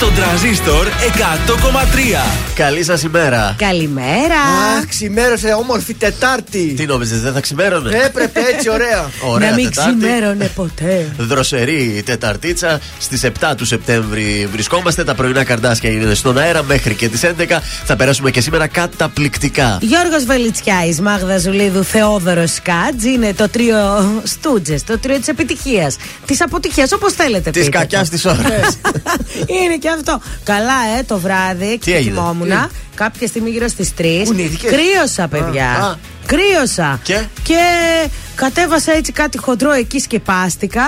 στον τραζίστορ 100,3. Καλή σας ημέρα. Καλημέρα. Αχ, ξημέρωσε όμορφη Τετάρτη. Τι νόμιζες, δεν θα ξημέρωνε; Έπρεπε έτσι, ωραία. Ωραία να μην Τετάρτη. ξημέρωνε ποτέ. Δροσερή Τεταρτίτσα. Στις 7 του Σεπτέμβρη βρισκόμαστε. Τα πρωινά καρδάσια είναι στον αέρα μέχρι και τις 11. Θα περάσουμε και σήμερα καταπληκτικά. Γιώργος Βελιτσιάης, Μάγδα Ζουλίδου, Θεόδωρος Σκάτζ είναι το τρίο Στούτζες, το τρίο της επιτυχίας, της αποτυχίας, όπως θέλετε Της πείτε το. κακιά της ώρας. Είναι και αυτό. Καλά, ε, το βράδυ Τι και έγινε; κοιμόμουν. Κάποια στιγμή γύρω στις 3. Κουνήθηκες; Κρύωσα, παιδιά. Α. Κρύωσα. Και; κατέβασα έτσι κάτι χοντρό εκεί, σκεπάστηκα.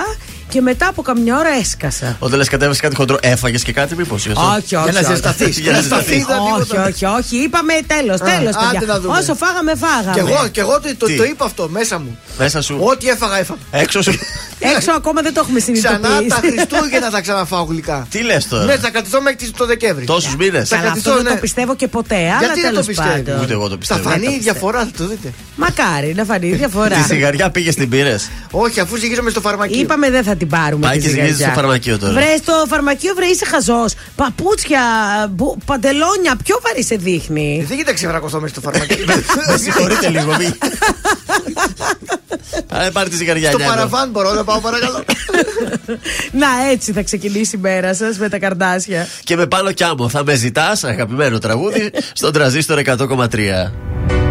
Και μετά από καμιά ώρα έσκασα. Όταν λες κατέβασες κάτι χοντρό, έφαγες και κάτι, μήπως. Όχι, όχι. Για να όχι. ζεσταθείς. Για να ζεσταθείς. Όχι, όχι, όχι. Είπαμε τέλος, τέλος. άντε να δούμε. Όσο φάγαμε, φάγαμε. Και εγώ, και εγώ το, το, Τι; το είπα αυτό μέσα μου. Μέσα σου. Ό,τι έφαγα, έφαγα. Έξω σου. Έξω ακόμα δεν το έχουμε Ξανά τα συνειδητοποιήσει. Χριστούγεννα θα ξαναφάω γλυκά. Τι λες Ναι, τώρα. θα κρατηθώ μέχρι το Δεκέμβρη. Τόσους μήνες. Θα Καλά, κρατηθώ, αυτό δεν ναι. το πιστεύω και ποτέ. Αλλά Γιατί δεν το τέλος πιστεύει; πάντων. Ούτε εγώ το Θα πιστεύω. φανεί το η πιστεύω. διαφορά, θα το δείτε. Μακάρι να φανεί η διαφορά. Τη σιγαριά πήγε στην πύρε. Όχι, αφού ζυγίζομαι στο φαρμακείο. Είπαμε δεν θα την πάρουμε. Πάει τη και ζυγίζει ζυγαριά. στο φαρμακείο τώρα. Βρε στο φαρμακείο, βρε είσαι χαζός. Παπούτσια, μπου- παντελόνια, πιο βαρύ σε δείχνει. Δεν γίνεται ξεβρακωθώ μέσα στο φαρμακείο. Με συγχωρείτε λίγο. μη. Πάρε πάρε τη σιγαριά. Στο Νιάνο. παραβάν μπορώ να πάω παρακαλώ. Να έτσι θα ξεκινήσει η μέρα σας με τα καρδάσια. Και με πάνω κι άμμο θα με ζητάς, αγαπημένο τραγούδι, στον τραζίστορ 100,3.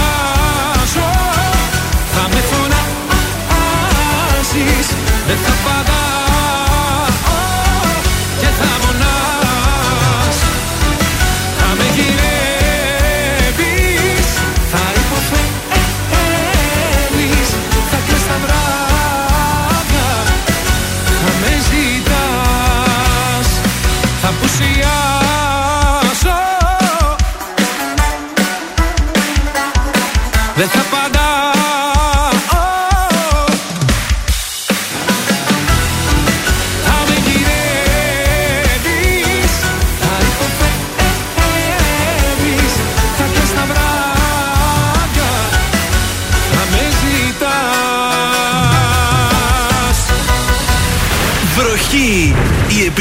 Δεν θα απαντάω Και θα μονάς. Θα με γυρεύεις Θα υποφέρεις Θα κλαις τα βράδια Θα με ζητάς. Θα απουσιάσω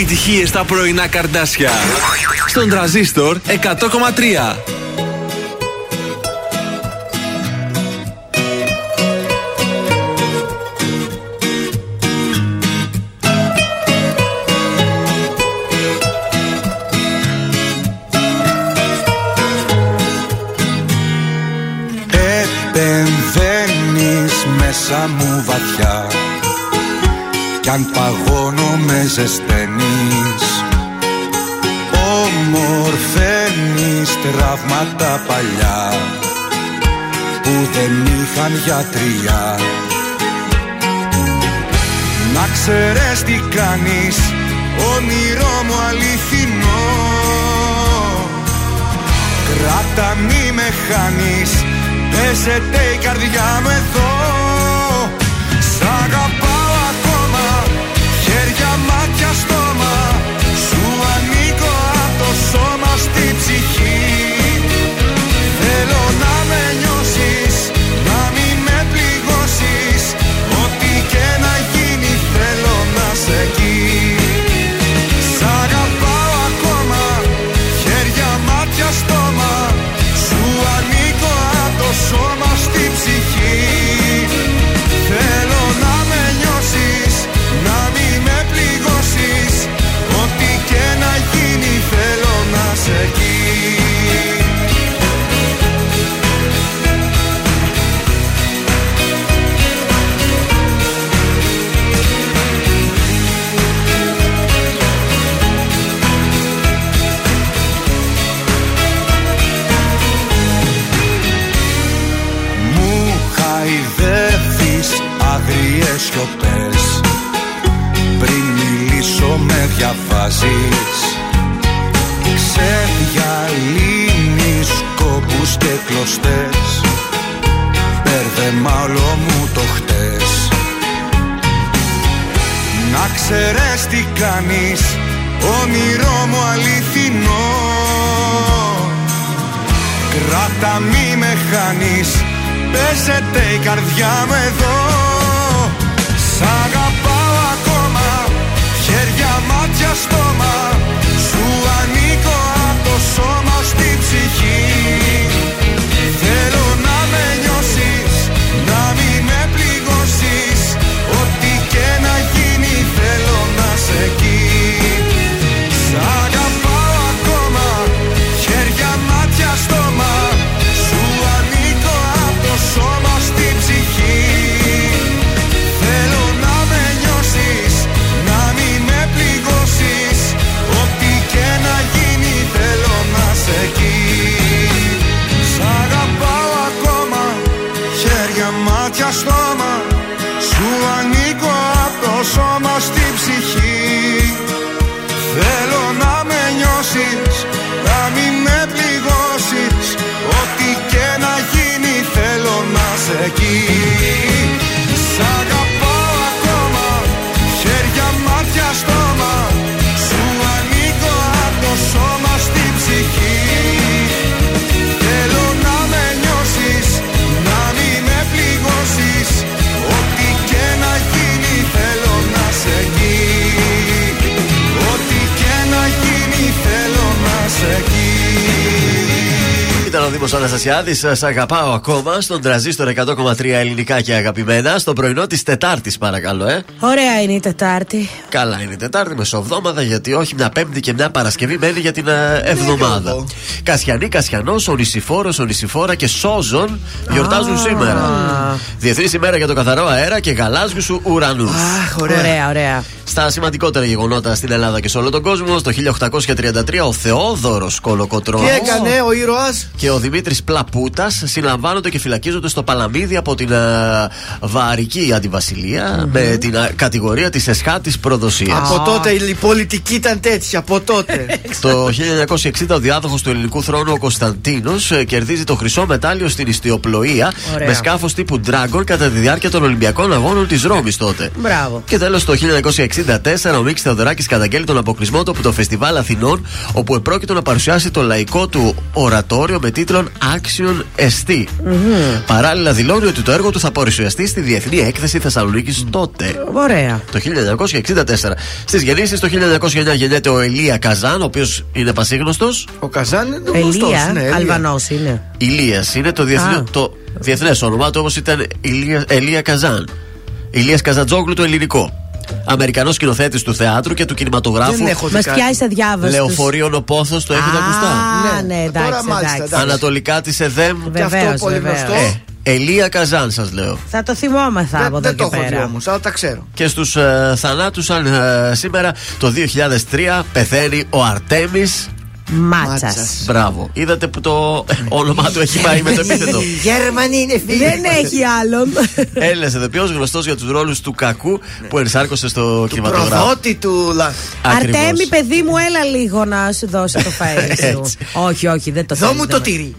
επιτυχίες στα πρωινά καρδάσια. Στον τραζίστορ 100,3. Επενδένεις μέσα μου βαθιά κι αν παγώ ζεσταίνεις. Ομορφαίνεις τραύματα παλιά Που δεν είχαν γιατριά Να ξέρεις τι κάνεις Όνειρό μου αληθινό. Κράτα μη με χάνεις Πέσετε η καρδιά μου εδώ. Σ' αγαπάω εκεί Μου χαϊδεύεις αγριές σιωπές. Πριν μιλήσω με διαβάζεις Ξεδιαλύνεις κόπους και κλωστές. Μπέρδεμα όλο μου το χτες. Να ξέρεις τι κάνεις Όνειρό μου αληθινό. Κράτα μη με χάνεις Παίζεται η καρδιά μου εδώ. Σ' αγαπάω ακόμα Χέρια, μάτια, στόμα εκεί Δήμο Αναστασιάδης. Σας αγαπάω ακόμα στον τραζίστορ 100,3 ελληνικά και αγαπημένα. Στο πρωινό της Τετάρτης, παρακαλώ, ε. Ωραία είναι η Τετάρτη. Καλά είναι η Τετάρτη, μεσοβδόμαδα, γιατί όχι μια Πέμπτη και μια Παρασκευή μένει για την ε, εβδομάδα. Κασιανή, Κασιανός, Ονησιφόρο, Ονησιφόρα και Σόζον γιορτάζουν σήμερα. Διεθνής ημέρα για το καθαρό αέρα και γαλάζιους ουρανούς. Αχ, ωραία. Ωραία, ωραία. Στα σημαντικότερα γεγονότα στην Ελλάδα και σε όλο τον κόσμο, το 1833 ο Θεόδωρος Κολοκοτρόνη Τι έκανε ο ήρωας; και ο Δημήτρης Πλαπούτα συλλαμβάνονται και φυλακίζονται στο Παλαμίδι από την ε, βαρική αντιβασιλεία με την ε, κατηγορία της εσχάτης προδοσίας. Από τότε η πολιτική ήταν τέτοια. Από τότε. Το 1960 ο διάδοχος του ελληνικού θρόνου ο Κωνσταντίνος κερδίζει το χρυσό μετάλλιο στην ιστιοπλοεία Ωραία. με σκάφος τύπου Dragon κατά τη διάρκεια των Ολυμπιακών Αγώνων της Ρώμης τότε. Μπράβο. Και τέλος το 1964 ο Μίξ Θεοδωράκη καταγγέλει τον αποκλεισμό του από το Φεστιβάλ Αθηνών, όπου επρόκειτο να παρουσιάσει το λαϊκό του ορατόριο με τίτλον Action ST. Παράλληλα δηλώνει ότι το έργο του θα παρουσιαστεί στη Διεθνή Έκθεση Θεσσαλονίκης τότε. Ωραία. Το 1964. Στις γεννήσεις το 1909 γεννιέται ο Ελία Καζάν, ο οποίος είναι πασίγνωστος. Ο Καζάν είναι γνωστός, Ελία, ναι, Ελία. Αλβανός είναι. Ηλίας είναι το διεθνέ. Α. Το διεθνές όνομά του όμως ήταν Ηλία, Ελία Καζάν. Ηλίας Καζατζόγλου το ελληνικό. Αμερικανός σκηνοθέτης του θεάτρου και του κινηματογράφου. Δεν έχω δει Μα κάτι. πιάσει αδιάβαστο. Λεωφορείων ο πόθο, το έχετε ακουστά; Α, Ναι. ναι, εντάξει, Τώρα μάλιστα, εντάξει. εντάξει. Ανατολικά της ΕΔΕΜ. Και αυτό Βεβαίως, πολύ βεβαίως. γνωστό. Ε, Ελία Καζάν, σας λέω. Θα το θυμόμεθα από εδώ Δεν και το έχω δει πέρα. όμω, αλλά τα ξέρω. Και στους ε, θανάτους, αν ε, σήμερα το 2003 πεθαίνει ο Αρτέμις. Μάτσας. Μάτσας. Μπράβο. Είδατε που το ε, όνομά του έχει πάει με το επίθετο. Γερμανοί είναι φίλοι. Δεν έχει άλλον. Έλληνα ηθοποιό γνωστός για τους ρόλους του κακού που ενσάρκωσε στο Του κινηματογράφο. προδότη του. λα- Ακριβώς. Αρτέμι, παιδί μου, έλα λίγο να σου δώσω το φαΐ σου. Έτσι. όχι, όχι, δεν το Δώ θέλω. μου δεν το με- τυρί.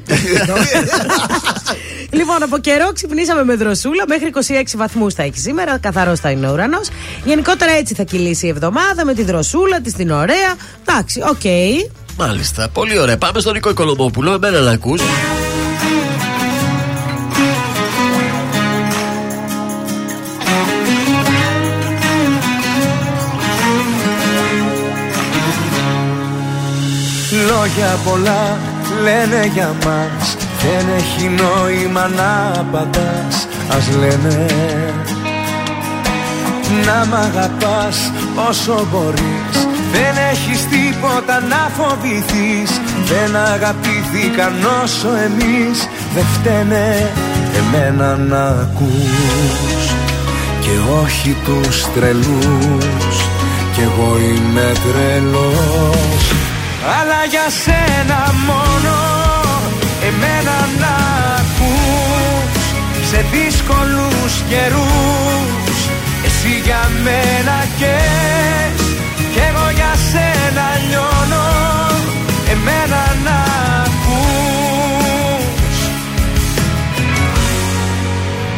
Λοιπόν, από καιρό ξυπνήσαμε με δροσούλα. Μέχρι 26 βαθμούς θα έχει σήμερα. Καθαρός θα είναι ο ουρανός. Γενικότερα έτσι θα κυλήσει η εβδομάδα με τη δροσούλα της, την ωραία. Εντάξει, οκ. Μάλιστα. Πολύ ωραία. Πάμε στον Νίκο Οικονομόπουλο. Εμένα να ακούς. Λόγια πολλά λένε για μας Δεν έχει νόημα να απαντάς Ας λένε Να μ' αγαπάς όσο μπορείς Δεν έχεις τίποτα να φοβηθείς Δεν αγαπήθηκαν όσο εμείς. Δεν φταίνε εμένα να ακούς. Και όχι τους τρελούς. Κι εγώ είμαι τρελός. Αλλά για σένα μόνο εμένα να ακούς. Σε δύσκολους καιρούς. Εσύ για μένα καις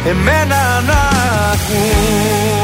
Εμένα να ακούς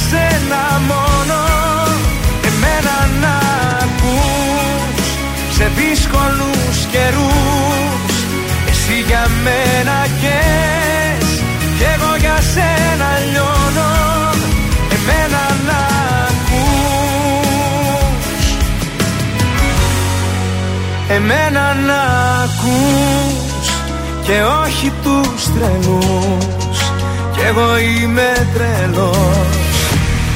Αλλά για σένα μόνο Εμένα να ακούς. Σε δύσκολους καιρούς Εσύ για μένα καις Κι εγώ για σένα λιώνω Εμένα να ακούς. Εμένα να ακούς Και όχι τους τρελούς. Κι εγώ είμαι τρελός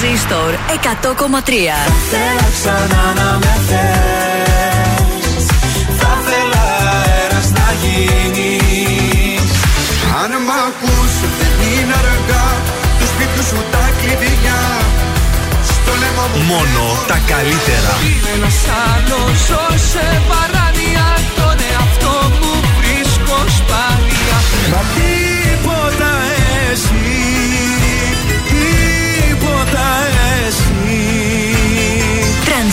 Τρανζίστορ 100,3. Θέλω ξανά να με θες. Θα θέλα αέρας να γίνεις. Αν μ' ακούς δεν είναι αργά. Του σπίτιου σου τα κλειδιά. Στο λαιμό μου Μόνο τα καλύτερα. Είναι ένας άλλος ζω σε παράνοια Τον εαυτό μου βρίσκω σπάνια. Μα τίποτα εσύ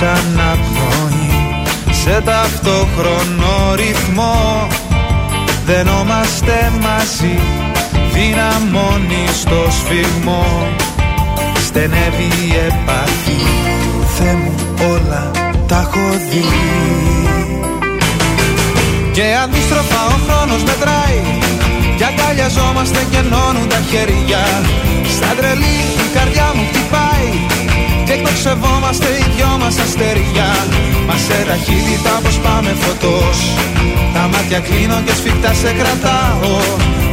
Χωρίς αναπνοή Σε ταυτόχρονο ρυθμό Δενόμαστε μαζί. Δυναμώνει στο σφιγμό στενεύει η επαφή. Θεέ μου όλα τα έχω δει. Και αντίστροφα ο χρόνος μετράει. Κι αγκαλιαζόμαστε και ενώνουν τα χέρια. Σαν τρελή η καρδιά μου χτυπάει. Και εκτοξευόμαστε οι δυο μας αστεριά. Μας σε ταχύτητα πως πάμε φωτός. Τα μάτια κλείνω και σφιχτά σε κρατάω.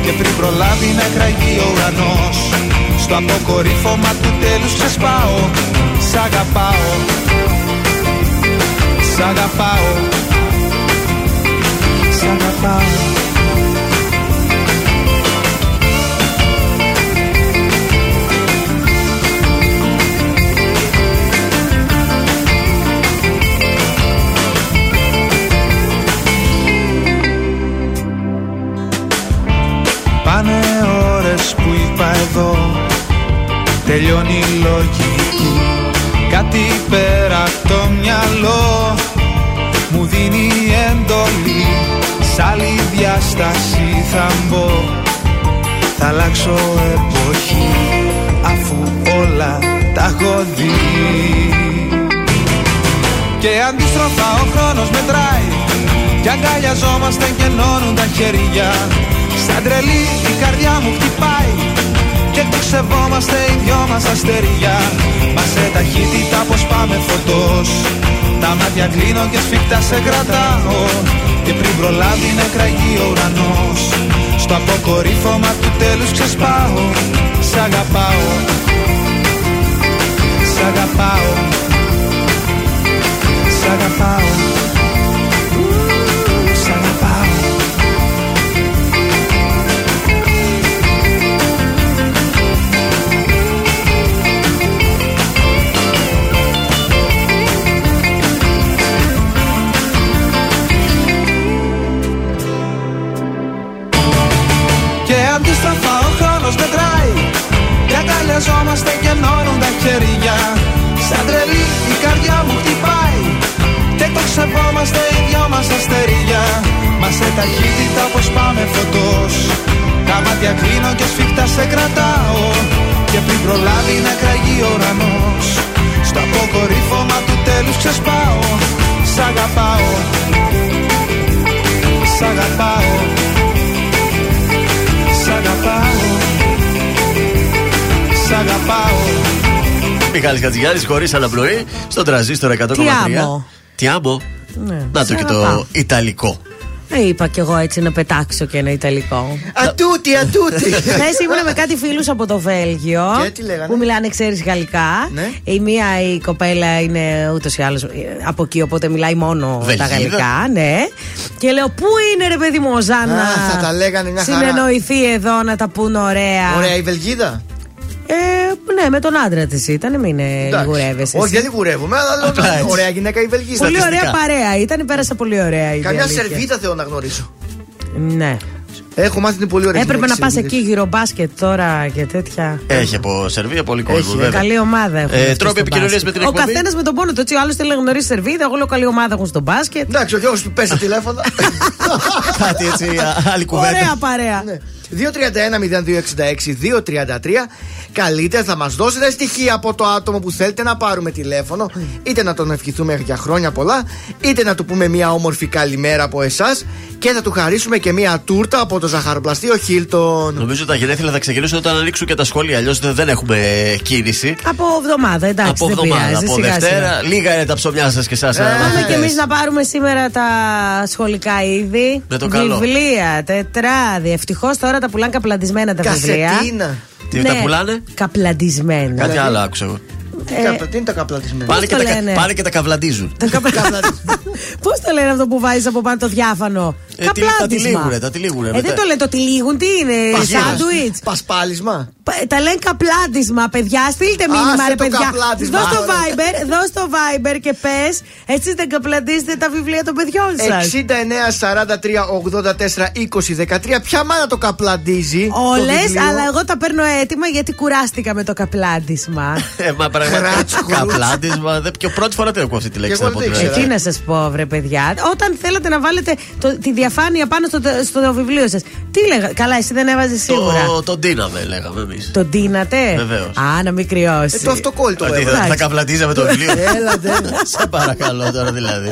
Και πριν προλάβει να κραγεί ο ουρανός Στο αποκορύφωμα του τέλους ξεσπάω. Σ' αγαπάω. Σ' αγαπάω. Σ' αγαπάω Πάνε ώρες που είπα εδώ. Τελειώνει η λογική. Κάτι πέρα από το μυαλό Μου δίνει εντολή Σ' άλλη διάσταση θα μπω. Θα αλλάξω εποχή Αφού όλα τα έχω δει. Και αντίστροφα ο χρόνος μετράει. Κι αγκαλιαζόμαστε και ενώνουν τα χέρια Σαν τρελή η καρδιά μου χτυπάει Και το ξεβόμαστε οι δυο μας αστεριά. Μας σε ταχύτητα πως πάμε φωτός. Τα μάτια κλείνω και σφιχτά σε κρατάω. Και πριν προλάβει να κραγεί ο ουρανός. Στο αποκορύφωμα του τέλους ξεσπάω. Σ' αγαπάω. Σ' αγαπάω. Σ' αγαπάω Τα μάτια κλείνω και σφιχτά σε κρατάω Και πριν προλάβει να κραγεί ο ουρανός Στο αποκορύφωμα του τέλους ξεσπάω Σ' αγαπάω Σ' αγαπάω Σ' αγαπάω Σ' αγαπάω Μιχάλης Χατζηγιάννης χωρίς αναπνοή στον τραζίστρο 100,3. Τι άμμο. Τι άμμο. Ναι, Να σε το και αγαπάω. το Ιταλικό. Ε, είπα κι εγώ έτσι να πετάξω και ένα Ιταλικό. Ατούτη, ατούτη. Χθε ήμουν με κάτι φίλους από το Βέλγιο. Και τι λέγανε; Που μιλάνε, ξέρεις, γαλλικά. Ναι. Η μία η κοπέλα είναι ούτως ή άλλως από εκεί, οπότε μιλάει μόνο Βελγίδα. τα γαλλικά. Ναι. Και λέω, Πού είναι ρε παιδί μου ο Ζαν Α, να θα τα λέγανε μια χαρά. συνεννοηθεί εδώ να τα πούν ωραία. Ωραία η Βελγίδα; Ε, ναι, με τον άντρα της ήταν, μην ε, Εντάξει. λιγουρεύεσαι. Όχι, εσύ. δεν λιγουρεύομαι, αλλά λέω Απλά να- έτσι. ωραία γυναίκα η Βελγίδα. Πολύ ωραία στατιστικά. παρέα ήταν, πέρασα πολύ ωραία. η Καμιά αλήθεια. σερβίδα θέλω να γνωρίσω. Ναι. Έχω μάθει είναι πολύ ωραία. Έπρεπε να γυναίκες πας σερβίδες. εκεί γύρω μπάσκετ τώρα και τέτοια. Έχει από Σερβία πολύ κόσμο, Έχει. βέβαια. Καλή ομάδα έχουν. Ε, αυτοί τρόποι στο επικοινωνίας μπάσκετ. με την Ο εκπομπή. καθένας με τον πόνο του. Έτσι, ο άλλος θέλει να γνωρίσει Σερβίδα. Εγώ λέω καλή ομάδα έχουν στο μπάσκετ. Εντάξει, ο Γιώργος που πέσει τα τηλέφωνα. Κάτι έτσι, α, άλλη κουβέντα. Ωραία παρέα. Ναι. 231-0266-233 Καλείτε, θα μας δώσετε στοιχεία από το άτομο που θέλετε να πάρουμε τηλέφωνο, είτε να τον ευχηθούμε για χρόνια πολλά, είτε να του πούμε μια όμορφη καλημέρα από εσάς και θα του χαρίσουμε και μια τούρτα από το ζαχαροπλαστείο Χίλτον. Νομίζω τα γενέθλια θα ξεκινήσουν όταν ανοίξουν και τα σχόλια. Αλλιώς δεν έχουμε κίνηση. Από εβδομάδα, εντάξει. από δεν εβδομάδα, πειράζει, από σιγά, Δευτέρα. σιγά. Λίγα είναι τα ψωμιά σας και εσάς. Πάμε κι εμείς να πάρουμε σήμερα τα σχολικά είδη. Με το καλό. Βιβλία, τετράδι. Ευτυχώς τώρα τα πουλάνε καπλαντισμένα τα βιβλία. Κασετίνα. Τι τα πουλάνε; Καπλαντισμένα. Κάτι Δηλαδή- άλλο άκουσα εγώ. Τι Ε, καπλα- Τι είναι τα καπλατισμένα; Πάνε και, το τα, λένε; πάνε και τα καβλαντίζουν. Πώς το λένε αυτό που βάζεις από πάνω το διάφανο; Ε, τι- τα τυλίγουνε, τα τυλίγουνε, Ε, μετά. δεν το λένε το τυλίγουν, τι είναι, σάντουιτς; Πασπάλισμα. Τα λένε καπλάντισμα, παιδιά. Στείλτε Άσε μήνυμα, ρε το παιδιά. καπλάντισμα. Δώσ' το Ωραία. Viber, δώσ' το Viber και πες. Έτσι δεν καπλαντίζετε τα βιβλία των παιδιών σας. 69, 43, 84, 20, 13. Ποια μάνα το καπλαντίζει. το Όλες, βιβλίο; αλλά εγώ τα παίρνω έτοιμα γιατί κουράστηκα με το καπλάντισμα. Ε, μα πραγματικά Καπλάτισμα. δεν- Και πρώτη φορά την ακούω αυτή τη λέξη. εγώ να πω δεν την ήξερα. αλήθεια. Ε, τι να σας πω, βρε παιδιά. Όταν θέλετε να βάλετε το- τη διαφάνεια πάνω στο, στο βιβλίο σας, τι λέγα. Καλά, εσύ δεν έβαζες σίγουρα. Το, τον Τίναμε, λέγαμε εμείς. Τον τίνατε. Βεβαίως. Α, να μην κρυώσει. Ε, το αυτοκόλλητο Ότι έβαλα. θα, θα Εντάξει. καπλατίζαμε το βιβλίο. Έλατε. Σε παρακαλώ τώρα δηλαδή.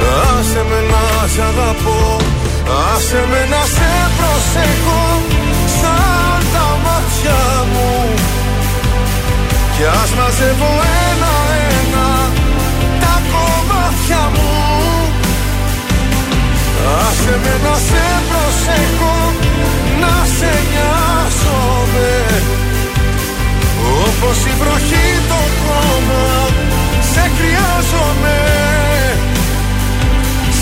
Άσε με να σ' αγαπώ Άσε με να σε προσέχω Σαν τα μάτια μου. Κι ας μαζεύω ένα-ένα Τα κομμάτια μου. Άσε με να σε προσέχω Να σε νοιάζομαι. Όπως η βροχή το χώμα Σε χρειάζομαι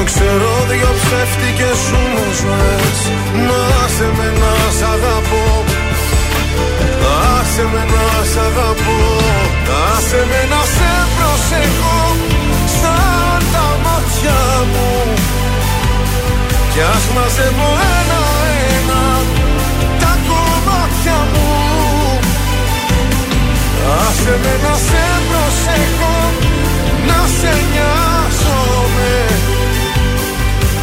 το ξέρω δυο ψεύτικες σου μου ζωές. Να σε με να σ' αγαπώ. Άσε με να σ' αγαπώ. Άσε με να σε προσέχω Σαν τα μάτια μου. Κι ας μαζεύω ένα-ένα Τα κομμάτια μου. Άσε με να σε προσέχω Να σε νοιάζομαι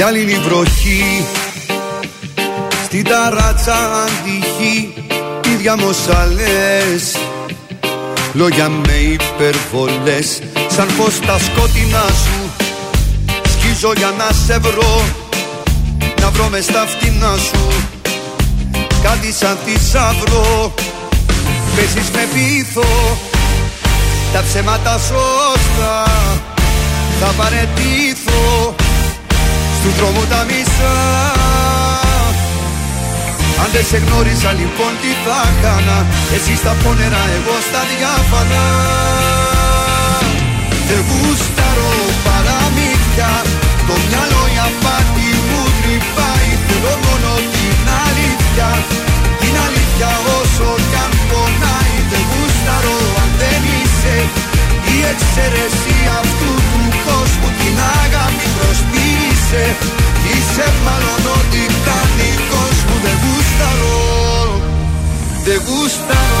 Γυάλινη βροχή Στην ταράτσα αντυχή Ίδια μοσαλές Λόγια με υπερβολές Σαν πως τα σκότεινά σου. Σκίζω για να σε βρω Να βρω μες στα φτηνά σου. Κάτι σαν θησαυρό Παίζεις με πείθο Τα ψέματα σωστά Θα παρετήθω Στου δρόμου τα μισά. Αν δεν σε γνώρισα λοιπόν τι θα κάνα Εσύ στα πόνερα εγώ στα διάφανα. Δεν γούσταρω παραμύθια. Το μυαλό η απάτη μου τρυπάει. Θέλω μόνο την αλήθεια. Την αλήθεια όσο κι αν πονάει. Δεν γούσταρω αν δεν είσαι Η εξαίρεση αυτού του κόσμου. Την αγάπη προσποιείσαι είσαι Είσαι μάλλον ότι τανικός μου δεν γούσταρω Δεν γούσταρω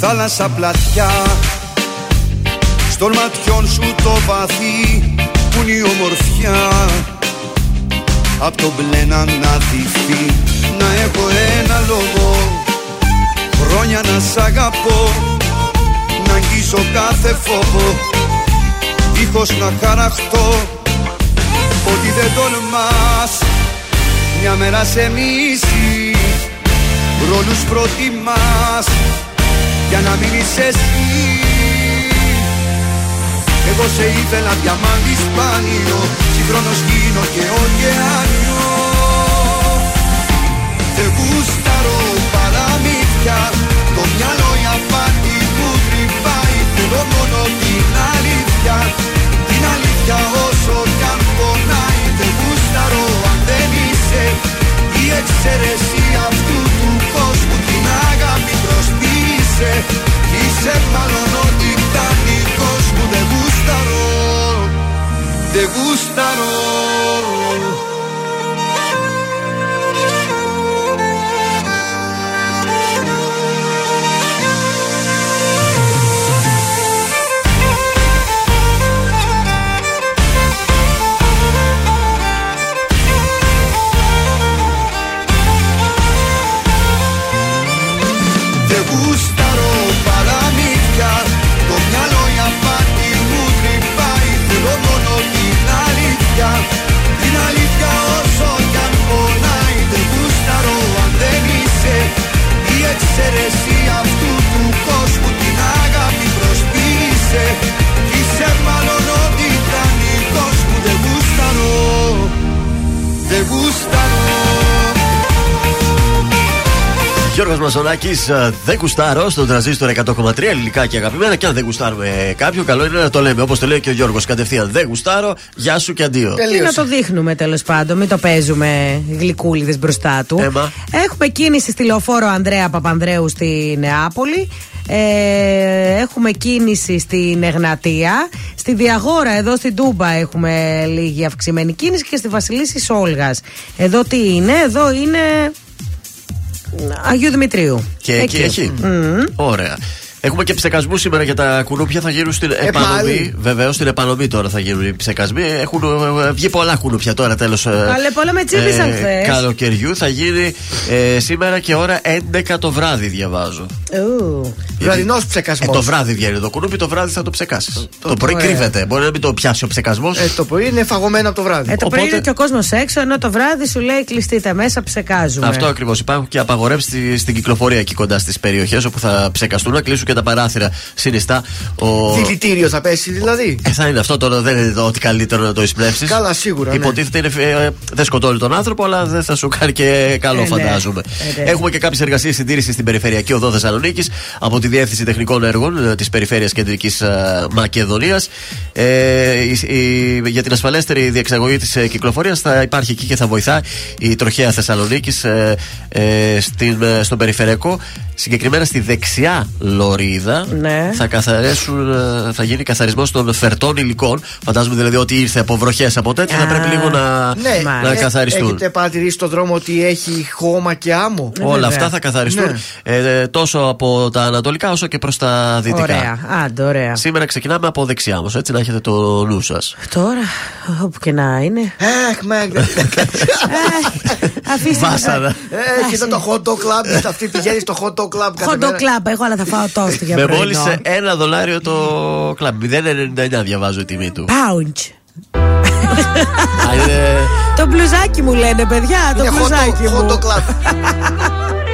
Θάλασσα πλατιά Στον ματιών σου το βαθύ Που είναι ομορφιά. Απ' το μπλε να αναδειχθεί Να έχω ένα λόγο. Χρόνια να σ' αγαπώ. Να αγγίσω κάθε φόβο. Δίχως να χαραχτώ. Ότι δεν τολμάς. Μια μέρα σε μίση Ρόλους προτιμάς. Για να μείνεις εσύ Εγώ σε ήθελα διαμάντι σπάνιο Συγχρόνως γίνω και ωκεάνιο. Δεν γουστάρω παραμύθια Το μυαλό η απάτη που τρυπάει. Θέλω μόνο την αλήθεια Την αλήθεια όσο κι αν πονάει. Δεν γουστάρω αν δεν είσαι Η εξαίρεση αυτού του κόσμου Την αγάπη προσποιείσαι Είσαι μάλλον ό,τι κάνει κόσμο Δεν γουστάρω Δεν γουστάρω Η εξαίρεση αυτού του κόσμου Την αγάπη προσποιείσαι Γιώργος Μασονάκης, ε, δεν γουστάρω στον τραζίστορ 100,3 ελληνικά και αγαπημένα. Και αν δεν γουστάρουμε κάποιον, καλό είναι να το λέμε. Όπως το λέει και ο Γιώργος κατευθείαν. Δεν γουστάρω, γεια σου και αντίο. Τι να το δείχνουμε τέλος πάντων, μην το παίζουμε γλυκούλιδες μπροστά του. Έμα. Έχουμε κίνηση στη λεωφόρο Ανδρέα Παπανδρέου στη Νεάπολη. Ε, έχουμε κίνηση στην Εγνατία. Στη Διαγόρα, εδώ στην Τούμπα, έχουμε λίγη αυξημένη κίνηση και στη Βασιλίση Σόλγας. Εδώ τι είναι, εδώ είναι. Αγίου Δημητρίου. Και εκεί, εκεί. Ωραία. Έχουμε και ψεκασμού σήμερα για τα κουνούπια. Θα γίνουν στην επανομή. πάλι. Βεβαίως στην επανομή τώρα θα γίνουν οι ψεκασμοί. Έχουν ε, βγει πολλά κουνούπια τώρα τέλος. Αλλά πολλά με τσίπησαν χθες. Καλοκαιριού θα γίνει ε, σήμερα και ώρα 11 το βράδυ, διαβάζω. Ου. Βραδινός Ε, ψεκασμό. το βράδυ βγαίνει το κουνούπι, το βράδυ θα το ψεκάσεις. Το, το πρωί πρωί. κρύβεται. Μπορεί να μην το πιάσει ο ψεκασμός. Ε, το πρωί είναι φαγωμένο από το βράδυ. Ε, το πρωί Οπότε- είναι και ο κόσμος έξω, ενώ το βράδυ σου λέει κλειστείτε μέσα, ψεκάζουμε. Αυτό ακριβώς. Υπάρχουν και απαγορεύσεις στη- στην κυκλοφορία εκεί κοντά στις περιοχές όπου θα ψεκαστούν να κλείσουν και τα παράθυρα συνιστά. Ο... Δηλητήριο θα πέσει δηλαδή. Ε, θα είναι αυτό τώρα, δεν είναι το ότι καλύτερο να το εισπνεύσεις. Καλά, σίγουρα, ναι. Υποτίθεται είναι, ε, δεν σκοτώνει τον άνθρωπο, αλλά δεν θα σου κάνει και καλό, Ε, ναι. φαντάζομαι. Ε, ναι. Έχουμε και κάποιες εργασίες συντήρησης στην Περιφερειακή Οδό Θεσσαλονίκης από τη Διεύθυνση Τεχνικών Έργων της Περιφέρειας Κεντρικής Μακεδονίας. Ε, η- η- για την ασφαλέστερη διεξαγωγή της κυκλοφορίας θα υπάρχει εκεί και θα βοηθά η τροχέα Θεσσαλονίκης ε, ε, στην, ε, στον Περιφερειακό. Συγκεκριμένα στη δεξιά λωρίδα Ναι. θα, καθαρίσουν, ε, θα γίνει καθαρισμός των φερτών υλικών. Φαντάζομαι δηλαδή ότι ήρθε από βροχές από τέτοια, θα Α, πρέπει λίγο να, Ναι, να Ε, καθαριστούν. Έχετε παρατηρήσει στον δρόμο ότι έχει χώμα και άμμο; Ε, Όλα βέβαια. αυτά θα καθαριστούν Ναι. ε, τόσο από τα ανατολικά όσο και προς τα δυτικά. Ωραία, άντε, ωραία. Σήμερα ξεκινάμε από δεξιά όμω, έτσι να έχετε το νου σας. Τώρα, όπου και να είναι. Έχ, με. Ε, Αφήστε Βάσανα. Έχει εδώ το hot dog club. Αυτή πηγαίνει στο hot dog club κάθε Χοντο μέρα. κλαμπ, εγώ αλλά θα φάω τόστο για Με πρωινό. μόλις ένα δολάριο το κλαμπ. 0,99 διαβάζω η τιμή του. Pound. Α, είναι- Το μπλουζάκι μου λένε, παιδιά, το Είναι hot μπλουζάκι dog- hot μου.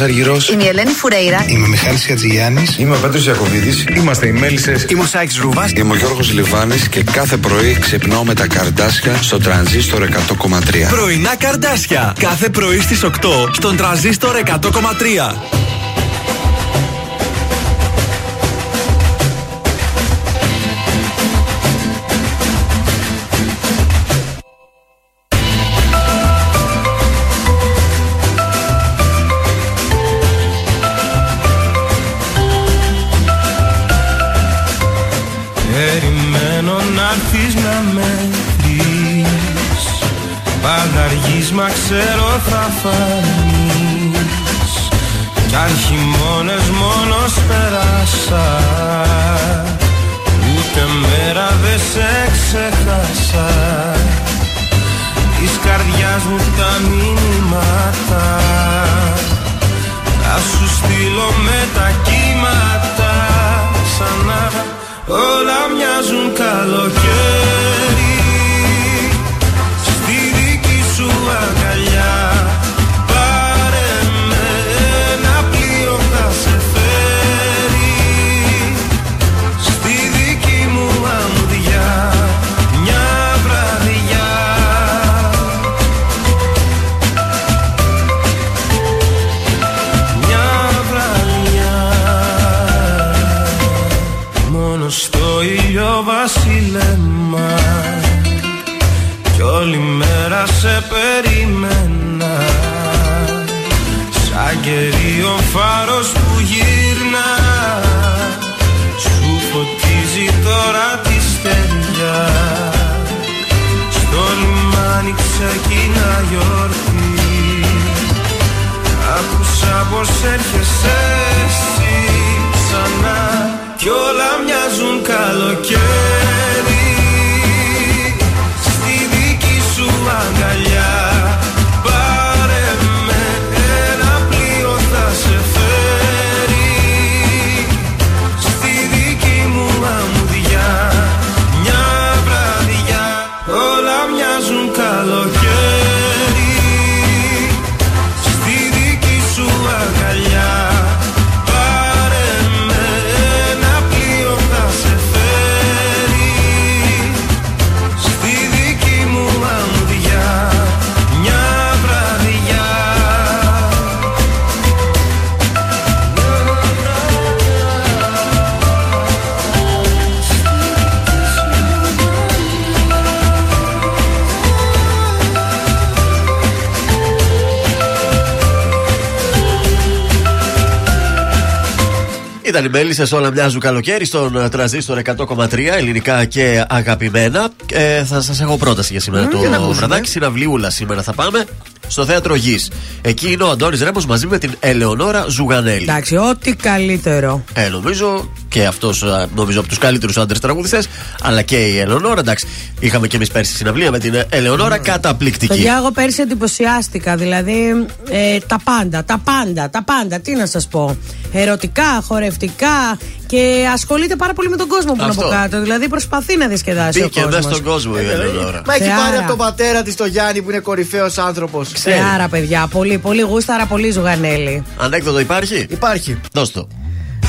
Αργυρός. Είμαι η Ελένη Φουρέιρα. Είμαι ο Μιχάλης Χατζηγιάννης. Είμαι ο Πέτρος Ιακοβίδη. Είμαστε οι Μέλισσες. Είμαι ο Σάιξ Ρούβα. Είμαι ο Γιώργος Λιβάνης και κάθε πρωί ξυπνάω με τα καρδάσια στο τρανζίστορ 100,3. Πρωινά καρδάσια. Κάθε πρωί στις 8 στον τραζίστορ 100,3. Θα φανείς Κι αν χειμώνες μόνος πέρασα Ούτε μέρα δεν σε ξεχάσα. Της καρδιάς μου τα μηνύματα Θα σου στείλω με τα κύματα. Ξανά Όλα μοιάζουν καλοκαίρι πως έρχεσαι εσύ ξανά; Κι όλα μοιάζουν καλοκαίρι Ήταν οι μέλισσε, όλα μοιάζουν καλοκαίρι στον ε, τραζίστορ 100,3 ελληνικά και αγαπημένα. Ε, θα σας έχω πρόταση για σήμερα Μμμ, για να το ακούσουμε. βραδάκι. Συναυλίουλα σήμερα θα πάμε στο θέατρο Γης. Εκεί είναι ο Αντώνης Ρέμπο μαζί με την Ελεονόρα Ζουγανέλη. Εντάξει, ό,τι καλύτερο. Ε, νομίζω και αυτός νομίζω από τους καλύτερους άντρες τραγουδιστές, αλλά και η Ελεονόρα. Εντάξει, είχαμε και εμείς πέρσι συναυλία με την Ελεονόρα, καταπληκτική. Παιδιά, εγώ πέρσι εντυπωσιάστηκα. Δηλαδή, ε, τα πάντα, τα πάντα, τα πάντα. Τι να σας πω. Ερωτικά, χορευτικά και ασχολείται πάρα πολύ με τον κόσμο που είναι Αυτό. από κάτω. Δηλαδή, προσπαθεί να διασκεδάσει Μπήκε ο μέσα κόσμο. στον κόσμο η Ελεονόρα. Μα έχει Θεάρα. πάρει από τον πατέρα της το Γιάννη που είναι κορυφαίος άνθρωπος. Άρα, παιδιά, πολύ, πολύ γούσταρα, πολύ ζουγανέλη. Ανέκδοτο υπάρχει; Υπάρχει. Δώσ' το.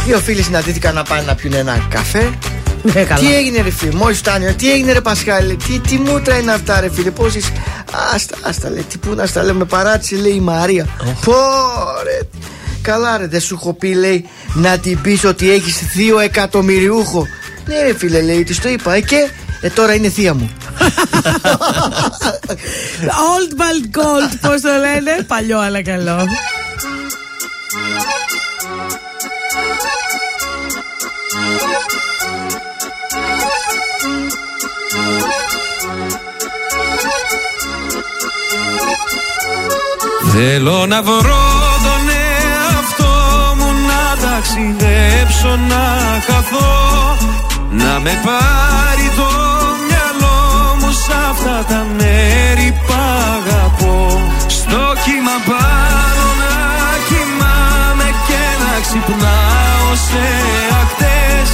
Δύο φίλοι συναντήθηκαν να πάνε να πιούν ένα καφέ. Ναι, καλά. Τι έγινε, ρε φίλε, μόλις φτάνει, τι έγινε, ρε Πασχάλη, τι, τι μούτρα είναι αυτά, ρε φίλε, πώς είσαι; Άστα, άστα, λέει, τι πού να στα λέω, με παράτησε, λέει η Μαρία. Πω, ρε. Καλά, ρε, δεν σου έχω πει, λέει, να την πεις ότι έχεις θείο εκατομμυριούχο. Ναι, ρε φίλε, λέει, της το είπα, ε, και ε, τώρα είναι θεία μου. Old Bald Gold, πώς το λένε; Παλιό, αλλά καλό. Θέλω να βρω τον εαυτό μου να ταξιδέψω να χαθώ Να με πάρει το μυαλό μου σ' αυτά τα μέρη που αγαπώ. Στο κύμα πάνω να κοιμάμαι και να ξυπνάω σε ακτές.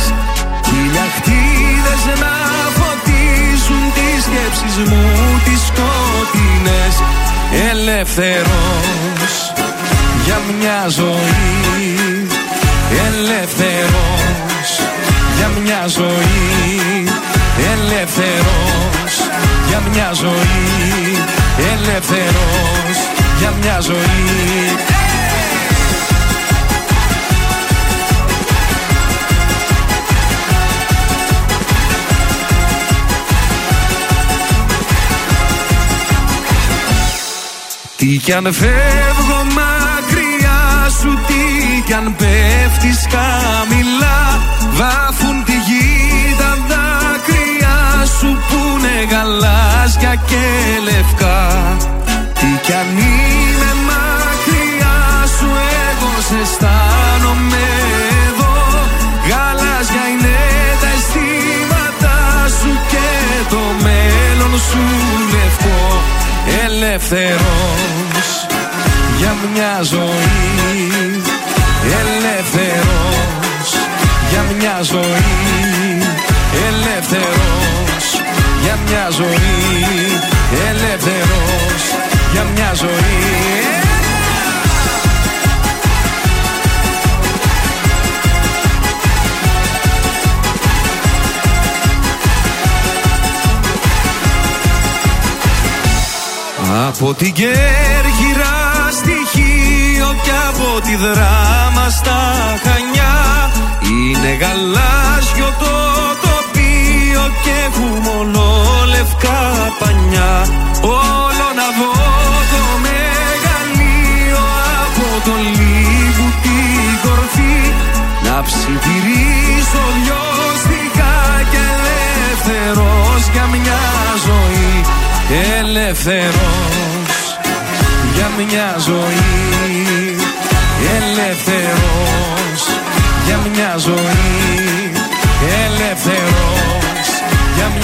Χιλιακτίδες να φωτίζουν τις σκέψεις μου τις σκοτεινές. Ελεύθερος για μια ζωή. Ελεύθερος για μια ζωή. Ελεύθερος για μια ζωή Ελεύθερος για μια ζωή. Τι κι αν φεύγω μακριά σου Τι κι αν πέφτεις χαμηλά Βάφουν τη γη τα δάκρυα σου Που είναι γαλάζια και λευκά. Τι κι αν είμαι μακριά σου Εγώ σε αισθάνομαι εδώ. Γαλάζια είναι τα αισθήματα σου Και το μέλλον σου λευκό. Ελεύθερος για μια ζωή. Ελεύθερος για μια ζωή. Ελεύθερος για μια ζωή Ελεύθερος για μια ζωή. Από την Κέρκυρα στοιχείο και από τη δράμα στα Χανιά Είναι γαλάζιο το τοπίο και έχουμε λευκά πανιά. Όλο να δω το μεγαλείο από το λίγου την κορφή. Να ψιθυρίσω δυο και ελεύθερος για μια ζωή. Ελεύθερος για μια ζωή. Ελεύθερος για μια ζωή. Ελεύθερος για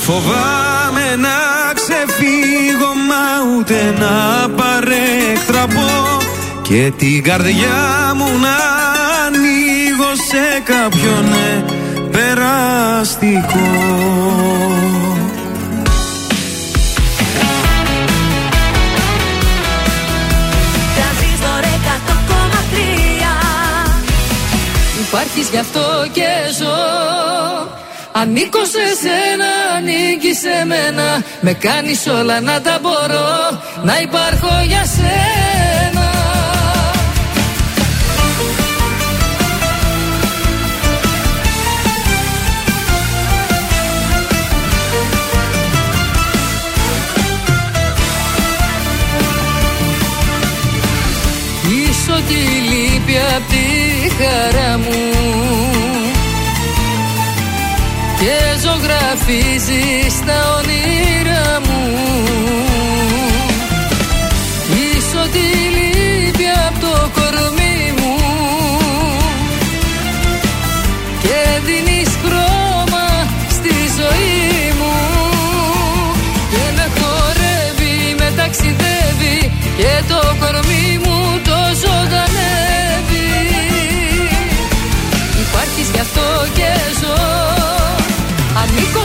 φοβάμαι να ξεφύγω μα ούτε να παρέκτραπω Και την καρδιά μου να ανοίγω σε κάποιον ναι, περαστικό Υπάρχεις γι' αυτό και ζω Ανήκω σε σένα, ανήκει σε μένα. Με κάνεις όλα να τα μπορώ Να υπάρχω για σένα ζωγραφίζεις τα όνειρά μου. Είσαι ό,τι λείπει από το κορμί μου. Και δίνεις χρώμα στη ζωή μου. Και με χορεύει, με ταξιδεύει. Και το κορμί μου το ζωντανεύει Υπάρχεις γι' αυτό και ζω Ανήκω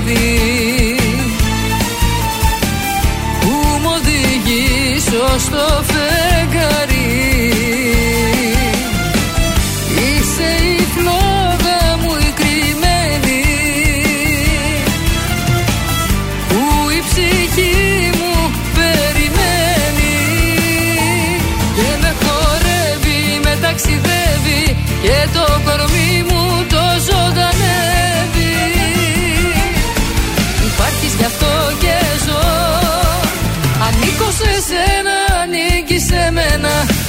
The.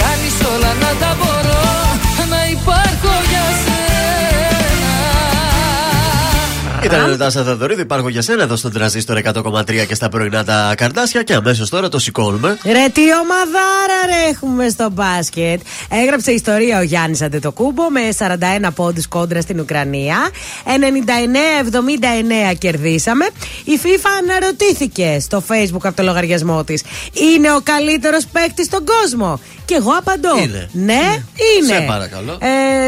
κάνεις όλα να τα μπορώ Να υπάρχω για σένα. Ήταν ο Τάσα Θεοδωρίδη, υπάρχω για σένα εδώ στον τραζίστορ 100,3 και στα πρωινά τα καρτάσια. Και αμέσως τώρα το σηκώνουμε. Ρε τι ομαδάρα ρε έχουμε στο μπάσκετ. Έγραψε ιστορία ο Γιάννης Αντετοκούμπο Με 41 πόντους κόντρα στην Ουκρανία. 99-79 κερδίσαμε. Η FIFA αναρωτήθηκε στο facebook από το λογαριασμό της. Είναι ο καλύτερος παίκτης στον κόσμο Και εγώ απαντώ Είναι. Ναι, είναι Σε παρακαλώ.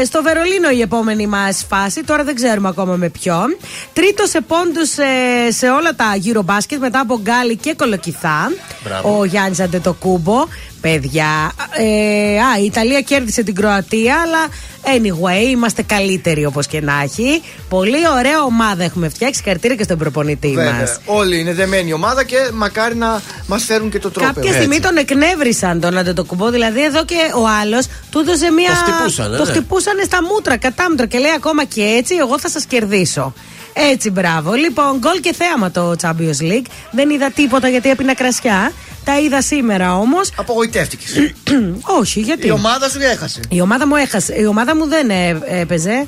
ε, Στο Βερολίνο η επόμενη μας φάση Τώρα δεν ξέρουμε ακόμα με ποιον Τρίτος σε πόντους ε, σε όλα τα γύρω μπάσκετ Μετά από Γκάλι και Κολοκυθά Μπράβο. Ο Γιάννης Αντετοκούμπο. Παιδιά. Ε, α, η Ιταλία κέρδισε την Κροατία, αλλά anyway, είμαστε καλύτεροι όπως και να έχει. Πολύ ωραία ομάδα έχουμε φτιάξει. Χαρακτήρα και στον προπονητή Βέβαια. μας. Όλοι είναι δεμένη ομάδα και μακάρι να μας φέρουν και το τρόπο. Κάποια στιγμή τον εκνεύρισαν τον Αντετοκουμπό. Δηλαδή εδώ και ο άλλος του έδωσε μια. Το χτυπούσανε, Το ναι. χτυπούσανε στα μούτρα, κατάμετρα και λέει ακόμα και έτσι, εγώ θα σας κερδίσω. Έτσι, μπράβο. Λοιπόν, γκολ και θέαμα το Champions League. Δεν είδα τίποτα γιατί έπινα κρασιά. Τα είδα σήμερα όμως. Απογοητεύτηκες. Όχι, γιατί; Η ομάδα σου έχασε. Η ομάδα μου έχασε. Η ομάδα μου δεν ε, έπαιζε.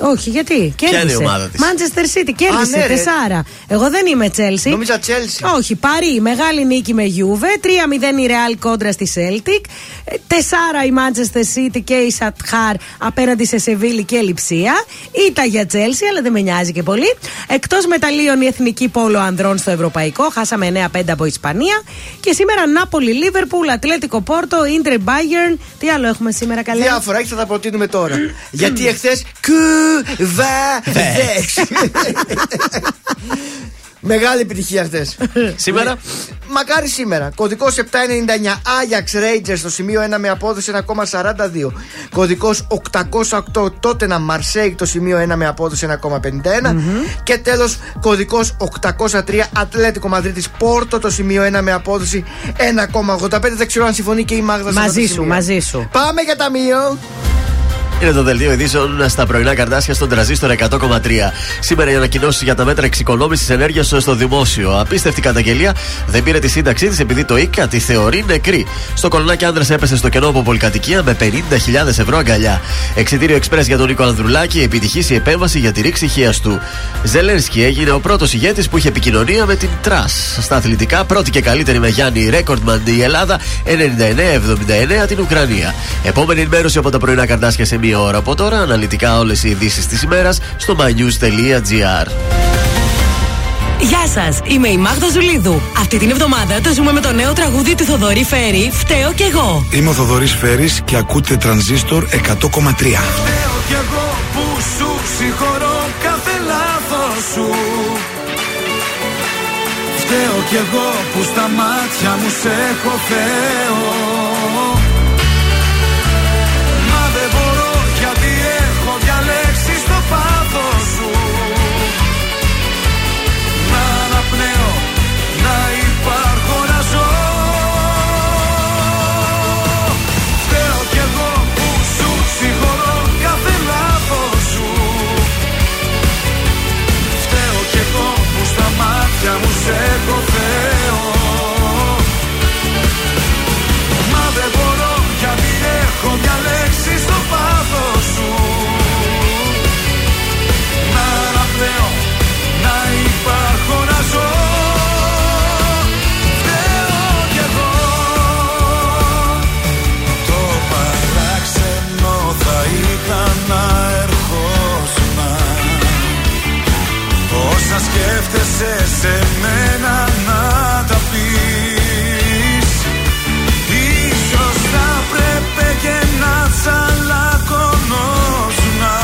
Όχι, γιατί; Κέρδισε. είναι η ομάδα της; Manchester City κέρδισε Α, ναι, ρε. τεσσάρα. Εγώ δεν είμαι Chelsea. Νόμιζα Chelsea. Όχι, Παρή, μεγάλη νίκη με Juve. 3-0 η Real κόντρα στη Celtic. Ε, Τεσσάρα η Manchester City και η Σατχάρ απέναντι σε Σεβίλη και Λιψία. Ήταν για Chelsea, αλλά δεν με νοιάζει και πολύ. Εκτός μεταλλίων η εθνική πόλο ανδρών στο Ευρωπαϊκό. Χάσαμε 9-5 από Ισπανία. Και σήμερα Νάπολη, Λίβερπουλ, Ατλέτικο Πόρτο, Ίντερ Bayern. Τι άλλο έχουμε σήμερα, καλέ; Διάφορα, έχει θα τα προτείνουμε τώρα. Γιατί εχθές κουβαδέξ. Μεγάλη επιτυχία χθε. Σήμερα; Μακάρι σήμερα. Κωδικός 799 Ajax Rangers στο σημείο 1 με απόδοση 1,42. Κωδικός 808 Tottenham Marseille το σημείο 1 με απόδοση 1,51. Και τέλος κωδικός 803 Ατλέτικο Μαδρίτης Πόρτο το σημείο 1 με απόδοση 1,85. Δεν ξέρω αν συμφωνεί και η Μάγδα σε αυτά Μαζί τα σου, σημεία. μαζί σου. Πάμε για ταμείο. Είναι το δελτίο ειδήσεων στα πρωινά καρτάσια στον τραζίστορ 100,3. Σήμερα οι ανακοινώσεις για τα μέτρα εξοικονόμησης ενέργειας στο δημόσιο. Απίστευτη καταγγελία δεν πήρε τη σύνταξή της επειδή το ΙΚΑ τη θεωρεί νεκρή. Στο κολονάκι άντρας έπεσε στο κενό από πολυκατοικία με 50.000 ευρώ αγκαλιά. Εξιτήριο εξπρέ για τον Νίκο Ανδρουλάκη, επιτυχής η επέμβαση για τη ρήξη ηχείας του. Ζελένσκι έγινε ο πρώτος ηγέτης που είχε επικοινωνία με την Τρας. Στα αθλητικά, πρώτη και καλύτερη με Γιάννη Ρέκορντμαν η Ελλάδα 99-79 την Ουκρανία. Επόμενη ενημέρωση από τα πρωινά καρτάσια σε μία ώρα από τώρα. Αναλυτικά όλες οι ειδήσεις της ημέρας στο mynews.gr. Γεια σας, είμαι η Μάγδα Ζουλίδου. Αυτή την εβδομάδα το ζούμε με το νέο τραγούδι του Θοδωρή Φέρη, Φταίω κι εγώ. Είμαι ο Θοδωρής Φέρης και ακούτε τρανζίστορ 100,3. Φταίω κι εγώ που σου συγχωρώ κάθε λάθος σου Φταίω κι εγώ που στα μάτια μου σε έχω Θεό έρχεσαι σε μένα να τα πεις. Ίσως θα πρέπει και να τσαλακωνώσουμε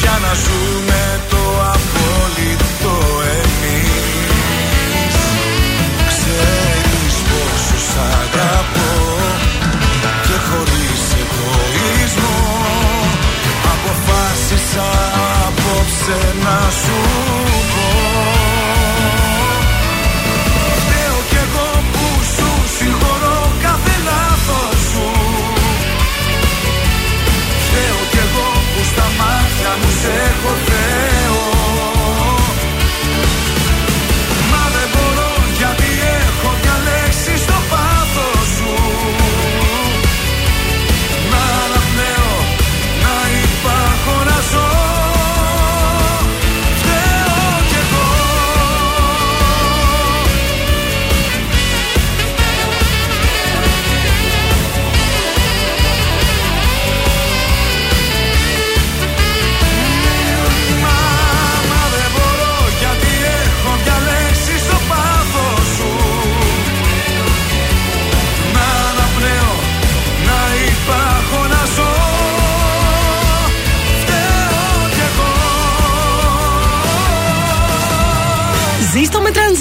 Για να ζούμε το απόλυτο εμείς. Ξέρεις πόσους αγαπώ και χωρίς εγωισμό Αποφάσισα σένα σου πω.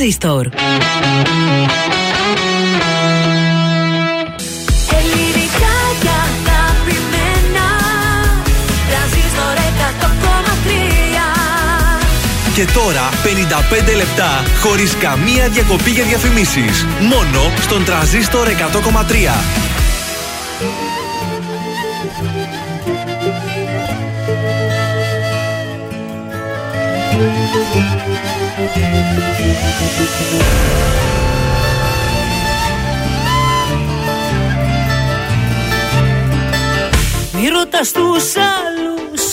τρανζίστορ. Και τώρα 55 λεπτά χωρίς καμία διακοπή για διαφημίσεις Μόνο στον τρανζίστορ 100,3. Thank you. Μη ρωτάς τους άλλους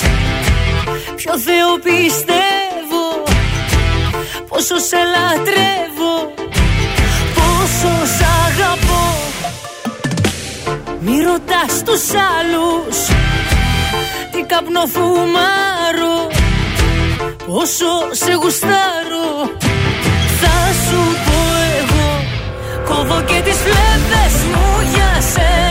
Ποιο Θεό πιστεύω Πόσο σε λατρεύω Πόσο σ' αγαπώ. Μη ρωτάς τους άλλους Τι καπνοφουμάρω Πόσο σε γουστάρω. Κόβω και τις φλέβες μου για σένα.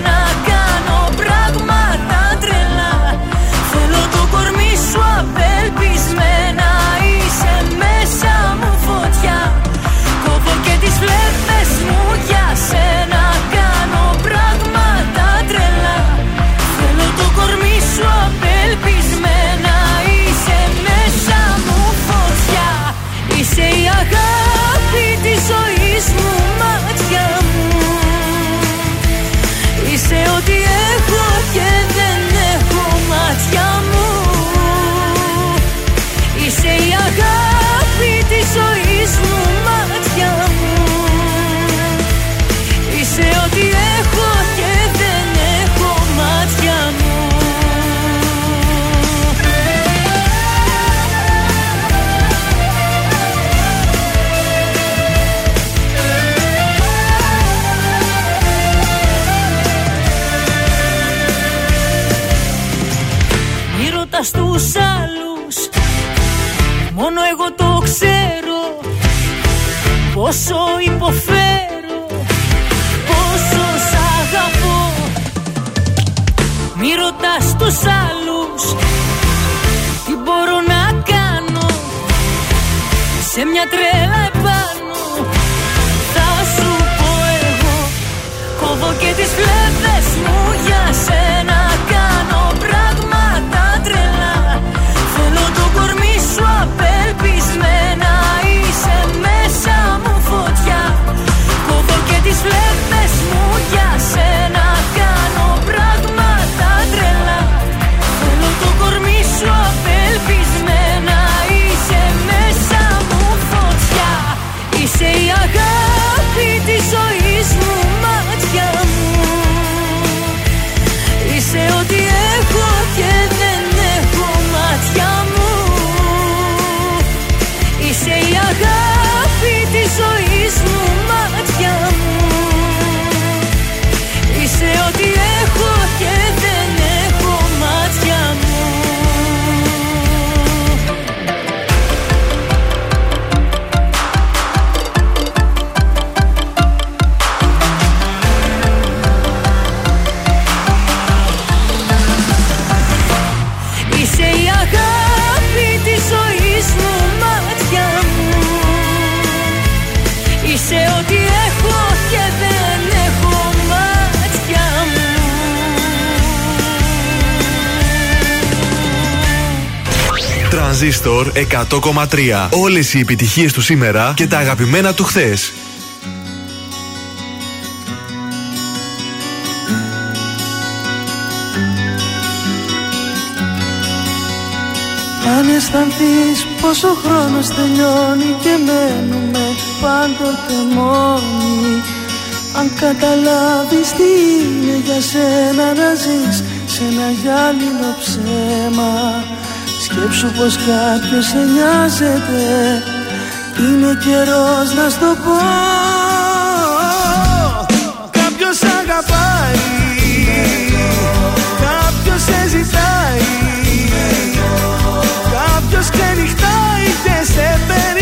108,3. Όλες οι επιτυχίες του σήμερα και τα αγαπημένα του χθες. Αν αισθανθείς πόσο χρόνος τελειώνει και μένουμε πάντοτε μόνοι Αν καταλάβεις τι είναι για σένα να ζεις σε ένα γυάλινο ψέμα Σκέψου πως κάποιος σε νοιάζεται Είναι καιρός να στο πω. Κάποιος αγαπάει. Κάποιος σε ζητάει. Κάποιος ξενυχτάει και σε περιμένει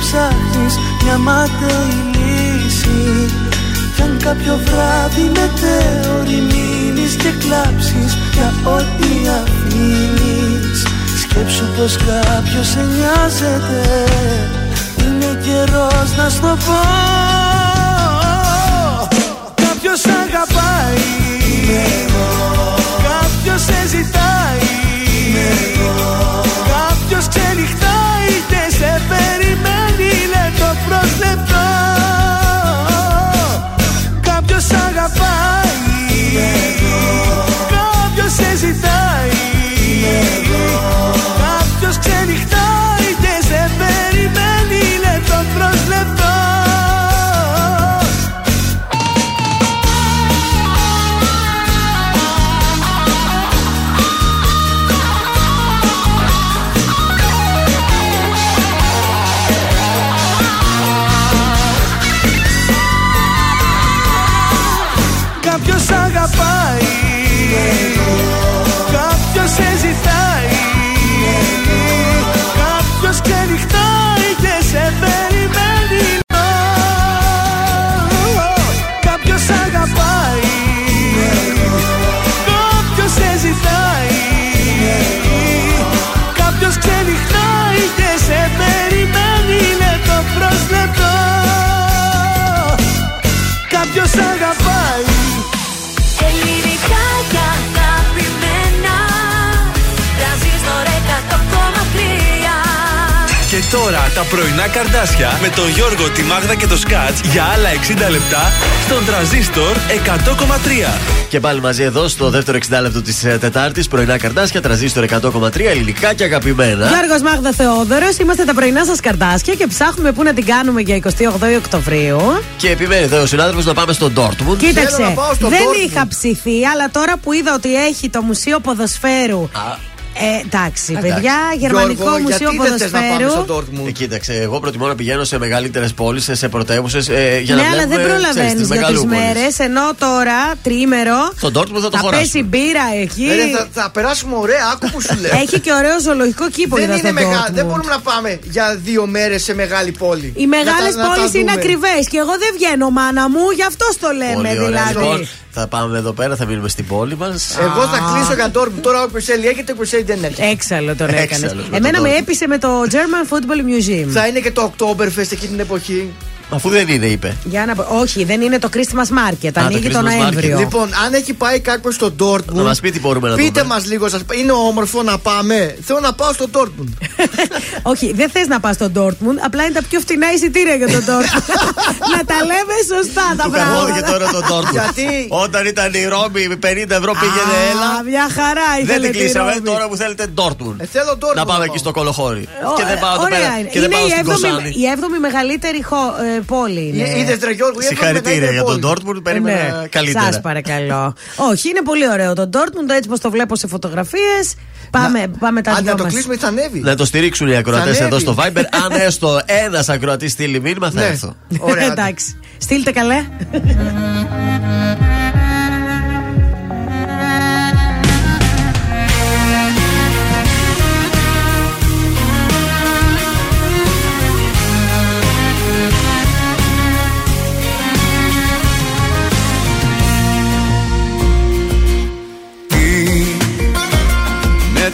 ψάχνεις μια μάταιη λύση. Κι αν κάποιο βράδυ μετέωρη μείνεις και κλάψεις για ό,τι αφήνεις. Σκέψου πως κάποιος σε νοιάζεται Είναι καιρός να στο πω. Κάποιος αγαπάει Κάποιος σε ζητάει Κάποιος ξενυχτάει λεπτό προς λεπτό. Κάποιος αγαπάει πρωινά καρδάσια με τον Γιώργο, τη Μάγδα και το Σκάτς για άλλα 60 λεπτά στον τραζίστορ 100,3. Και πάλι μαζί εδώ στο δεύτερο 60 λεπτό της Τετάρτης, πρωινά καρτάσια, τραζίστορ 100,3 ελληνικά και αγαπημένα. Γιώργος Μάγδα Θεόδωρος, είμαστε τα πρωινά σας καρτάσια και ψάχνουμε πού να την κάνουμε για 28 Οκτωβρίου. Και επιμένει εδώ ο συνάδελφος να πάμε στο Dortmund. Κοίταξε, δεν είχα ψηθεί, αλλά τώρα που είδα ότι έχει το Μουσείο Ποδοσφαίρου. Ε, εντάξει, παιδιά, Γερμανικό Γιώργο, Μουσείο γιατί δεν θες να πάμε Ποδοσφαίρου. στο Dortmund; Ε, κοίταξε, εγώ προτιμώ να πηγαίνω σε μεγαλύτερες πόλεις, σε πρωτεύουσες. Ε, για ναι, να αλλά δεν βλέπουμε, ξέρεις, προλαβαίνει τις για τρει μεγαλούπολες. μέρες. Ενώ τώρα, τρίμερο. Στον Dortmund θα το θα χωράσουμε. πέσει μπύρα εκεί. Ε, ρε, θα, θα περάσουμε ωραία, άκου που σου λέω. Έχει και ωραίο ζωολογικό κήπο δεν, είδα είναι στο μεγα... Dortmund. δεν μπορούμε να πάμε για δύο μέρες σε μεγάλη πόλη. Οι μεγάλε Να τα- να τα πόλεις είναι δούμε. ακριβές και εγώ δεν βγαίνω, μάνα μου, γι' αυτό το λέμε Πολύ ωραία. δηλαδή. Λοιπόν, θα πάμε εδώ πέρα, θα μείνουμε στην πόλη μας. Εγώ θα κλείσω για Dortmund. Τώρα ο Κουρσέλη έρχεται, ο Κουρσέλη δεν έρχεται. Έξαλλο τον έκανες. Έξαλλο με Εμένα τον με Dortmund. έπεισε με το German Football Museum. Θα είναι και το Oktoberfest εκείνη την εποχή. Αφού δεν είναι, είπε. Για να πω. Όχι, δεν είναι το Christmas Market. το Ανοίγει τον Christmas Νοέμβριο. Λοιπόν, αν έχει πάει κάποιος στο Dortmund. Να μας πει τι μπορούμε να Πείτε δούμε. μας λίγο, σας... είναι όμορφο να πάμε. Θέλω να πάω στο Dortmund. Όχι, δεν θες να πας στο Dortmund. Απλά είναι τα πιο φτηνά εισιτήρια για τον Dortmund. να τα λέμε σωστά τα Του καρμώθηκε πράγματα. τώρα το Dortmund. Γιατί; Όταν ήταν η Ρώμη με 50 ευρώ πήγαινε Α, έλα. Μια χαρά Δεν ήθελε την τη κλείσαμε. Ρώμη. Τώρα που θέλετε Dortmund. Ε, θέλω Dortmund. Να πάμε να εκεί πάω. στο κολοχώρι. Ω, Και δεν πάω εδώ ωραία πέρα. είναι. Και δεν Είναι πάω η στην έβδομη- Κοζάνη. Η έβδομη μεγαλύτερη χω- ε, πόλη είναι. Είδες ρε Γιώργο, η έβδομη Συγχαρητήρια μεγαλύτερη για τον πόλη. Dortmund. Περίμενα καλύτερα. Σας παρακαλώ. Όχι, είναι πολύ ωραίο το Dortmund, έτσι πως το βλέπω σε φωτογραφίες. Πάμε, πάμε τα Αν δυο να το μας. κλείσουμε, θα ανέβει. Να το στηρίξουν οι ακροατές Θα εδώ ανέβει. στο Viber. Αν έστω ένας ακροατής στείλει μήνυμα, θα Ναι. έρθω. Ωραία. Εντάξει. Στείλτε καλέ.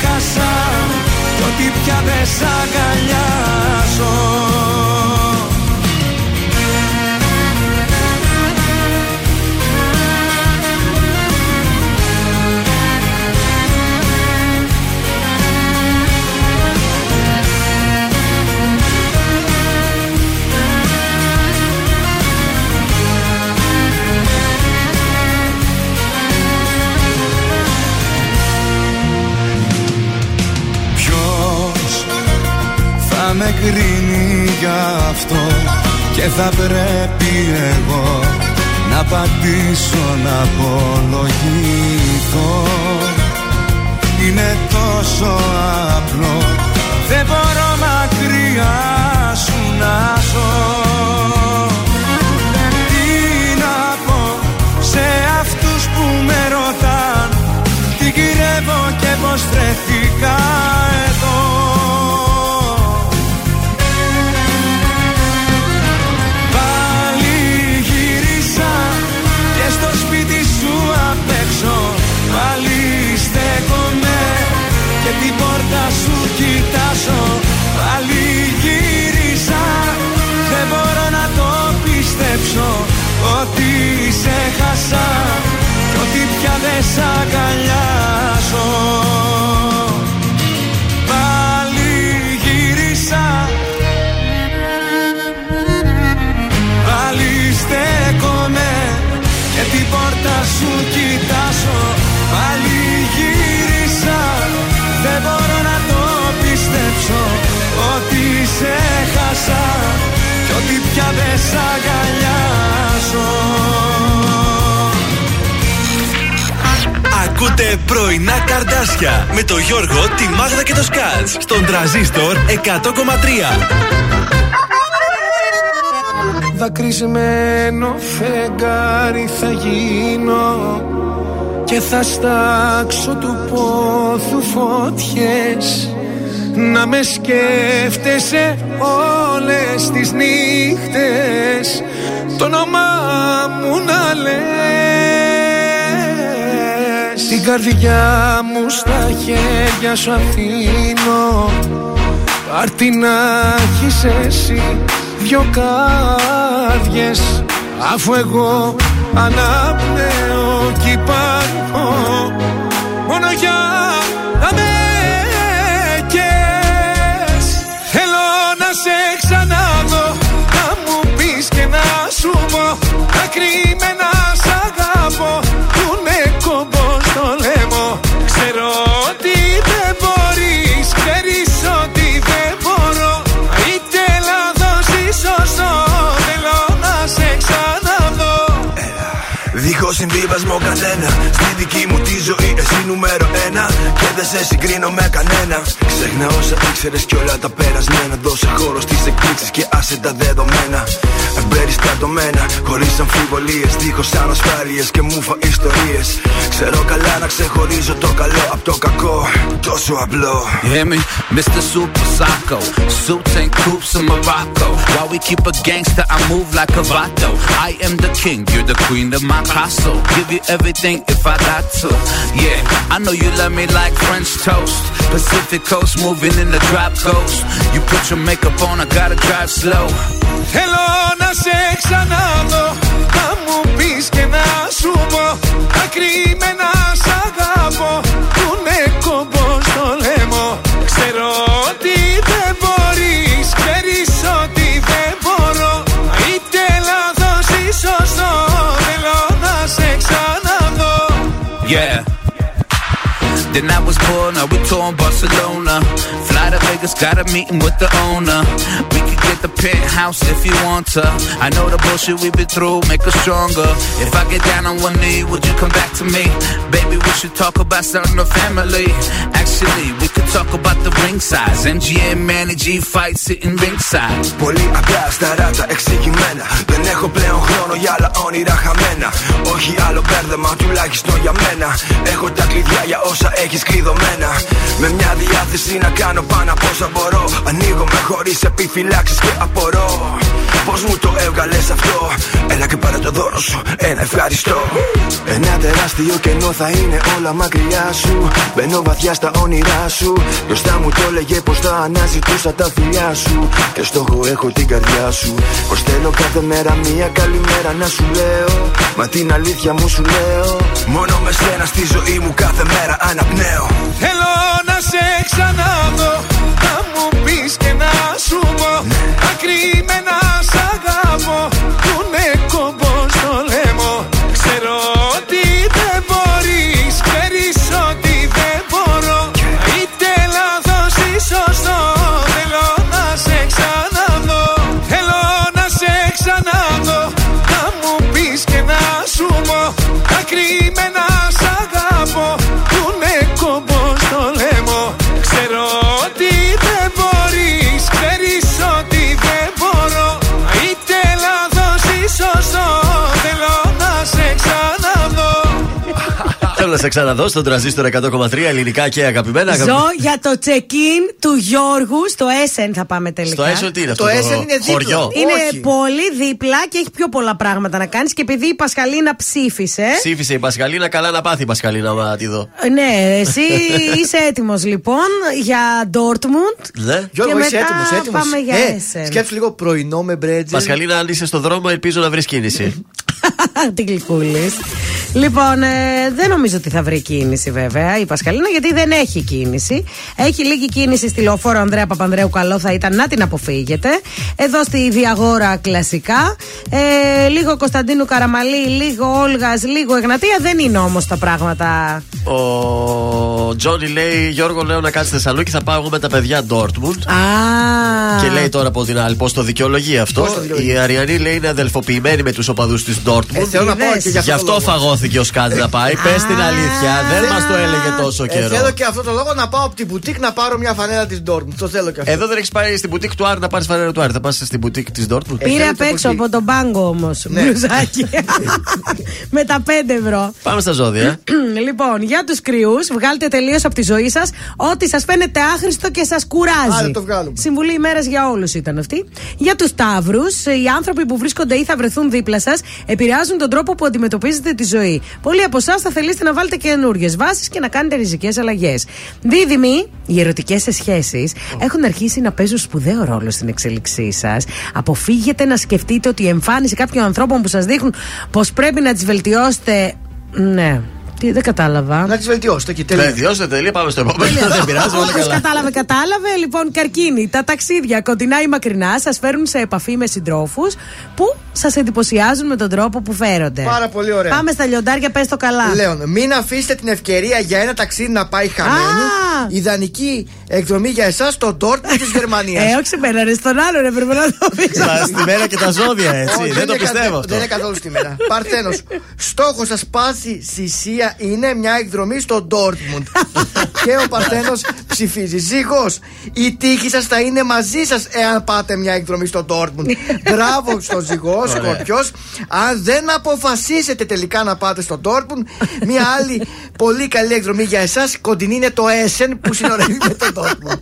σε χάσα κι ότι πια δεν σ' αγκαλιάζω κρίνει για αυτό. Και θα πρέπει εγώ να πατήσω να απολογηθώ. Είναι τόσο απλό δεν μπορώ μακριά σου να ζω. Τι να πω σε αυτούς που με ρωτάν τι γυρεύω και πως βρέθηκα σ' αγκαλιάζω Ακούτε πρωινά καρδάσια με το Γιώργο, τη Μάγδα και το Σκάτς στον τραζίστορ 100,3. Δακρυσμένο φεγγάρι θα γίνω και θα στάξω του πόθου φωτιές να με σκέφτεσαι όλες τις νύχτες. Το όνομά μου να λες. Την καρδιά μου στα χέρια σου αφήνω. Πάρ' την να έχεις εσύ δυο κάρδιες Αφού εγώ αναπνέω κι υπάρχω Δίχως συμβίβασμο κανένα. Στη δική μου τη ζωή εσύ νούμερο ένα Και δεν σε συγκρίνω με κανένα Ξέχνα όσα ήξερες και όλα τα περασμένα Δώσε χώρο στις εκπλήξεις και άσε τα δεδομένα Εμπεριστατωμένα, χωρίς αμφιβολίες Δίχως ανασφάλειες και μουφα ιστορίες Ξέρω καλά να ξεχωρίζω το καλό από το κακό Τόσο απλό You hear me? Mr. Super Psycho. Suits and coops in Morocco. While we keep a gangster, I move like a vato. I am the king, you're the queen of my castle. Give you everything if I got to. Yeah, I know you love me like French toast. Pacific coast moving in the drop coast. You put your makeup on, I gotta drive slow. Θέλω να σε ξαναδώ Να μου πεις και να σου πω Τα κρυμμένα Then I was born, now we touring Barcelona. Fly to Vegas, got a meeting with the owner. We could get the penthouse if you want to. I know the bullshit we've been through, make us stronger. If I get down on one knee, would you come back to me? Baby, we should talk about starting a family. Actually, we could talk about the ring size. MGM, Manny G fight sitting ringside. Πολύ απλά σταράτα εξηγημένα. Δεν έχω πλέον χρόνο για άλλα όνειρα χαμένα. Όχι άλλο μπέρδεμα, τουλάχιστον για μένα. Έχω τα κλειδιά για όσα έχεις κλειδωμένα. Με μια διάθεση να κάνω πάνω από όσα μπορώ. Ανοίγομαι χωρίς επιφυλάξεις και απορώ. Πώς μου το έβγαλες αυτό, Έλα και πάρε το δώρο σου. Ένα ευχαριστώ. Ένα τεράστιο κενό θα είναι όλα μακριά σου. Μπαίνω βαθιά στα όνειρά σου. Μπροστά μου το έλεγε πως θα αναζητούσα τα φιλιά σου. Και στόχο έχω την καρδιά σου. Πως θέλω κάθε μέρα μία καλημέρα να σου λέω. Μα την αλήθεια μου σου λέω. Μόνο με σένα στη ζωή μου κάθε μέρα αναπνέω. Θέλω να σε ξαναδώ Να μου πεις και να σου πω Τα Θέλω να σε ξαναδώ στον τραζίστρο 100,3 ελληνικά και αγαπημένα. Ζω για το check-in του Γιώργου στο Essen θα πάμε τελικά. Στο Essen τι είναι αυτό, Το το Essen είναι δίπλα. χωριό; Είναι Όχι. πολύ δίπλα και έχει πιο πολλά πράγματα να κάνεις. Και επειδή η Πασχαλίνα ψήφισε. Ψήφισε η Πασχαλίνα, καλά να πάθει η Πασχαλίνα, μα τη δω. Ναι, εσύ είσαι έτοιμος λοιπόν για Dortmund. Ναι. Γιώργο, Και είσαι μετά έτοιμος, έτοιμος. πάμε για Essen. Σκέψου λίγο πρωινό με μπρέτζελ. Πασχαλίνα, αν είσαι στο δρόμο, ελπίζω να βρεις κίνηση. Την γλυκούλης. Λοιπόν, ε, δεν νομίζω ότι θα βρει κίνηση βέβαια η Πασχαλίνα γιατί δεν έχει κίνηση. Έχει λίγη κίνηση στη λεωφόρο Ανδρέα Παπανδρέου. Καλό θα ήταν να την αποφύγετε. Εδώ στη Διαγόρα κλασικά. Ε, λίγο Κωνσταντίνου Καραμαλή, λίγο Όλγας, λίγο Εγνατία. Δεν είναι όμως τα πράγματα. Ο Τζόνι λέει: Γιώργο, λέω να κάτσει στη Θεσσαλονίκη, θα πάω εγώ με τα παιδιά Dortmund. Α, Και λέει τώρα από την άλλη, πώς το δικαιολογεί αυτό. Πώς το δικαιολογεί; Η Αριανή λέει είναι αδελφοποιημένη με τους οπαδούς της Dortmund. Ε, θέλω να πάω Είδες. και για Γι' αυτό, το αυτό λόγο. Φαγώθηκε ο Σκάτ να πάει. Πες την αλήθεια, δεν μας το έλεγε τόσο Ε, καιρό. θέλω και αυτό το λόγο να πάω από την μπουτίκ να πάρω μια φανέλα της Dortmund. Το θέλω και αυτό. Εδώ δεν έχεις πάει στην μπουτίκ του Άρη να πάρεις φανέλα του Άρη. Θα πας στην μπουτίκ της Dortmund. Ε, Πήρε θέλετε απ' έξω από εκεί. από τον πάγκο όμως. Ναι. Μπλουζάκι. με τα 5 ευρώ. Πάμε στα ζώδια. λοιπόν, για τους κρυούς, βγάλτε τελείως από τη ζωή σας ό,τι σας φαίνεται άχρηστο και σας κουράζει. Άντε, το βγάλουμε. Συμβουλή ημέρας για όλους ήταν αυτή. Για τους Ταύρους, οι άνθρωποι που βρίσκονται ή θα βρεθούν δίπλα σας επηρεάζουν τον τρόπο που αντιμετωπίζετε τη ζωή. Πολλοί από εσάς θα θελήσετε να βάλετε καινούριε βάσεις και να κάνετε ριζικές αλλαγές. Δίδυμοι, οι ερωτικές σχέσεις έχουν αρχίσει να παίζουν σπουδαίο ρόλο στην εξέλιξή σας. Αποφύγετε να σκεφτείτε ότι η εμφάνιση κάποιων ανθρώπων που σας δείχνουν πως πρέπει να τις βελτιώσετε. Ναι. Τι, δεν κατάλαβα. Να τις βελτιώσετε και Ναι, τελείω. διώστε τελεία, πάμε στο επόμενο. Δεν πειράζει, όλα Όποιος καλά. κατάλαβε, κατάλαβε. Λοιπόν, καρκίνη, τα ταξίδια κοντινά ή μακρινά σας φέρνουν σε επαφή με συντρόφους που σας εντυπωσιάζουν με τον τρόπο που φέρονται. Πάρα πολύ ωραία. Πάμε στα λιοντάρια, πες το καλά. Λέων, μην αφήσετε την ευκαιρία για ένα ταξίδι να πάει χαμένη. Α! Ιδανική εκδρομή για εσάς στο Dortmund της Γερμανίας. Ε, όχι σε μένα, ρε, στον άλλον έπρεπε να το πεις. Στα- Στη μέρα και τα ζώδια, έτσι. Όχι, Δεν το είναι κα- πιστεύω αυτό. Δεν είναι καθόλου στη μέρα. Παρθένο. Στόχος σας πάση θυσία είναι μια εκδρομή στο Dortmund. και ο Παρθένο ψηφίζει. Ζήγος. Η τύχη σας θα είναι μαζί σας εάν πάτε μια εκδρομή στο Dortmund. Μπράβο στο ζυγό, σκορπιός. Αν δεν αποφασίσετε τελικά να πάτε στο Dortmund, μια άλλη πολύ καλή εκδρομή για εσάς κοντινή είναι το Essen που συνορεύει με το Dortmund.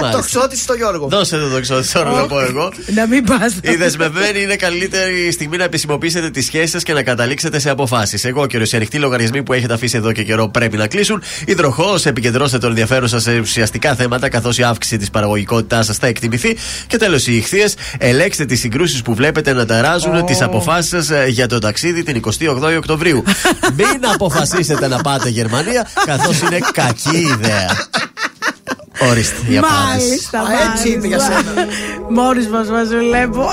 Μάλιστα. Το ξώτης στο Γιώργο; Δώσε το δοξότη τώρα να πω εγώ. Να μην πας. Η δεσμευμένη είναι καλύτερη στιγμή να επισημοποιήσετε τις σχέσεις σας και να καταλήξετε σε αποφάσεις. Εγώ καιρο, οι ανοιχτοί λογαριασμοί που έχετε αφήσει εδώ και καιρό πρέπει να κλείσουν. Υδροχός, επικεντρώστε τον ενδιαφέρον σας σε ουσιαστικά θέματα, καθώς η αύξηση της παραγωγικότητάς σας θα εκτιμηθεί. Και τέλος, οι ηχθείες, ελέξτε τις συγκρούσεις που βλέπετε να ταράζουν Ω. τις αποφάσεις σας για το ταξίδι την 28η Οκτωβρίου. Μην αποφασίσετε να πάτε Γερμανία, καθώς είναι κακή ιδέα. Ορίστε, η απάντηση. Μάλιστα, Α, έτσι είναι για σένα. Μόλις μας μα βλέπω.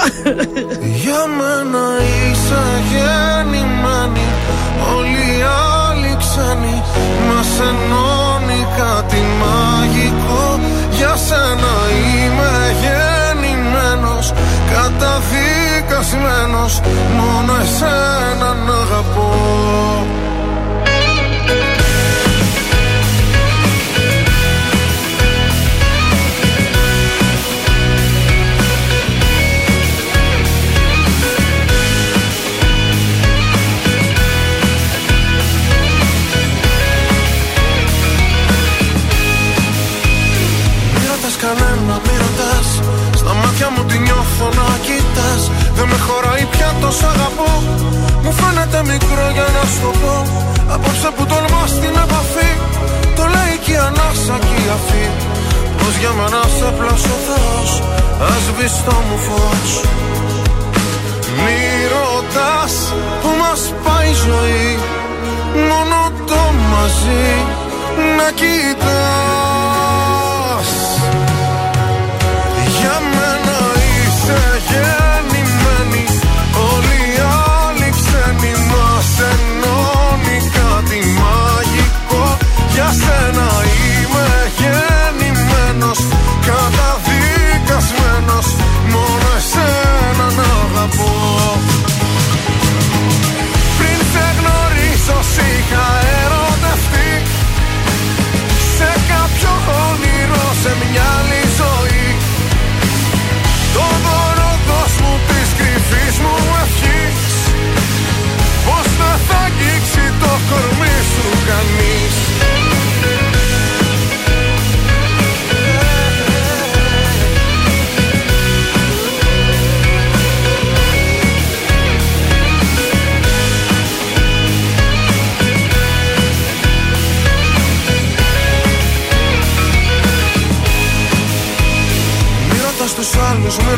Για μένα είσαι γεννημένη ενώνει κάτι μαγικό. Για σένα είμαι γεννημένος Καταδικασμένος. Μόνο εσένα να αγαπώ χωράει πια τόσο αγαπώ. Μου φαίνεται μικρό για να σου το πω. Απόψε που τολμάς την επαφή Το λέει και η ανάσα και η αφή. Πως για μένα σε πλάσω Θεός Ας βεις το μου φως. Μη ρωτάς που μας πάει η ζωή Μόνο το μαζί να κοιτάς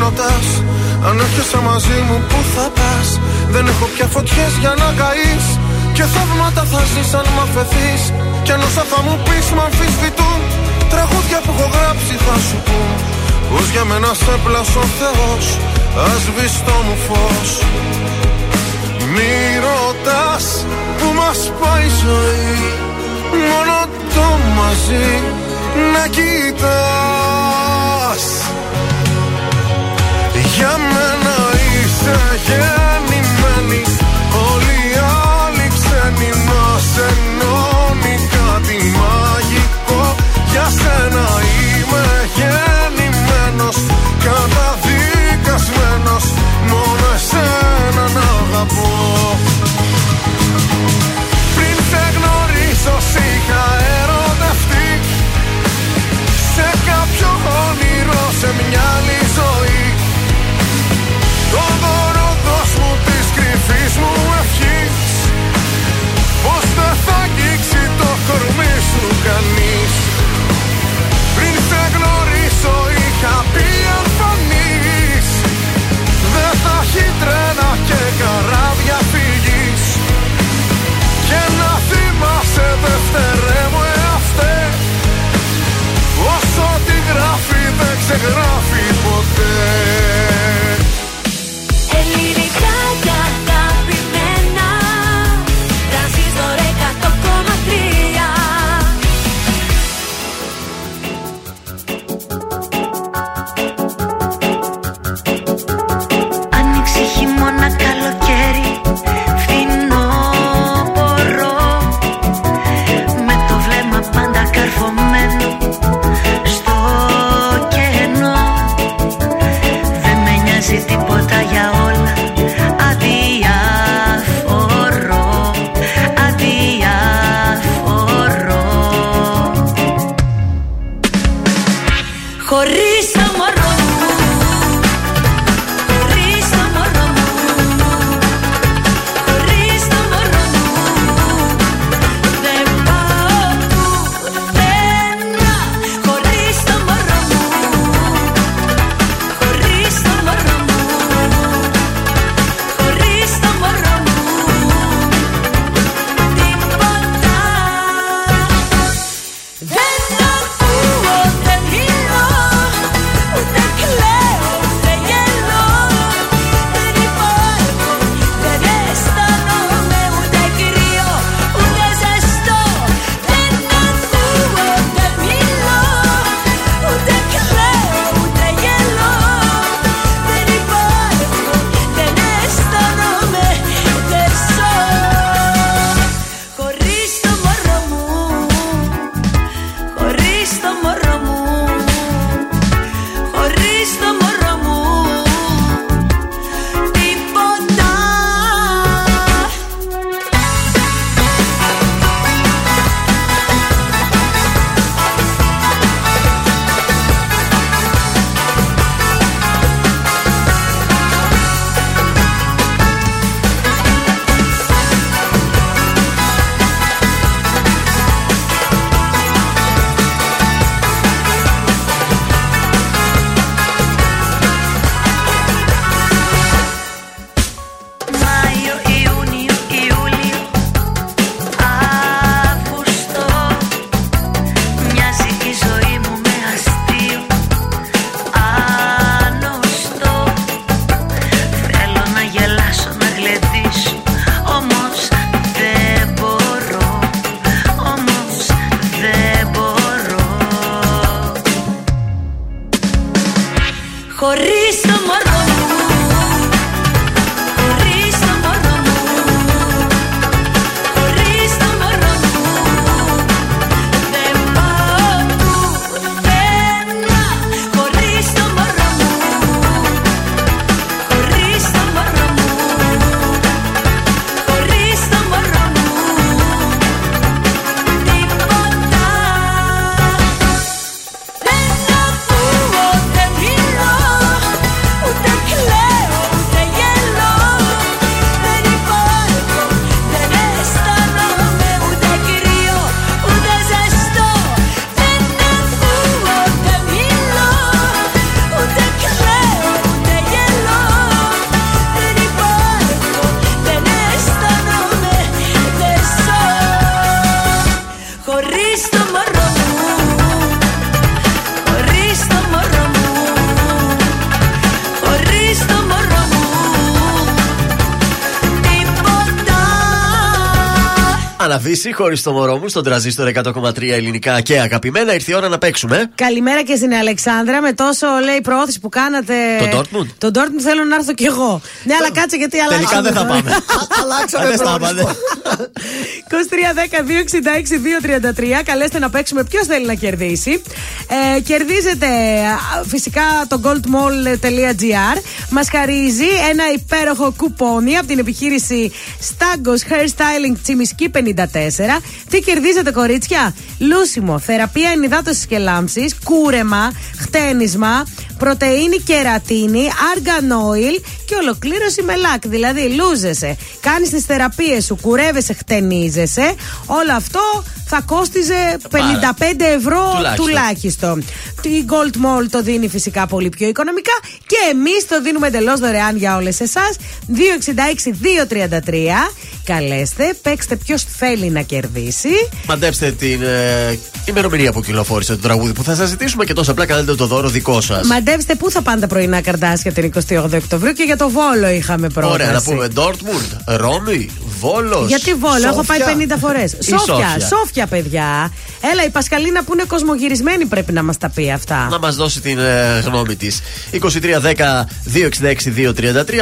άλλους, μη ρωτάς. Αν έρχεσαι μαζί μου που θα πας; Δεν έχω πια φωτιές για να καείς. Και θαύματα θα ζεις αν μ' αφαιθείς. Κι αν όσα θα μου πεις μ' αμφισβητούν. Τραγούδια που έχω γράψει θα σου πούν. Πως για μένα σε πλάσω ο Θεός Ας βεις το μου φως. Μη ρωτάς που μας πάει η ζωή Μόνο το μαζί να κοιτάς Για μένα είσαι γεννημένη. Όλοι οι άλλοι ξένοι μας ενώνει κάτι μαγικό. Για σένα είμαι γεννημένος Καταδικασμένος. Μόνο εσένα να αγαπώ. Πριν σε γνωρίσω σ' είχα ερωτευτεί. Σε κάποιο Χωρίς Como Αναβήσει χωρίς το μωρό μου στον τραζίστορ 100,3 ελληνικά και αγαπημένα. Ήρθε η ώρα να παίξουμε. Καλημέρα και στην Αλεξάνδρα με τόσο λέει προώθηση που κάνατε. Το Dortmund? Το Dortmund θέλω να έρθω κι εγώ. Ναι, αλλά κάτσε γιατί αλλάξαμε. Τελικά δεν θα τώρα. πάμε. Αλλάξαμε Δεν θα προορισμό. πάμε. 2310-266-233. Καλέστε να παίξουμε. Ποιος θέλει να κερδίσει. Ε, κερδίζετε α, φυσικά το goldmall.gr. Μας χαρίζει ένα υπέροχο κουπόνι από την επιχείρηση Stagos Hairstyling Τσιμισκή 54. Τι κερδίζετε, κορίτσια; Λούσιμο, θεραπεία ενυδάτωσης και λάμψης, κούρεμα, χτένισμα, πρωτενη, κερατίνη, argan oil και ολοκλήρωση με λάκ. Δηλαδή, λούζεσαι, κάνεις τις θεραπείες σου, κουρεύεσαι, χτενίζεσαι. Όλο αυτό θα κόστιζε 55 ευρώ Τουλάχιστον. τουλάχιστον. Η Gold Mall το δίνει φυσικά πολύ πιο οικονομικά και εμείς το δίνουμε εντελώς δωρεάν για όλες εσάς. 266-233. Καλέστε, παίξτε ποιος θέλει να κερδίσει. Μαντέψτε την ε, ημερομηνία που κυκλοφόρησε το τραγούδι που θα σας ζητήσουμε και τόσο απλά κάνετε το δώρο δικό σας. Μαντέψτε πού θα πάνε τα πρωινά καρδάσια την 28 Οκτωβρίου και για το Βόλο είχαμε πρόταση. Ωραία, να πούμε Dortmund, Ρώμη, Βόλος. Γιατί Βόλο, έχω πάει 50 φορές. Σόφια, Σόφια. Σόφια, παιδιά. Έλα, η Πασκαλίνα που είναι κοσμογυρισμένη πρέπει να μας τα πει αυτά. Να μας δώσει την ε, γνώμη της. 2310-266-233.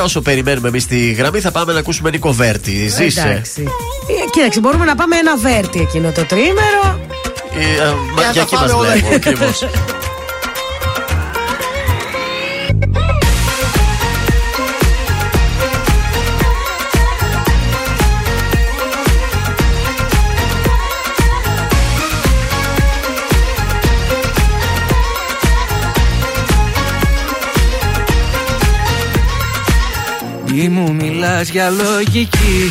Όσο περιμένουμε εμείς τη γραμμή, θα πάμε να ακούσουμε Νίκο Βέρτη. Ζήσε. Εντάξει. Ε, μπορούμε να πάμε ένα βέρτι εκείνο το τρίμερο. Ε, μα για. Μη μου μιλάς για λογική;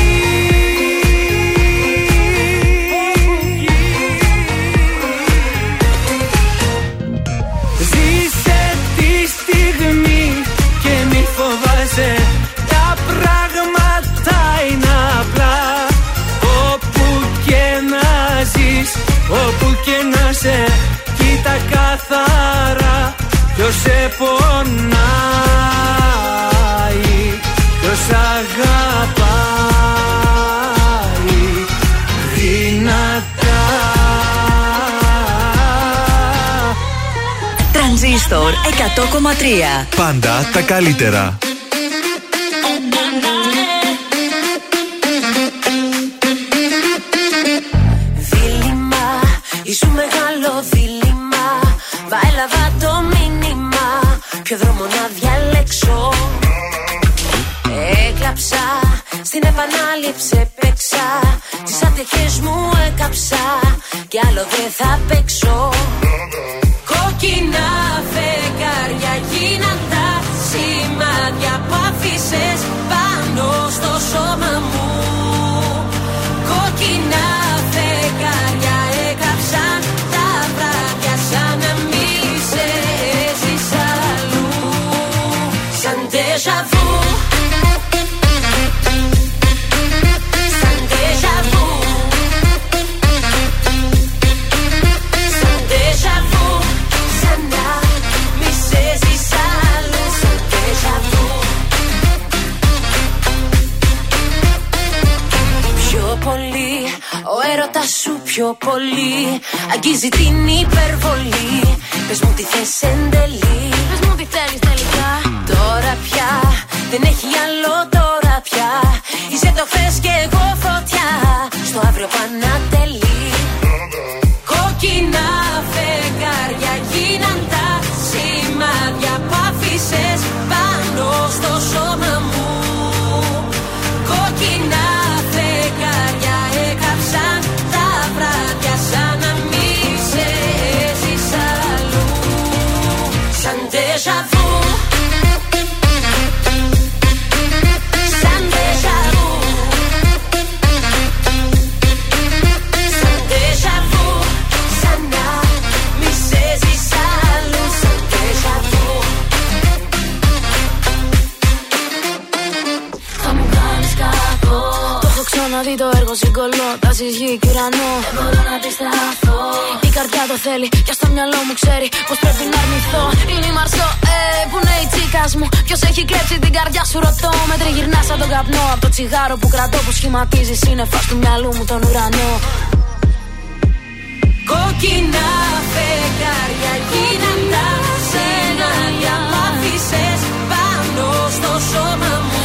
καθαρά ποιος σε πονάει Ποιος αγαπάει δυνατά Τρανζίστορ 100,3. Πάντα τα καλύτερα. Έκλαψα, στην επανάληψη παίξα Τις άτυχες μου έκαψα. Κι άλλο δεν θα παίξω. Κόκκινα φεγγάρια γίναν τα σημάδια που άφησες πάνω στο σώμα μου πιο πολύ. Αγγίζει την υπερβολή. Πες μου τι θες εν τελεί Πες μου τι θέλεις τελικά. Τώρα πια, δεν έχει άλλο τώρα πια. Είσαι το χθες και εγώ φωτιά. Στο αύριο πανατελεί δει το έργο συγκολώ. Τα γη και ουρανό. Δεν μπορώ να αντισταθώ. Η καρδιά το θέλει, και στο μυαλό μου ξέρει πως πρέπει να αρνηθώ. Είναι η Μαρσό, ε, που είναι η τσίκας μου. Ποιος έχει κλέψει την καρδιά σου, ρωτώ. Με τριγυρνάς σαν τον καπνό. Από το τσιγάρο που κρατώ που σχηματίζει σύννεφα του μυαλού μου τον ουρανό. Κόκκινα φεγγάρια γίναν τα σενάρια Μ' πάνω στο σώμα μου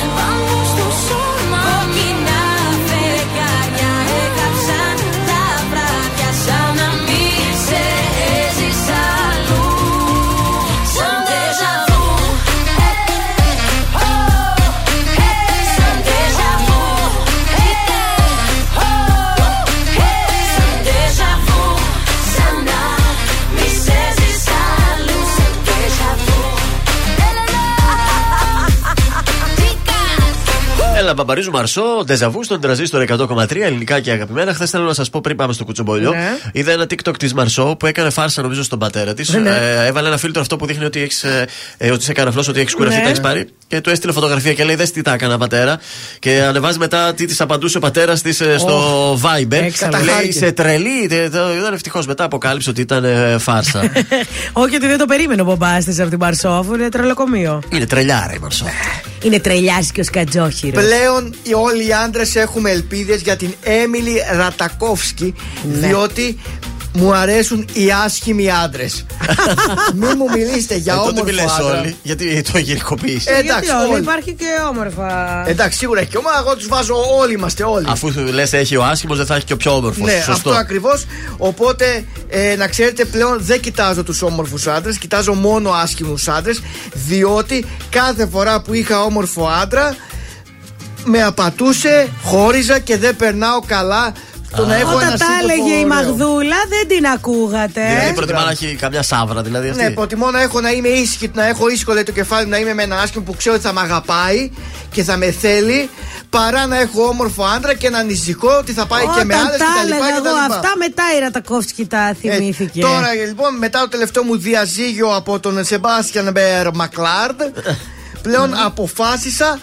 Έλα, μπαμπαρίζου Μαρσό, ντεζαβού στον τραζίστορ 100,3 ελληνικά και αγαπημένα. Χθες θέλω να σας πω πριν πάμε στο κουτσομπολιό. Ναι. Είδα ένα TikTok της Μαρσό που έκανε φάρσα νομίζω στον πατέρα της. Ναι. Ε, έβαλε ένα φίλτρο αυτό που δείχνει ότι, έχεις, ε, ε, ότι σε έκανε φλό, ότι έχεις κουρευτεί, Ναι. τα έχεις πάρει. Και του έστειλε φωτογραφία και λέει: Δες τι τα έκανα, πατέρα. Και ανεβάζει μετά τι της απαντούσε ο πατέρας της στο Viber. Έξαλλο. Λέει: Καταχάρηκε. Σε τρελή. Ε, το- Ήταν ευτυχώς μετά αποκάλυψε ότι ήταν ε, φάρσα. Όχι ότι δεν το περίμενε ο μπαμπάς της από την Μαρσό, αφού είναι τρελοκομείο. Είναι τρελιάρα η Μαρσό. Είναι τρελιάζει και ο Σκατζόχυρος. Πλέον οι- όλοι οι άντρες έχουμε ελπίδες για την Έμιλι Ρατακόφσκι, Ναι. διότι μου αρέσουν οι άσχημοι άντρες. Μην μου μιλήσετε για Ε, τότε όμορφο μιλές άντρα. όλοι. Γιατί το γυναικοποιεί. Ε, Γιατί εντάξει, όλοι, όλοι. υπάρχει και όμορφα. Εντάξει, σίγουρα έχει και ομάδα. Εγώ τους βάζω όλοι είμαστε όλοι. Αφού λες έχει ο άσχημος, δεν θα έχει και ο πιο όμορφος. Ναι, Σωστό. αυτό ακριβώς. Οπότε ε, να ξέρετε πλέον δεν κοιτάζω τους όμορφους άντρες, κοιτάζω μόνο άσχημους άντρες, διότι κάθε φορά που είχα όμορφο άντρα με απατούσε, χώριζα και δεν περνάω καλά το να έχω ένα Όταν τα σύντροφο έλεγε η ωραίο. Μαγδούλα, δεν την ακούγατε. Δηλαδή προτιμά να έχει καμιά σάβρα, δηλαδή αυτή. Ναι, προτιμώ να έχω να είμαι ήσυχη, να έχω ήσυχο λέει, το κεφάλι μου, να είμαι με έναν άσχημο που ξέρω ότι θα με αγαπάει και θα με θέλει, παρά να έχω όμορφο άντρα και να ανησυχώ ότι θα πάει και Όταν με άλλε τα κτλ. έλεγα κτλ. εγώ αυτά, μετά η Ρατακόφσκι τα Ε, θυμήθηκε. τώρα λοιπόν, μετά το τελευταίο μου διαζύγιο από τον Σεμπάστιαν Μπέρ Μακλάρντ, πλέον αποφάσισα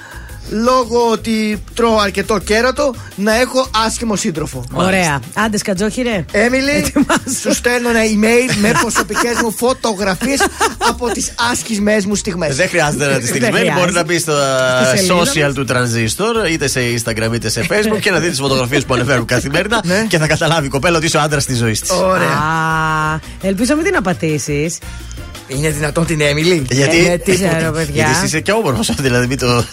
λόγω ότι τρώω αρκετό κέρατο να έχω άσχημο σύντροφο. Ωραία. Άντε, Σκατζόχυρε. Έμιλι, σου στέλνω ένα email με προσωπικές μου φωτογραφίες από τις άσχημε μου στιγμές. Δεν χρειάζεται να τη στείλεις Δεν mail. Μπορεί χρειάζεται. να μπεις στο Στη ε, σελίδα social του Transistor, είτε σε Instagram είτε σε Facebook και να δεις τις φωτογραφίες που ανεβαίνουν καθημερινά και θα καταλάβει η κοπέλα ότι είσαι ο άντρας της ζωής της. Ωραία. Α, ελπίζω μην την απατήσεις. Είναι δυνατόν την Έμιλι. Γιατί, Ε, τι ξέρω, παιδιά. γιατί εσύ είσαι και όμορφος, δηλαδή μην το.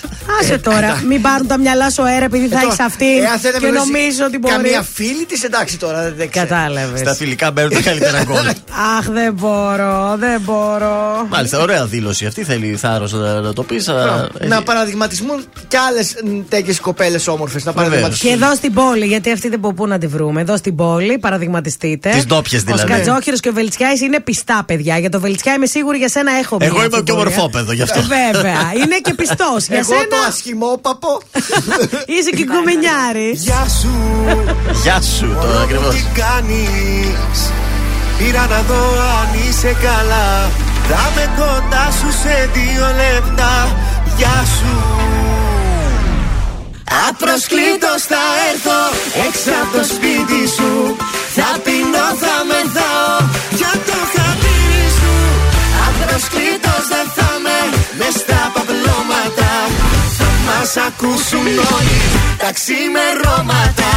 Άσε τώρα, μην πάρουν τα μυαλά σου αέρα επειδή θα Ε, τώρα, έχεις αυτή εάν θέλει να και με ρωτήσει νομίζω ότι μπορεί. Καμία φίλη της, εντάξει τώρα δεν ξέρω. Κατάλαβες. Στα φιλικά μπαίνουν τα καλύτερα γκολ. Αχ, δεν μπορώ, δεν μπορώ. Μάλιστα, ωραία δήλωση αυτή. Θέλει θάρρος να, να το πεις. Να παραδειγματισμούν κι άλλες τέτοιες κοπέλες όμορφες. Να Και παραδειγματιστούν. εδώ στην πόλη, γιατί αυτή δεν μπορεί πού να τη βρούμε. Εδώ στην πόλη, παραδειγματιστείτε. Τις ντόπιες δηλαδή. Ο Σκατζόχυρος και ο Βελτσιάη είναι πιστά παιδιά. Για το Βελτσιάη είμαι σίγουρη για σένα έχω μια Εγώ είμαι και αμφιβολία. ομορφόπεδο γι' αυτό. Ε, Βέβαια. Είναι και πιστός. για Εγώ σένα το ασχημόπαπο. είσαι και κομμενιάρη. Γεια σου, Γεια σου, το ακριβώς. τι κάνεις Πήρα να δω αν είσαι καλά Θα με κοντά σου σε δύο λεπτά Γεια σου Απροσκλήτως θα έρθω έξω από το σπίτι σου Θα πεινώ, θα μεθάω Θα μας ακούσουν όλοι τα ξημερώματα.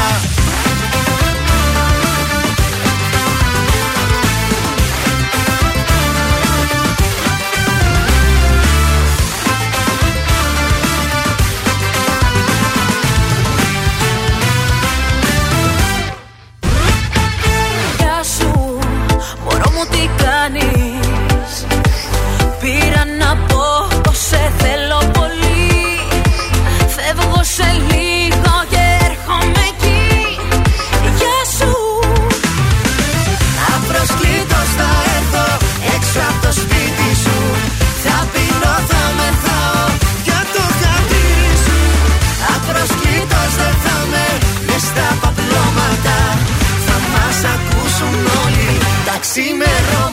Γεια σου, μωρό μου τι κάνεις; Πήρα να πω πως σε θέλω. πολύ Φεύγω σε λίγο και έρχομαι εκεί. Γεια σου. Απροσκλήτως θα έρθω έξω από το σπίτι σου. Θα πεινώ, θα μεθάω για το χατήρι σου. Απροσκλήτως δεν θα με μες στα παπλώματα. Θα μας ακούσουν όλοι. Τα ξημερώματα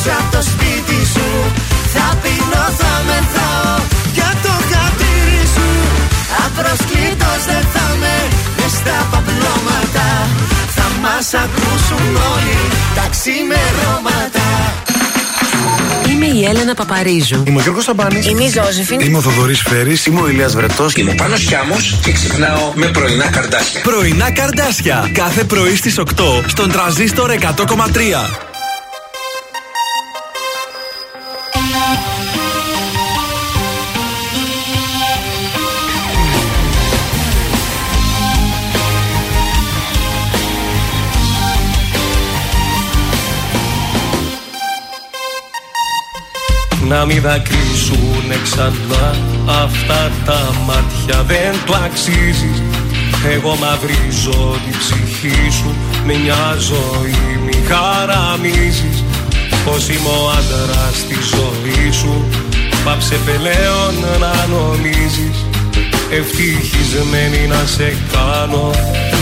Έξω από το σπίτι σου Θα πίνω, θα μεθάω Για το χατήρι σου Απροσκλήτως δεν θα με Μες στα παπλώματα Θα μας ακούσουν όλοι Τα ξημερώματα Είμαι η Έλενα Παπαρίζου. Είμαι ο Γιώργος Σαμπάνης. Είμαι η Ζώζεφιν. Είμαι ο Θοδωρής Φέρης. Είμαι ο Ηλίας Βρετός. Είμαι ο Πάνος Χιάμος και ξυπνάω με πρωινά καρδάσια. Πρωινά καρδάσια. Κάθε πρωί στις 8 στον τραζίστορ 100,3. Να μην δακρύσουνε ξανά αυτά τα μάτια. Δεν το αξίζεις Εγώ μαυρίζω την ψυχή σου. Με μια ζωή μη χαραμίζεις. Πως είμαι ο άντρας στη ζωή σου. Πάψε πελέον να νομίζεις. Ευτυχισμένη να σε κάνω.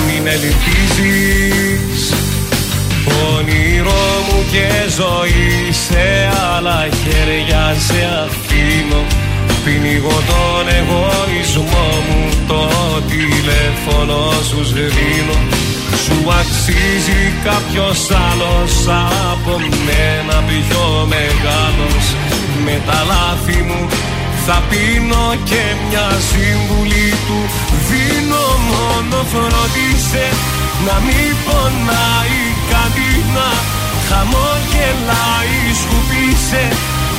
Μην ελπίζεις Όνειρό μου και ζωή σε άλλα χέρια σε αφήνω. Πνίγω τον εγωισμό μου το τηλέφωνο σου σβήνω. Σου αξίζει κάποιος άλλος από μένα πιο μεγάλος. Με τα λάθη μου θα πίνω και μια σύμβουλη του. Δίνω μόνο φροντίσε να μην πονάει κάτι να χαμογελάει. Σκουπίσε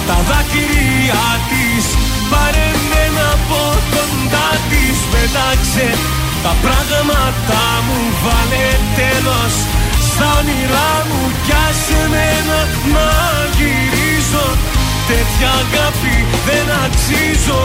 τα δάκρυα της. Πάρε με από κοντά της. Πετάξε τα πράγματα μου. Βάλε τέλος στα όνειρά μου. Κι άσε μένα να γυρίζω. Τέτοια αγάπη δεν αξίζω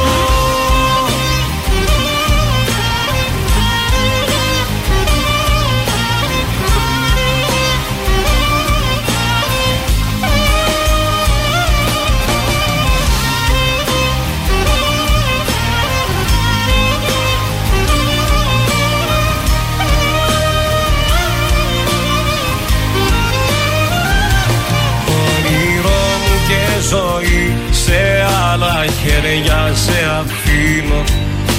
χέρια σε αφήνω.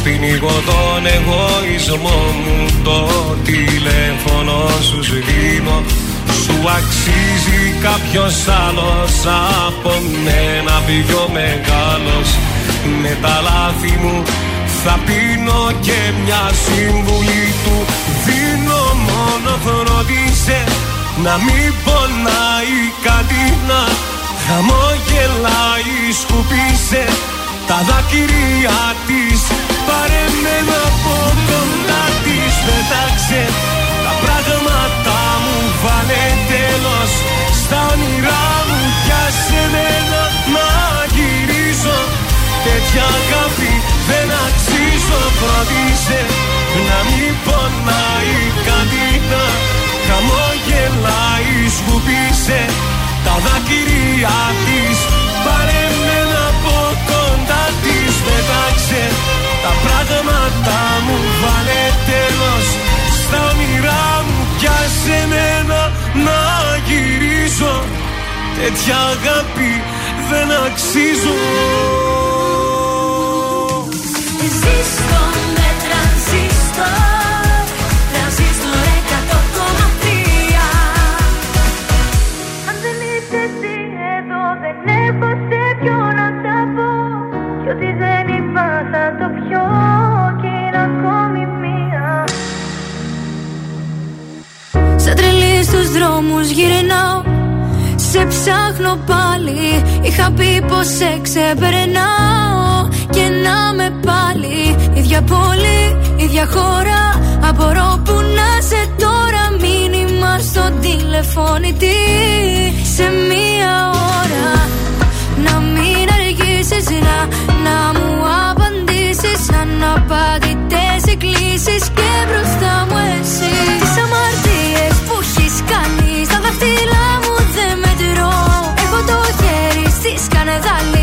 Πνίγω τον εγωισμό μου. Το τηλέφωνο σου σβήνω. Σου αξίζει κάποιος άλλος από μένα. Πιο μεγάλος. Με τα λάθη μου θα πίνω και μια σύμβουλη του. Δίνω μόνο φροντίσε να μην πονάει κάτι να χαμογελάει σκουπίσε τα δάκρυα της πάρε με από κοντά της. Πετάξε τα πράγματα μου βάλε τέλος. Στα όνειρά μου πιάσε μένα να γυρίζω. Τέτοια αγάπη δεν αξίζω φροντίσε να μην πονάει κάτι να χαμογελάει σκουπίσε. Τα δάκρυα της τα πράγματα μου βάλε τέλος στα όνειρά μου πιάσε μένα να γυρίζω. Τέτοια αγάπη δεν αξίζω. Ζήστο με τρανζίστορ Τρανζίστορ ότι δεν είπα θα το πιω κι είναι ακόμη μία. Σαν τρελή στους δρόμους γυρνάω Σε ψάχνω πάλι. Είχα πει πως σε ξεπερνάω Και να με πάλι. Ίδια πόλη, ίδια χώρα Απορώ που να σε τώρα. Μήνυμα στο τηλεφώνητη Σε μία ώρα. Να να, να μου απαντήσει. Αν απαντητέ εκκλήσει και μπροστά μου εσύ. Τι αμαρτίε που έχει κάνει στα δαχτυλά μου δεν μετρώ. Έχω το χέρι στη σκανεδάλη.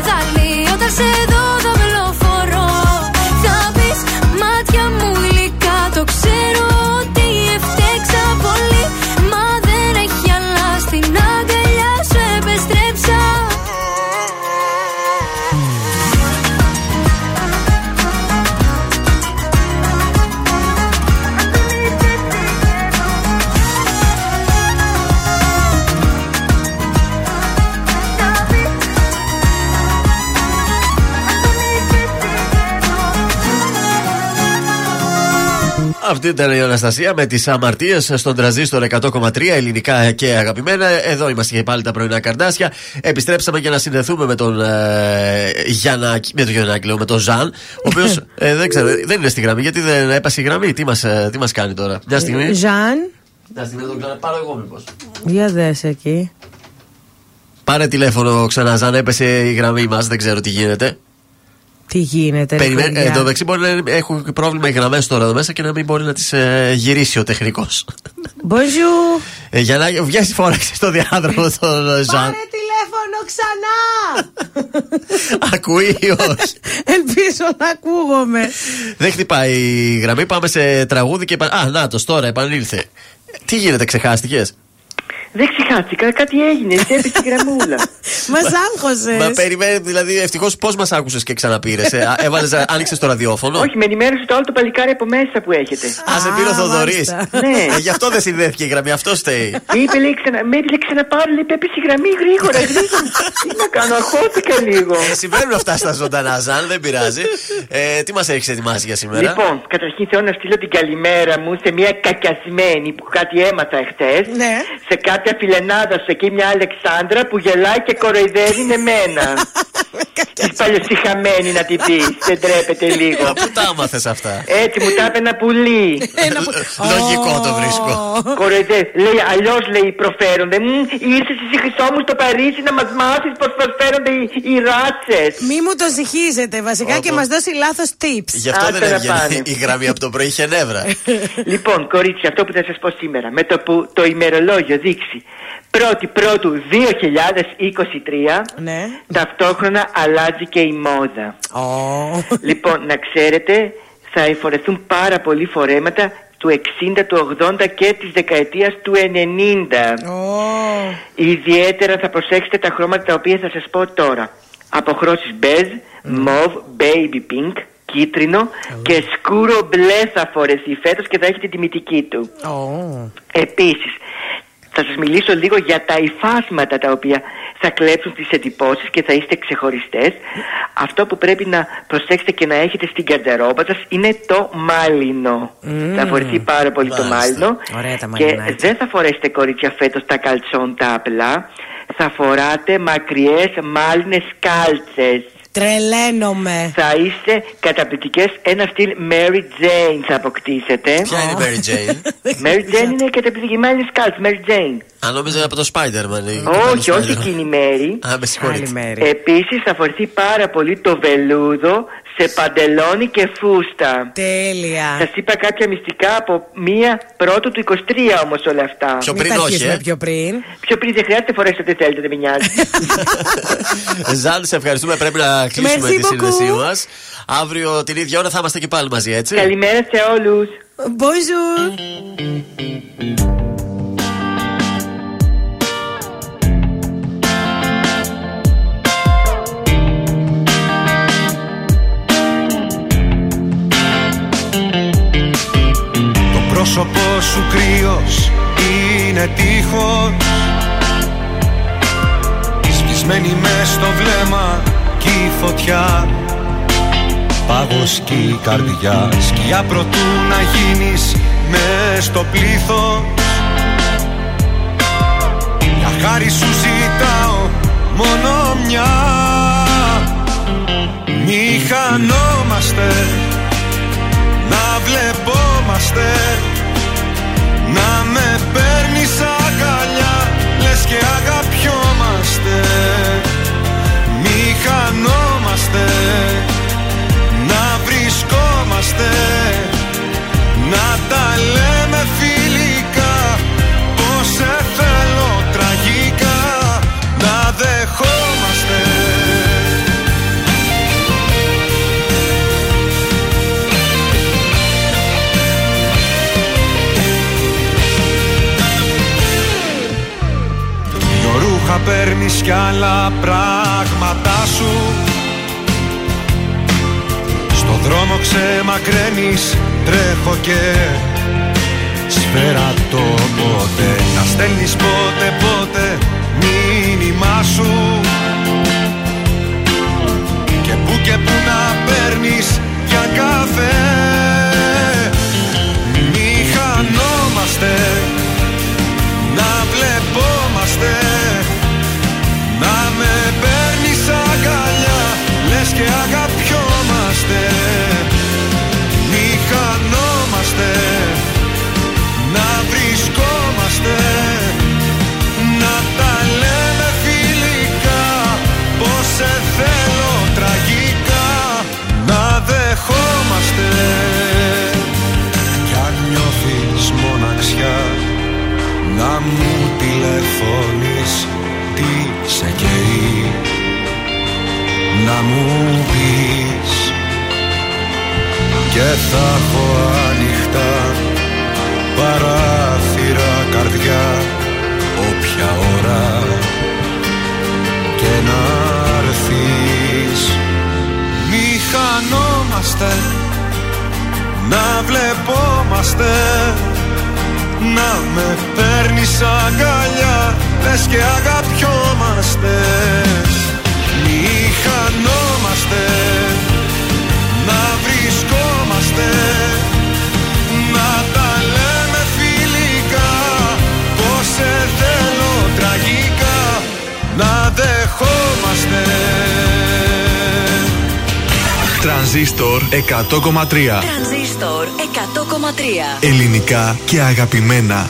στη Αυτή ήταν η Αναστασία με τις αμαρτίες στον τραζίστορ 100,3 ελληνικά και αγαπημένα. Εδώ είμαστε και πάλι τα πρωινά καρδάσια. Επιστρέψαμε για να συνδεθούμε με τον ε, Γιαννάκη, με τον Γιαννάκη, λέω, με τον Ζαν, ο οποίος δεν ξέρω, δεν είναι στη γραμμή. Γιατί δεν έπασε η γραμμή, τι μας τι μας κάνει τώρα; Μια στιγμή. Ζαν, Μια στιγμή να τον ξαναπάρω εγώ, μήπως. για δες εκεί. Πάρε τηλέφωνο ξανά, Ζαν, έπεσε η γραμμή μας, δεν ξέρω τι γίνεται. Τι γίνεται, ρε Περιμένει, παιδιά; ε, το δεξί μπορεί να έχουν πρόβλημα οι γραμμές τώρα εδώ μέσα και να μην μπορεί να τις γυρίσει ο τεχνικός. Bonjour. Ε, για να βγαίνει φώναξε στο διάδρομο τον ε, Ζαν. Πάρε τηλέφωνο ξανά! Ακούει ή όχι; Ελπίζω να ακούγομαι. Δεν χτυπάει η γραμμή. Πάμε σε τραγούδι και. επα- Α, να τώρα επανήλθε. Τι γίνεται, ξεχάστηκες; Δεν ξεχάστηκα, κάτι έγινε. Σε έπεσε η γραμμούλα. Μας άγχωσες. Μα περιμένει, δηλαδή, ευτυχώς πώς μας άκουσες και ξαναπήρες. Έβαλες, άνοιξες το ραδιόφωνο; Όχι, με ενημέρωσε το άλλο το παλικάρι από μέσα που έχετε. Α, σε πήρε ο Θοδωρής. Ναι. γι' αυτό δεν συνδέθηκε η γραμμή, αυτό στέει. Είπε, λέει, ξανα, με έπειλε ξαναπάρω, λέει, έπεσε η γραμμή γρήγορα, γρήγορα. Τι να κάνω, αχώθηκα λίγο. Ε, Συμβαίνουν αυτά στα ζωντανά, Ζαν, δεν πειράζει. Ε, τι μας έχεις ετοιμάσει για σήμερα; Λοιπόν, καταρχήν θέλω να στείλω την καλημέρα μου σε μια κακιασμένη που κάτι έμαθα εχθές. Ναι. Σε κάτι αφιλενάδας σου εκεί μια Αλεξάνδρα που γελάει και κοροϊδεύει εμένα. Τη παλιοσυχαμένη να την πει. Δεν τρέπεται λίγο. Πού τα άμαθες αυτά. Έτσι μου τα είπε ένα πουλί. Λογικό το βρίσκω. Κοροϊδεύει. Λέει, αλλιώς λέει προφέρονται. Ήρθε εσύ χρυσό μου στο Παρίσι να μας μάθεις πώ προσφέρονται οι, οι ράτσε. Μη μου το συγχύζετε βασικά και μας δώσει λάθος tips. Γι' αυτό Άντε δεν να έβγαινε πάνε. η γραμμή από το πρωί, είχε νεύρα. Λοιπόν, κορίτσια, αυτό που θα σας πω σήμερα. Με το που το ημερολόγιο δείξει 1η Πρώτου 2023, Ναι. ταυτόχρονα αλλάζει και η μόδα. Λοιπόν, να ξέρετε, θα εφορεθούν πάρα πολλοί φορέματα του 60, του 80 και της δεκαετίας του 90. Ιδιαίτερα θα προσέξετε τα χρώματα τα οποία θα σας πω τώρα. Αποχρώσεις μπέζ, μοβ, baby pink, κίτρινο και σκούρο μπλε θα φορεθεί φέτος και θα έχει την τιμητική του. Επίσης, θα σας μιλήσω λίγο για τα υφάσματα τα οποία θα κλέψουν τις εντυπώσεις και θα είστε ξεχωριστές. Αυτό που πρέπει να προσέξετε και να έχετε στην καρτερόμπα σας είναι το μάλινο. Θα φορεθεί πάρα πολύ το μάλινο. Ωραία τα Και μαλλινάκια. δεν θα φορέσετε κορίτσια φέτος τα καλτσόν τα απλά. Θα φοράτε μακριές μάλινες κάλτσες. Τρελαίνομαι. Θα είστε καταπληκτικές Ένα στυλ Mary Jane θα αποκτήσετε Ποια είναι η Mary Jane; Mary Jane είναι καταπληκτική μάλινες κάλτσες Mary Jane Αν νόμιζα από το Spider-Man. η- όχι, το όχι Spider-Man. εκείνη η Μέρη. Α, με συγχωρείτε. Επίσης θα φορθεί πάρα πολύ το βελούδο σε παντελόνι και φούστα. Τέλεια. Σας είπα κάποια μυστικά από μία πρώτου του 23 όμως όλα αυτά. Πιο Μην πριν τα όχι, αρχίσουμε ε. πιο πριν. Πιο πριν δεν χρειάζεται φορέσετε ό,τι θέλετε, δεν με νοιάζει. Ζαν, σε ευχαριστούμε. Πρέπει να κλείσουμε Merci τη σύνδεσή beaucoup. μας. Αύριο την ίδια ώρα θα είμαστε και πάλι μαζί, έτσι. Καλημέρα σε όλους. Bonjour. Πρόσωπό σου κρύος είναι τείχος. Σβησμένη μες στο βλέμμα κι η φωτιά. Πάγος κι η καρδιά. Σκιά προτού να γίνεις μες στο πλήθος. Για χάρη σου ζητάω μόνο μια. Μη χανόμαστε να βλεπόμαστε Να με παίρνεις αγκαλιά Λες και αγαπιόμαστε. Μη χανόμαστε Να βρισκόμαστε. Να τα λέμε παίρνεις κι άλλα πράγματά σου. Στο δρόμο ξεμακραίνεις τρέχω και σφαίρα το πότε. Να στέλνεις πότε πότε μήνυμά σου. Και που και που να παίρνεις για καφέ Μη χανόμαστε να βλεπόμαστε μου πεις. Και θα έχω ανοιχτά παράθυρα καρδιά Όποια ώρα και να έρθεις. Μη χανόμαστε να βλεπόμαστε να με παίρνεις αγκαλιά Λες και αγαπιόμαστε. Μη χανόμαστε Να βρισκόμαστε Να τα λέμε φιλικά Πως σε θέλω τραγικά Να δεχόμαστε Τρανζίστορ 100,3 Τρανζίστορ 100,3. Ελληνικά και αγαπημένα.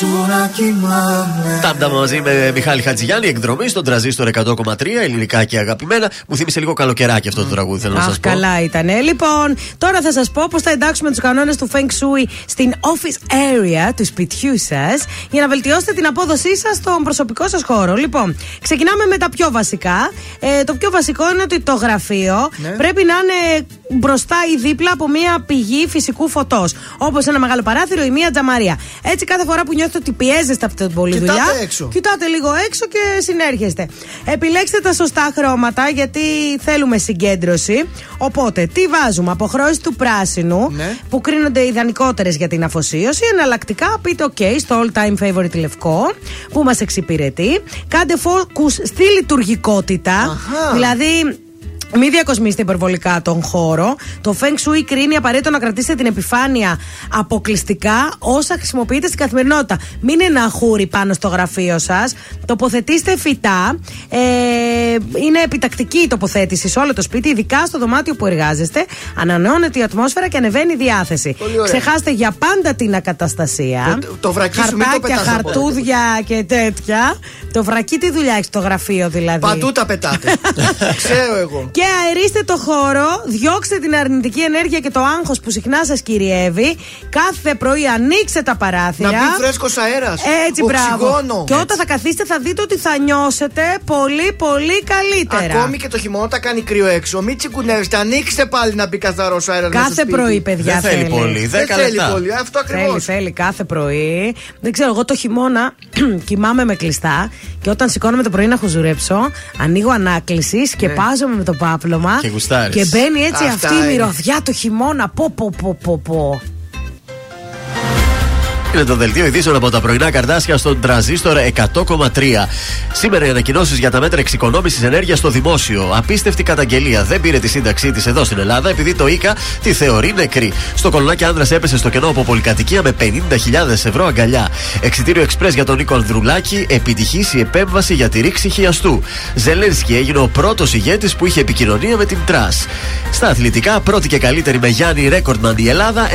Χέρια σου να κοιμάμαι Τάμτα μαζί με Μιχάλη Χατζηγιάννη, εκδρομή στον τραζίστορ 100,3 ελληνικά και αγαπημένα. Μου θύμισε λίγο καλοκαιράκι αυτό το τραγούδι, θέλω να σας Αχ, πω. καλά ήταν. Λοιπόν, τώρα θα σας πω πώς θα εντάξουμε τους κανόνες του Feng Shui στην office area του σπιτιού σας για να βελτιώσετε την απόδοσή σας στον προσωπικό σας χώρο. Λοιπόν, ξεκινάμε με τα πιο βασικά. Ε, το πιο βασικό είναι ότι το γραφείο Ναι. πρέπει να είναι μπροστά ή δίπλα από μια πηγή φυσικού φωτός. Όπως ένα μεγάλο παράθυρο ή μια τζαμαρία. Έτσι, κάθε φορά που νιώθετε ότι πιέζεστε από την πολλή Κοιτάτε δουλειά, έξω. κοιτάτε λίγο έξω και συνέρχεστε. Επιλέξτε τα σωστά χρώματα γιατί θέλουμε συγκέντρωση. Οπότε, τι βάζουμε, αποχρώσεις του πράσινου Ναι. που κρίνονται ιδανικότερες για την αφοσίωση. Εναλλακτικά, πείτε OK στο all time favorite λευκό που μας εξυπηρετεί. Κάντε focus στη λειτουργικότητα. Αχα. Δηλαδή, μην διακοσμήσετε υπερβολικά τον χώρο. Το Feng Shui κρίνει απαραίτητο να κρατήσετε την επιφάνεια αποκλειστικά όσα χρησιμοποιείτε στην καθημερινότητα. Μην είναι ένα χούρι πάνω στο γραφείο σας. Τοποθετήστε φυτά. Ε, είναι επιτακτική η τοποθέτηση σε όλο το σπίτι, ειδικά στο δωμάτιο που εργάζεστε. Ανανεώνεται η ατμόσφαιρα και ανεβαίνει η διάθεση. Πολύ ωραία. Ξεχάστε για πάντα την ακαταστασία. Το- το βρακί σου μην το Χαρτάκια, πετάς από χαρτούδια και τέτοια. Το βρακί τι δουλειά έχει στο γραφείο δηλαδή; Παντού τα πετάτε. Ξέρω εγώ. Και αερίστε το χώρο, διώξτε την αρνητική ενέργεια και το άγχος που συχνά σας κυριεύει. Κάθε πρωί ανοίξτε τα παράθυρα. Να μπει φρέσκος αέρας. Έτσι, μπράβο. Και όταν θα καθίσετε, θα δείτε ότι θα νιώσετε πολύ, πολύ καλύτερα. Ακόμη και το χειμώνα όταν κάνει κρύο έξω. Μην τσικουνεύεστε. Ανοίξτε πάλι να μπει καθαρός αέρας. Κάθε πρωί, παιδιά. Δεν θέλει πολύ, Δεν δέκα θέλει λεπτά. πολύ. Αυτό ακριβώς. Θέλει, θέλει κάθε πρωί. Δεν ξέρω, εγώ το χειμώνα κοιμάμαι με κλειστά και όταν σηκώνομαι το πρωί να χουζουρέψω, ανοίγω ανάκλησης και Ναι. πάζομαι με το πάπλωμα. Και γουστάρεις. Και μπαίνει έτσι Αυτά αυτή η είναι. μυρωδιά το χειμώνα. Πω, πω, πω, πω, πω. Είναι το δελτίο ειδήσεων από τα πρωινά καρδάσια στον τραζίστορ 100,3. Σήμερα οι ανακοινώσεις για τα μέτρα εξοικονόμησης ενέργειας στο δημόσιο. Απίστευτη καταγγελία. Δεν πήρε τη σύνταξή της εδώ στην Ελλάδα επειδή το ΙΚΑ τη θεωρεί νεκρή. Στο κολονάκι άνδρας έπεσε στο κενό από πολυκατοικία με 50.000 ευρώ αγκαλιά. Εξιτήριο εξπρέ για τον Νίκο Ανδρουλάκη. Επιτυχής η επέμβαση για τη ρήξη χιαστού. Ζελένσκι έγινε ο πρώτος ηγέτης που είχε επικοινωνία με την Τρας. Στα αθλητικά, πρώτη και καλύτερη με Γιάννη Ρέκορντμαν η Ελλάδα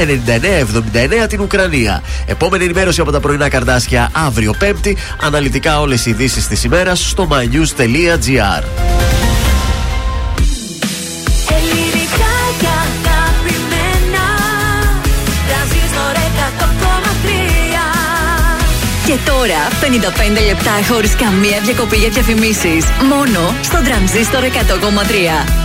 99-79 την Ουκρανία. Επόμενη ενημέρωση από τα πρωινά καρδάσια αύριο Πέμπτη. Αναλυτικά όλες οι ειδήσεις της ημέρας στο mynews.gr. Ελληνικά και αγαπημένα Τρανζίστορ 100,3 Και τώρα 55 λεπτά χωρίς καμία διακοπή για διαφημίσεις. Μόνο στο τρανζίστορ 100,3.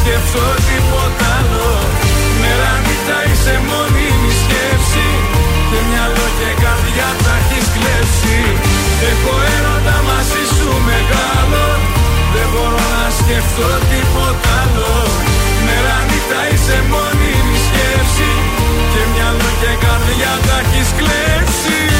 μπορώ να σκεφτώ τίποτα άλλο Μέρα νύχτα είσαι μόνιμη σκέψη Και μυαλό και καρδιά τα έχεις κλέψει. Έχω έρωτα μαζί σου μεγάλο Δεν μπορώ να σκεφτώ τίποτα άλλο. Μέρα νύχτα είσαι μόνιμη σκέψη Και μυαλό και καρδιά τα έχεις κλέψει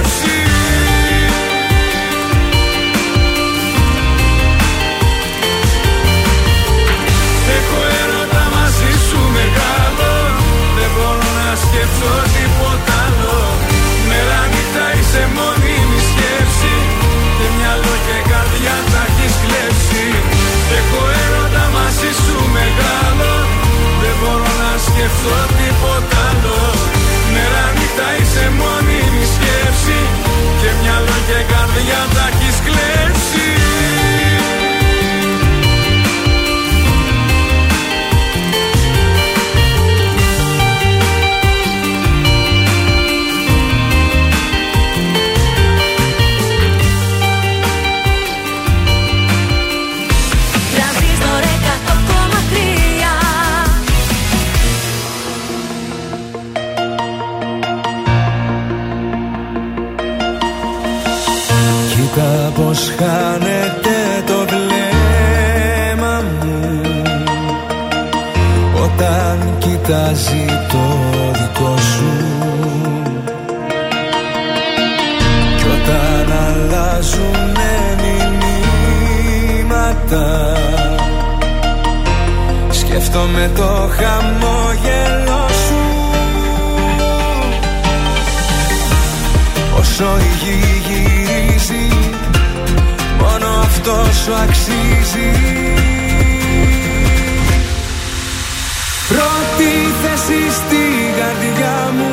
μπορώ να σκεφτώ τίποτα άλλο. Μέρα νύχτα είσαι μόνιμη σκέψη. Και μυαλό και καρδιά τα έχεις κλέψει. Έχω έρωτα μαζί σου μεγάλο Δεν μπορώ να σκεφτώ τίποτα αλλάζουνε μηνύματα. Σκέφτομαι το χαμόγελο σου. Όσο η γη γυρίζει Μόνο αυτό σου αξίζει. Πρώτη θέση στη καρδιά μου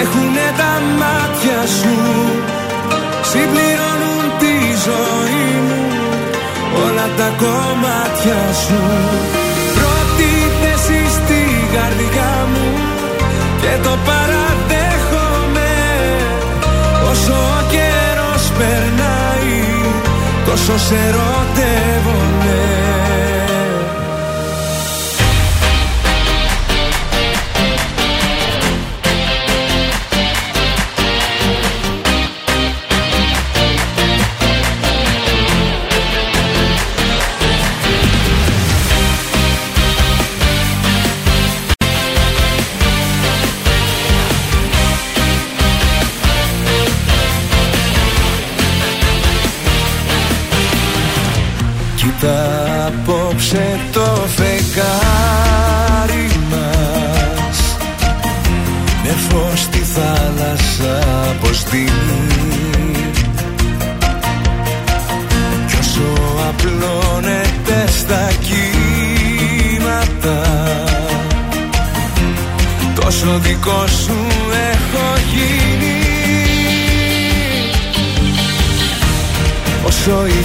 Έχουνε τα μάτια σου Συμπληρώνουν τη ζωή μου Όλα τα κομμάτια σου. Πρώτη θέση στη καρδιά μου Και το παραδέχομαι. Όσο ο καιρός περνάει Τόσο σε ερωτεύομαι απόψε το φεγγάρι μας. Με φως στη θάλασσα αποστείλει Κι όσο απλώνεται στα κύματα Τόσο δικό σου έχω γίνει. Όσο η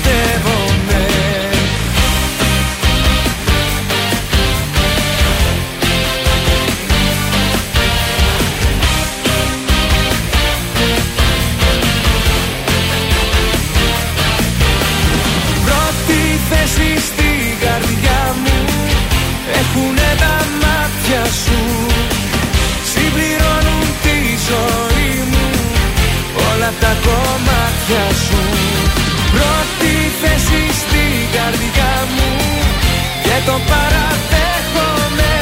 κομμάτια σου. Πρώτη θέση στην καρδιά μου Και το παραδέχομαι.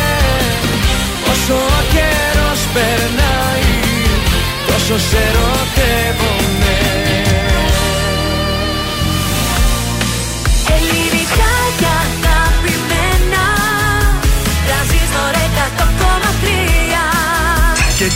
Όσο ο καιρός περνάει Τόσο σε ερωτεύομαι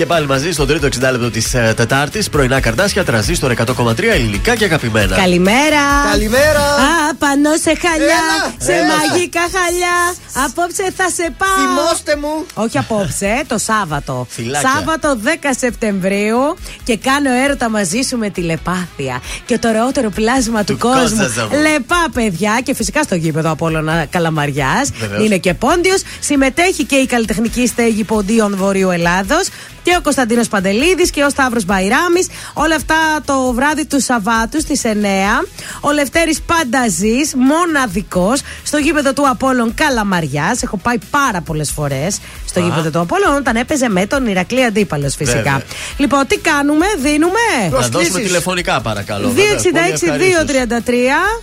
Και πάλι μαζί στο τρίτο 60 λεπτό της ε, Τετάρτης, πρωινά καρδάσια, τραζίστορ 100,3 ελληνικά και αγαπημένα. Καλημέρα. Καλημέρα. Α, πανώ σε χαλιά, Έλα, σε έλα. μαγικά χαλιά. Απόψε θα σε πάω. Θυμώστε μου. Όχι απόψε, το Σάββατο. Φιλάκια. Σάββατο 10 Σεπτεμβρίου και κάνω έρωτα μαζί σου με τηλεπάθεια. Και το ωραιότερο πλάσμα του, Του κόσμου. Κώσταζα μου. Λεπά, παιδιά. Και φυσικά στο γήπεδο Απόλλωνα Καλαμαριάς. Βεβαίως. Είναι και πόντιος. Συμμετέχει και η καλλιτεχνική στέγη Ποντίων Βορείου Ελλάδος. Και ο Κωνσταντίνος Παντελίδης και ο Σταύρος Μπαϊράμης. Όλα αυτά το βράδυ του Σαββάτου στις 9. Ο Λευτέρης Πανταζής, μοναδικός, στο γήπεδο του Απόλλων Καλαμαριάς. Έχω πάει πάρα πολλές φορές στο Α. γήπεδο του Απόλλων όταν έπαιζε με τον Ηρακλή Αντίπαλος φυσικά. Βέβαια. Λοιπόν, τι κάνουμε, δίνουμε; Να δώσουμε Προσκλήσεις. τηλεφωνικά παρακαλώ. βέβαια. Πολύ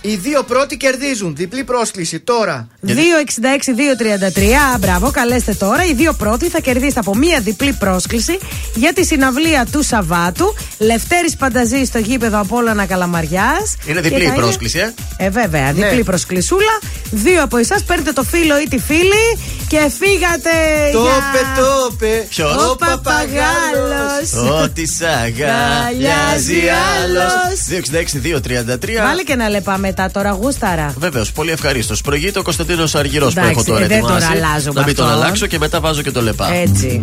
266-233. Οι δύο πρώτοι κερδίζουν. Διπλή πρόσκληση τώρα. 266-233. Μπράβο, καλέστε τώρα. Οι δύο πρώτοι θα κερδίσετε από μία διπλή πρόσκληση για τη συναυλία του Σαββάτου. Λευτέρης Πανταζής στο γήπεδο Απόλλωνα Καλαμαριάς. Είναι διπλή η πρόσκληση, ε; Ε, βέβαια, Ναι. διπλή προσκλησούλα. Δύο από εσάς παίρνετε το φίλο ή τη φίλη και φύγατε. Το για... είπε, το είπε. Ποιος; Ο παπαγάλος. Ό,τι σ' αγκαλιάζει άλλος. 266-233. Βάλε και ένα λεπά μετά τώρα, γούσταρα. Βεβαίως, πολύ ευχαρίστως. Προηγείται ο Κωνσταντίνος Αργυρός που Εντάξει, έχω τώρα ε, δεν τον ετοιμάσει. αλλάζω με Να μην τον αυτόν. αλλάξω και μετά βάζω και το λεπά. Έτσι.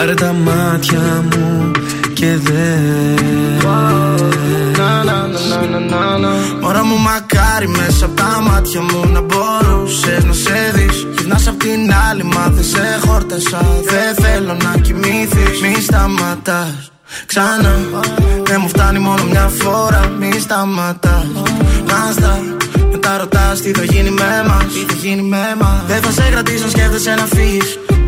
Πάρε τα μάτια μου και δε. Μωρά μου μακάρι μέσα από τα μάτια μου να μπορούσες να σε δεις. Γυρνάς απ' την άλλη μα δεν σε χόρτασα. Δεν θέλω να κοιμήθεις Μη σταματάς. Ξανά. Δεν μου φτάνει μόνο μια φορά. Μη σταματάς. Μάστα μετά ρωτάς τι θα γίνει με μας. Τι θα γίνει με μας. Δεν θα σε κρατήσω αν σκέφτεσαι να φύγεις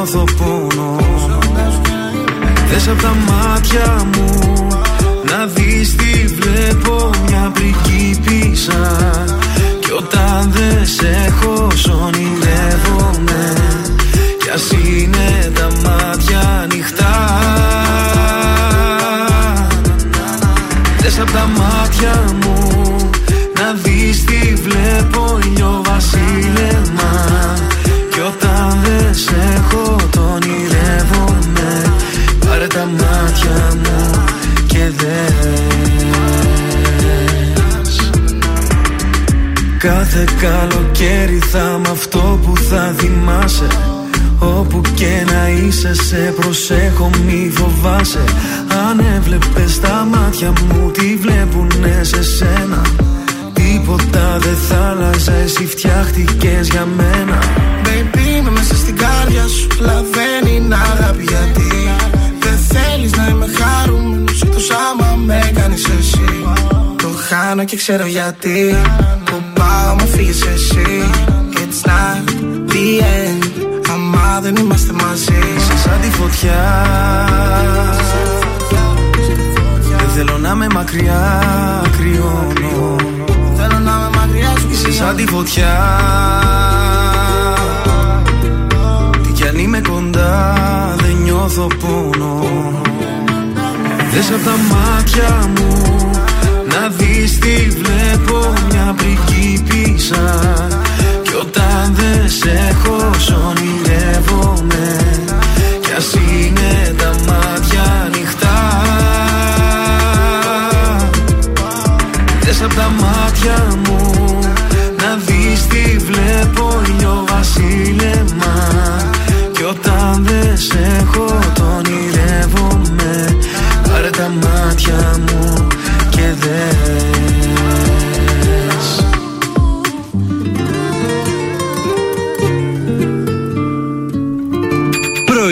νιώθω πόνο. Δες απ' τα μάτια μου Να δεις τι βλέπω μια πριγκίπισσα Κι όταν δεν σε έχω ονειρεύομαι Κι ας είναι τα μάτια ανοιχτά. Δες απ' τα μάτια μου Να δεις τι βλέπω ηλιοβασίλεμα Κι όταν δεν σε έχω το ονειρεύομαι. Πάρε τα μάτια μου και δες. Κάθε καλοκαίρι θα μ' αυτό που θα θυμάσαι. Όπου και να είσαι σε προσέχω μη φοβάσαι. Αν έβλεπες τα μάτια μου τι βλέπουνε σε σένα; Τίποτα δεν θα άλλαζε εσύ φτιάχτηκες για μένα. Baby είμαι μέσα στην κάρδια σου. Αλλά δεν είναι αγάπη γιατί Δεν θέλεις να είμαι χαρούμενος. Εκτός άμα με κάνεις εσύ. Το χάνω και ξέρω γιατί. Που πάω με φύγεις εσύ. It's not the end. Άμα δεν είμαστε μαζί. Σαν τη φωτιά. Δεν θέλω να είμαι μακριά κρυώνω. Θέλω να είμαι μακριά σου Είσαι σαν τη φωτιά. Τι κι αν είμαι κοντά δεν νιώθω πόνο. Δες απ' τα μάτια μου Να δεις τι βλέπω μια πριγκίπισσα Κι όταν δεν σε έχω ονειρεύομαι. Κι ας είναι τα μάτια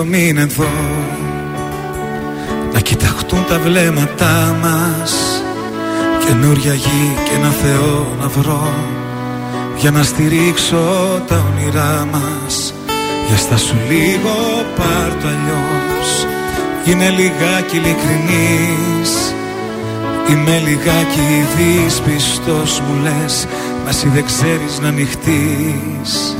Λίγο μην εδώ Να κοιταχτούν τα βλέμματά μας Καινούρια γη και ένα Θεό να βρω. Για να στηρίξω τα όνειρά μας Για στα σου λίγο πάρ' το αλλιώς. Είναι λιγάκι ειλικρινής Είμαι λιγάκι δυσπιστός μου λες Μα εσύ δεν ξέρεις να ανοιχτείς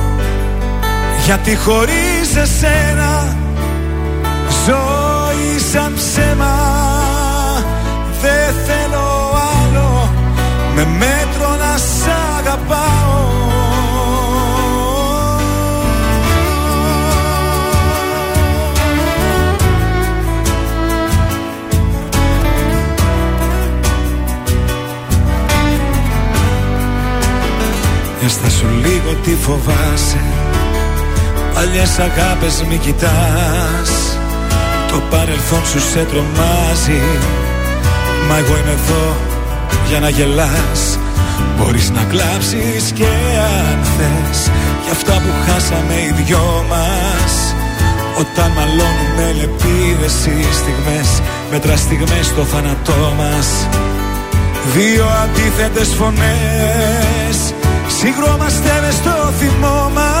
γιατί χωρίς εσένα Ζωή σαν ψέμα Δεν θέλω άλλο. Με μέτρο να σ' αγαπάω. Έστα σου λίγο τι φοβάσαι Παλιές αγάπες μη κοιτάς. Το παρελθόν σου σε τρομάζει. Μα εγώ είμαι εδώ για να γελάς. Μπορείς να κλάψεις και αν θες. Για αυτά που χάσαμε οι δυο μας. Όταν μαλώνουμε λεπίδες οι στιγμές Μέτρα στιγμές στο θάνατό μας. Δύο αντίθετες φωνές. Συγκρόμαστε μες στο θυμό μας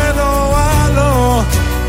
άλλο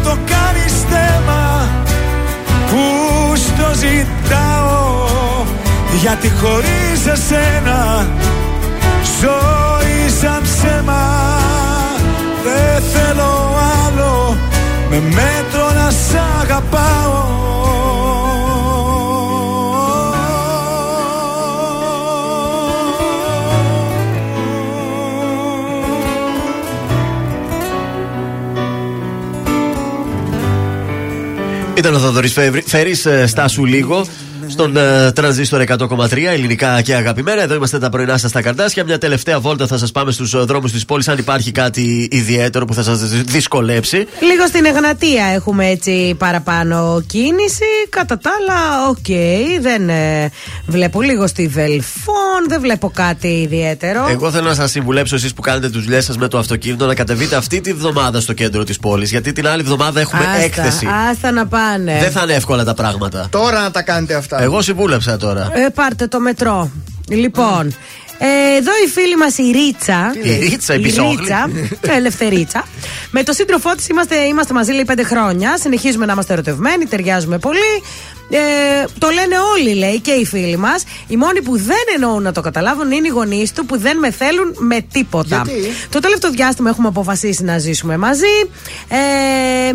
Μη το κάνεις θέμα που στο ζητάω. Γιατί χωρίς εσένα ζωή σαν ψέμα Δεν θέλω άλλο. Με μέτρο να σ' αγαπάω Ήταν ο Θοδωρής Φέρης, στάσου λίγο. Στον ε, τρανζίστορ 100,3 ελληνικά και αγαπημένα. Εδώ είμαστε τα πρωινά σας στα καρντάσια. Μια τελευταία βόλτα θα σας πάμε στους ε, δρόμους της πόλης. Αν υπάρχει κάτι ιδιαίτερο που θα σας δυσκολέψει. Λίγο στην Εγνατία έχουμε έτσι παραπάνω κίνηση. Κατά τα άλλα, OK. Okay, δεν ε, βλέπω λίγο στη Δελφών. Δεν βλέπω κάτι ιδιαίτερο. Εγώ θέλω να σας συμβουλέψω εσείς που κάνετε τις δουλειές σας με το αυτοκίνητο να κατεβείτε αυτή τη βδομάδα στο κέντρο της πόλης. Γιατί την άλλη εβδομάδα έχουμε άστα, έκθεση. Άστα να πάνε. Δεν θα είναι εύκολα τα πράγματα. Τώρα να τα κάνετε αυτά. Εγώ συμβούλεψα τώρα. Ε, πάρτε το μετρό. Λοιπόν, ε, εδώ η φίλη μας η Ρίτσα. Η Ρίτσα, η Ρίτσα, ελευθερίτσα. Με το σύντροφό της είμαστε, είμαστε μαζί λέει πέντε χρόνια. Συνεχίζουμε να είμαστε ερωτευμένοι, ταιριάζουμε πολύ. Ε, το λένε όλοι, λέει, και οι φίλοι μας. Οι μόνοι που δεν εννοούν να το καταλάβουν είναι οι γονείς του που δεν με θέλουν με τίποτα. Γιατί; Το τελευταίο διάστημα έχουμε αποφασίσει να ζήσουμε μαζί. Ε,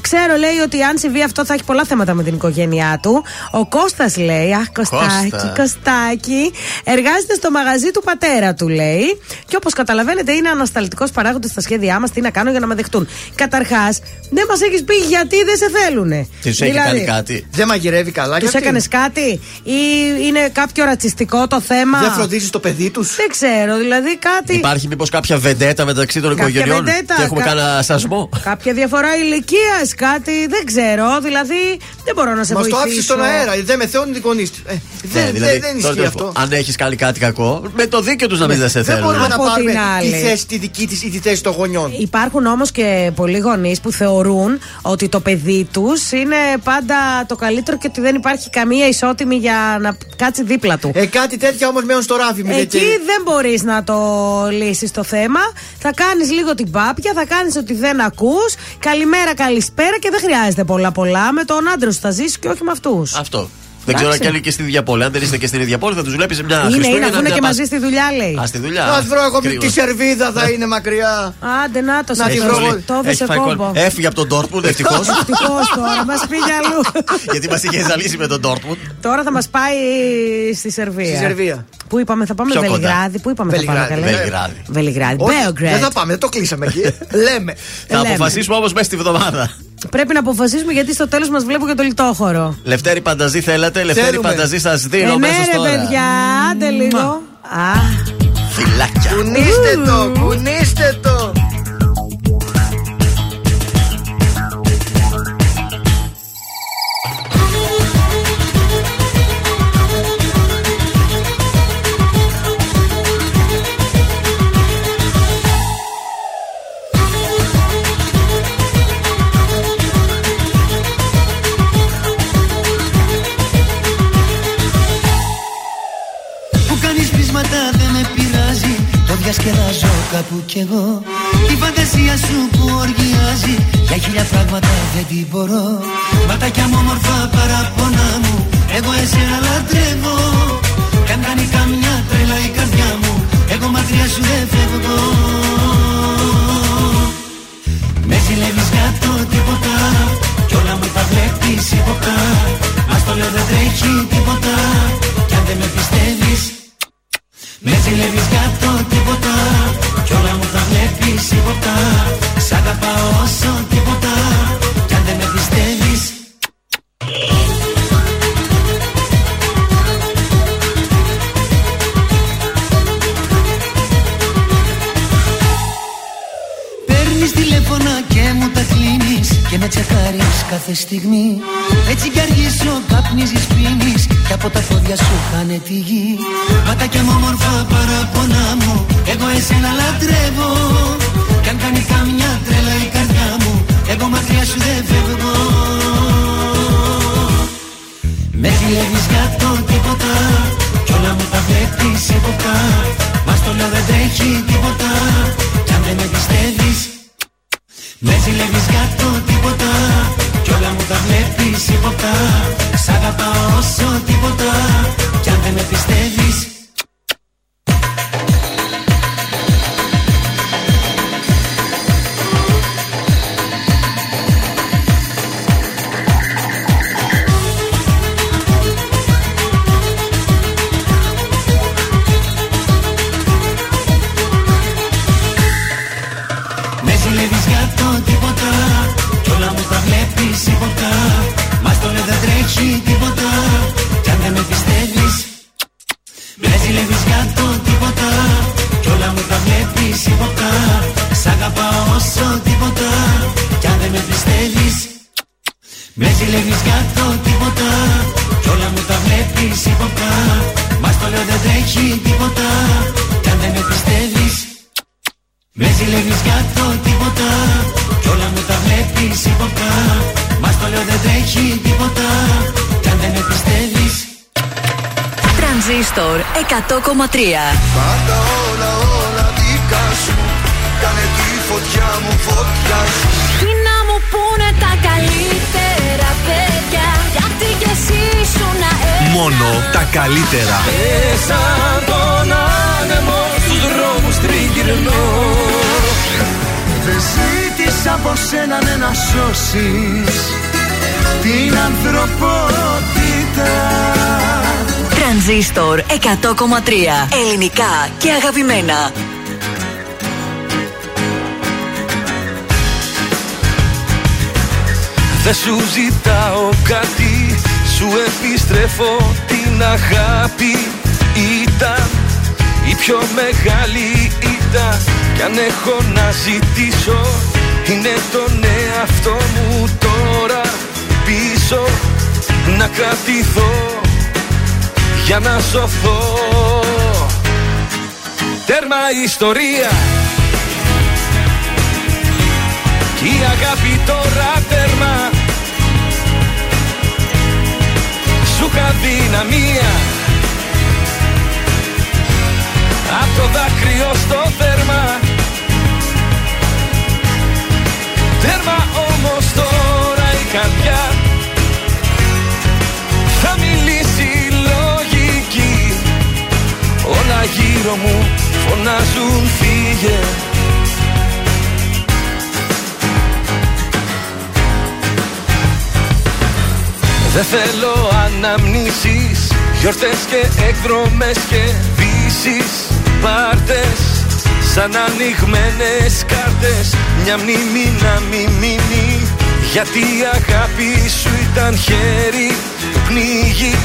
Ξέρω, λέει, ότι αν συμβεί αυτό θα έχει πολλά θέματα με την οικογένειά του. Ο Κώστας λέει, Αχ, Κωστάκι, Κώστα. Κωστάκι, εργάζεται στο μαγαζί του πατέρα του, λέει. Και όπως καταλαβαίνετε, είναι ανασταλτικός παράγοντας στα σχέδιά μας. Τι να κάνω για να με δεχτούν. Καταρχάς, δεν μας έχεις πει γιατί δεν σε θέλουνε. Τι σου έχει κάνει κάτι. Δεν μαγειρεύει καλά, Τους γιατί; έκανες κάτι, ή είναι κάποιο ρατσιστικό το θέμα; Δεν φροντίζεις το παιδί τους; Δεν ξέρω, δηλαδή κάτι. Υπάρχει μήπως κάποια βεντέτα μεταξύ των Κάποια οικογενειών βεντέτα, και έχουμε κα- κανένα σασμό; Κάποια διαφορά ηλικία, κάτι, δεν ξέρω. Δηλαδή, δεν μπορώ να σε Μας το βοηθήσω. άφησες στον αέρα. Δεν με θέλουν οι γονείς του. Ε, Ναι, δεν, δηλαδή, δεν, δεν τώρα ισχύει τέλος αυτό. πάντων, Αν έχεις κάνει κάτι κακό, με το δίκαιο τους να μην δεν σε Δεν θέλουν. μπορούμε να Από πάρουμε την άλλη. τη θέση τη δική της ή τη θέση των γονιών. Υπάρχουν όμως και πολλοί γονείς που θεωρούν ότι το παιδί τους είναι πάντα το καλύτερο και ότι δεν υπάρχει καμία ισότιμη για να κάτσει δίπλα του. Ε, κάτι τέτοια όμως μένουν στο ράφι. μην Εκεί λέτε. δεν μπορείς να το λύσεις το θέμα. Θα κάνεις λίγο την πάπια, θα κάνεις ότι δεν ακούς. Καλημέρα, καλησπέρα και δεν χρειάζεται πολλά πολλά. Με τον άντρα σου θα ζήσει και όχι με αυτούς. Αυτό. Δεν ξέρω αν Εντάξει. και άλλη και στη ίδια πόλη. Αν δεν είστε και στην ίδια πόλη, θα τους βλέπεις μια Είναι, είναι, Χριστούγεννα. αφού είναι μια και Πάσχα. μαζί στη δουλειά, λέει. Α, στη δουλειά. Α βρω εγώ Κρίμα. τη σερβίδα θα είναι μακριά. Άντε, να το Να σε τη το- βρω. Το Έχει έδωσε φάει κόμπο. κόλλο. Έφυγε από τον Ντόρτμουντ, ευτυχώς. Ευτυχώς τώρα, μας πήγε αλλού. γιατί μας είχε ζαλίσει με τον Ντόρτμουντ. Τώρα θα μας πάει στη Σερβία. Στη Σερβία. Πού είπαμε, θα πάμε Πιο κοντά. Βελιγράδι. Πού είπαμε, θα πάμε Βελιγράδι, καλά. Βελιγράδι. Βελιγράδι. Όχι, Belgrade. Δεν θα πάμε, δεν το κλείσαμε εκεί. Λέμε. Θα λέμε. αποφασίσουμε όμως μέσα στη βδομάδα. Πρέπει να αποφασίσουμε γιατί στο τέλος μας βλέπω και το λιτόχωρο. Λευτέρη Πανταζή θέλατε, Λευτέρη Θέλουμε. Πανταζή σας δίνω Ε, ναι, αμέσως ρε τώρα. παιδιά, άντε λίγο. Α, Φυλάκια. Κουνήστε το, κουνήστε το. Το διασκεδάζω κάπου κι εγώ. Η φαντασία σου που οργιάζει Για χίλια πράγματα δεν την μπορώ. Ματάκια μου όμορφα παραπονά μου Εγώ εσένα λατρεύω. Κι αν κάνει καμιά τρέλα η καρδιά μου Εγώ μακριά σου δεν φεύγω. Με ζηλεύεις για το τίποτα Κι όλα μου τα βλέπεις ύποπτα. Μας το λέω δεν τρέχει τίποτα Κι αν δεν με πιστεύεις με ζηλεύεις κάτω τίποτα Κι όλα μου θα βλέπεις τίποτα. Σ' αγαπάω όσο τίποτα Κι αν δεν με πιστεύεις. Κάθε στιγμή. Έτσι κι αργήσω καπνίζεις πίνεις Και από τα πόδια σου χάνε τη γη. Πάτα και μου όμορφα παραπονά μου Εγώ εσένα λατρεύω. Κι αν κάνει καμιά τρέλα η καρδιά μου Εγώ μακριά σου δεν φεύγω. Με ζηλεύεις για το τίποτα Κι όλα μου τα βλέπεις υποπτά Μας το λέω δεν τρέχει τίποτα Κι αν δεν με πιστεύεις με ζηλεύεις για το τίποτα Κι όλα μου τα βλέπεις υποπτά Σ' αγαπάω όσο τίποτα Κι αν δεν με πιστεύεις το λέω δεν τρέχει τίποτα. Κι αν δεν με πιστεύεις Με ζηλεύεις για το τίποτα. Κι όλα μου τα βλέπεις υποπτά Σ' αγαπάω όσο τίποτα. Κι αν δεν με πιστεύεις Με ζηλεύεις για το τίποτα. Κι όλα μου τα βλέπεις υποπτά Μας το λέω δεν τρέχει τίποτα. Κι αν δεν με πιστεύεις με ζηλεύεις για το τίποτα. Κι όλα μου τα βλέπεις υποπτά Μας το λέω δεν τρέχει τίποτα Κι αν δεν με πιστεύεις. Τρανζίστορ 100,3 Πάντα όλα όλα δικά σου. Κάνε τη φωτιά μου φωτιά σου. Τι να μου πούνε τα καλύτερα παιδιά Γιατί κι εσύ σου να Μόνο τα καλύτερα. Μέσα τον άνεμο στους δρόμους τριγυρνώ. Δεν ζήτησα από σένα ναι, να σώσεις Την ανθρωπότητα. Τρανζίστορ 100,3 Ελληνικά και αγαπημένα. Δεν σου ζητάω κάτι Σου επιστρέφω την αγάπη. Ήταν η πιο μεγάλη ήττα Κι αν έχω να ζητήσω Είναι τον εαυτό μου τώρα πίσω Να κρατηθώ για να σωθώ. Τέρμα ιστορία. Κι η αγάπη τώρα τέρμα. Σου είχα δυναμία. Απ' το δάκρυο στο θέρμα Τέρμα όμως τώρα η καρδιά Όλα γύρω μου φωνάζουν φύγε. Δεν θέλω αναμνήσεις Γιορτές και εκδρομές και δύσεις Πάρτες σαν ανοιγμένες κάρτες. Μια μνήμη να μην μείνει Γιατί η αγάπη σου ήταν χέρι. Που πνίγει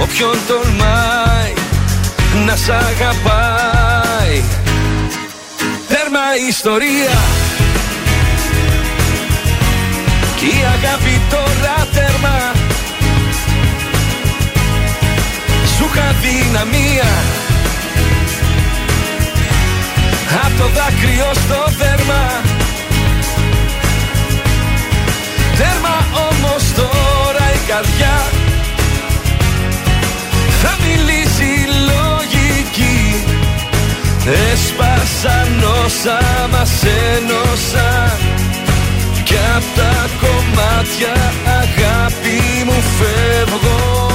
Όποιον τολμάει να σ' αγαπάει. Τέρμα ιστορία. Κι η αγάπη τώρα τέρμα. Σου είχα δυναμία. Απ' το δάκρυο στο δέρμα. Τέρμα όμως τώρα η καρδιά. Θα μιλήσει λογική Έσπασαν όσα μας ένωσαν Κι απ' τα κομμάτια αγάπη μου φεύγω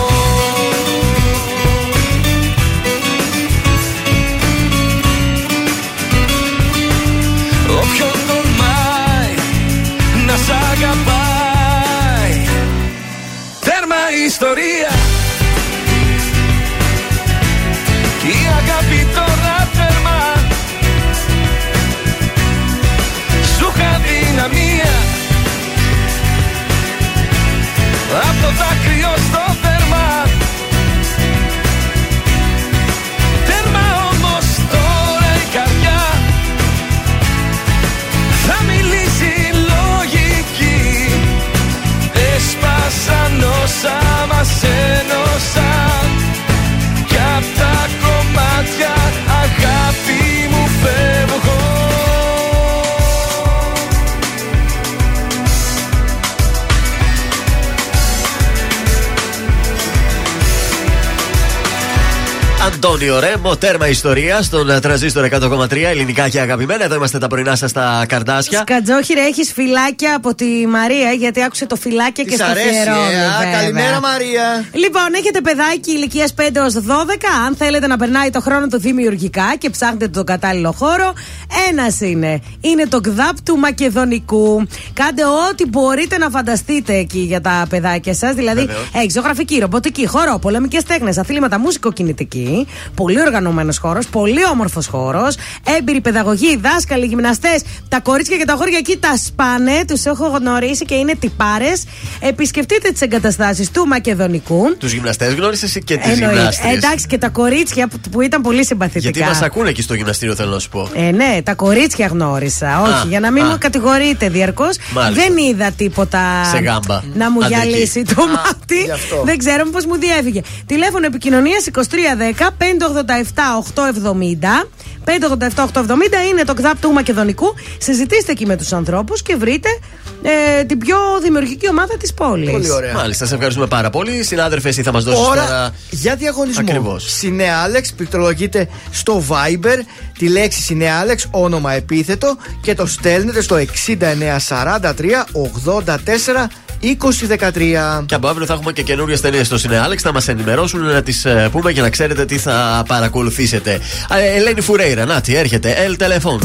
Αντώνιο Ρέμο, τέρμα ιστορία στον ε, τραζίστορ 100,3 ελληνικά και αγαπημένα. Εδώ είμαστε τα πρωινά σας στα καρδάσια. Σκατζόχυρε, έχεις φυλάκια από τη Μαρία, γιατί άκουσε το φυλάκια και Της στο αρέσει, αφιερώνει, ε, α, βέβαια. καλημέρα, Μαρία. Λοιπόν, έχετε παιδάκι ηλικίας 5 έω 12. Αν θέλετε να περνάει το χρόνο του δημιουργικά και ψάχνετε τον κατάλληλο χώρο, ένας είναι. Είναι το ΚΔΑΠ του Μακεδονικού. Κάντε ό,τι μπορείτε να φανταστείτε εκεί για τα παιδάκια σας. Δηλαδή, Βεβαίως. έχει ζωγραφική, ρομποτική, χώρο, πολεμικές τέχνες, αθλήματα, μουσικοκινητική. Πολύ οργανωμένος χώρος, πολύ όμορφος χώρος. Έμπειροι παιδαγωγοί, δάσκαλοι, γυμναστές. Τα κορίτσια και τα αγόρια εκεί τα σπάνε. Τους έχω γνωρίσει και είναι τυπάρες. Επισκεφτείτε τις εγκαταστάσεις του Μακεδονικού. Τους γυμναστές γνώρισες και τις Εννοείται. γυμνάστριες; Εντάξει και τα κορίτσια που, που ήταν πολύ συμπαθητικά. Γιατί μας ακούνε εκεί στο γυμναστήριο, θέλω να σου πω. Ε, ναι, τα κορίτσια γνώρισα. Όχι, Α, για να μην α. μου κατηγορείτε διαρκώς. Μάλιστα. Δεν είδα τίποτα Σε γάμπα. να μου Αντρική. γυαλίσει το μάτι. γι' αυτό. Δεν ξέρω πώς μου διέφυγε. Τηλέφωνο επικοινωνίας 2310 587 870. 587-870 είναι το ΚΔΑΠ του Μακεδονικού. Συζητήστε εκεί με τους ανθρώπους και βρείτε ε, την πιο δημιουργική ομάδα της πόλης. Πολύ ωραία. Μάλιστα, σε ευχαριστούμε πάρα πολύ. Συνάδελφε, εσύ θα μας δώσεις Ώρα τώρα. για διαγωνισμό. Ακριβώς. Συνέ Άλεξ, πληκτρολογείτε στο Viber τη λέξη Συνέ Άλεξ, όνομα επίθετο και το στέλνετε στο 6943 84 2013. Και από αύριο θα έχουμε και καινούριες ταινίες στο Σινεάλεξ. Θα μας ενημερώσουν να τις πούμε και να ξέρετε τι θα παρακολουθήσετε. Α, ε, Ελένη Φουρέιρα, να τι έρχεται. El Telefon.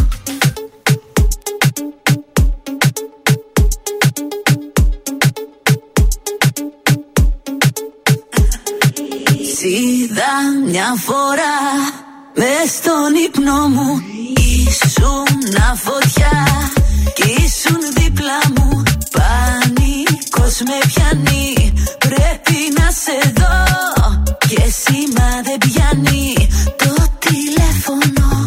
Είδα μια φορά μες στον ύπνο μου Ήσουν φωτιά κι ήσουν δίπλα μου Πανικός με πιάνει πρέπει να σε δω. Και σήμα δεν πιάνει το τηλέφωνο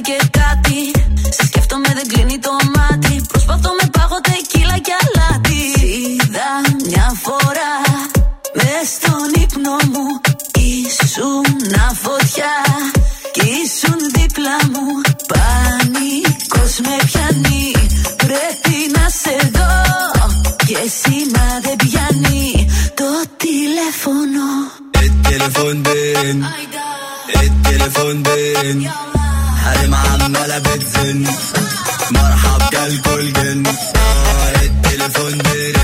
και κάτι. Σε σκέφτομαι, δεν κλείνει το μάτι. Προσπαθώ με πάγο τεκίλα και αλάτι. Είδα μια φορά μες στον ύπνο μου. Ήσουν φωτιά και ήσουν δίπλα μου. Πανικός με πιάνει. Πρέπει να σε δω. Και εσύ να δεν πιάνει το τηλέφωνο. El teléfono, el. حريم عمالة بتزن؟ مرحب جالكو الجن آه، التليفون بيرن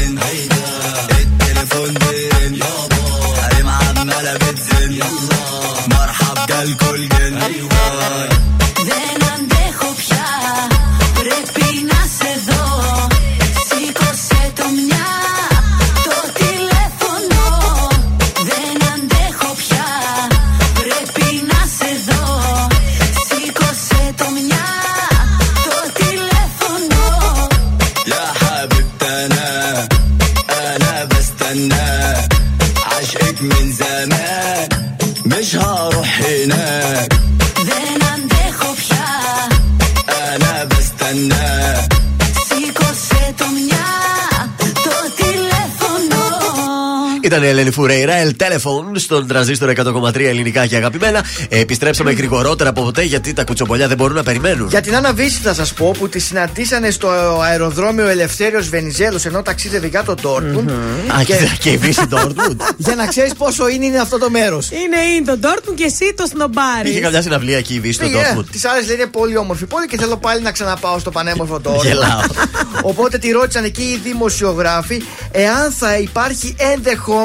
Ήταν η Ελένη Φουρέιρα, El Telephone, στον τραζίστρο 100,3 ελληνικά και αγαπημένα. Ε, επιστρέψαμε γρηγορότερα από ποτέ γιατί τα κουτσομπολιά δεν μπορούν να περιμένουν. Για την Άννα Βύση θα σας πω που τη συναντήσανε στο αεροδρόμιο Ελευθέριος Βενιζέλος ενώ ταξίδευε για το Ντόρτμουντ. Α, και, και η Βύση Ντόρτμουντ. Για να ξέρεις πόσο είναι, είναι αυτό το μέρος. Είναι είναι το Ντόρτμουντ και εσύ το σνομπάρι. Είχε καμιά συναυλία εκεί η Βύση στο Ντόρτμουντ. Της άλλε λέει είναι πολύ όμορφη πόλη και θέλω πάλι να ξαναπάω στο πανέμορφο Ντόρτμουντ. Γελάω. Οπότε τη ρώτησαν εκεί οι δημοσιογράφοι εάν θα υπάρχει ενδεχόμενο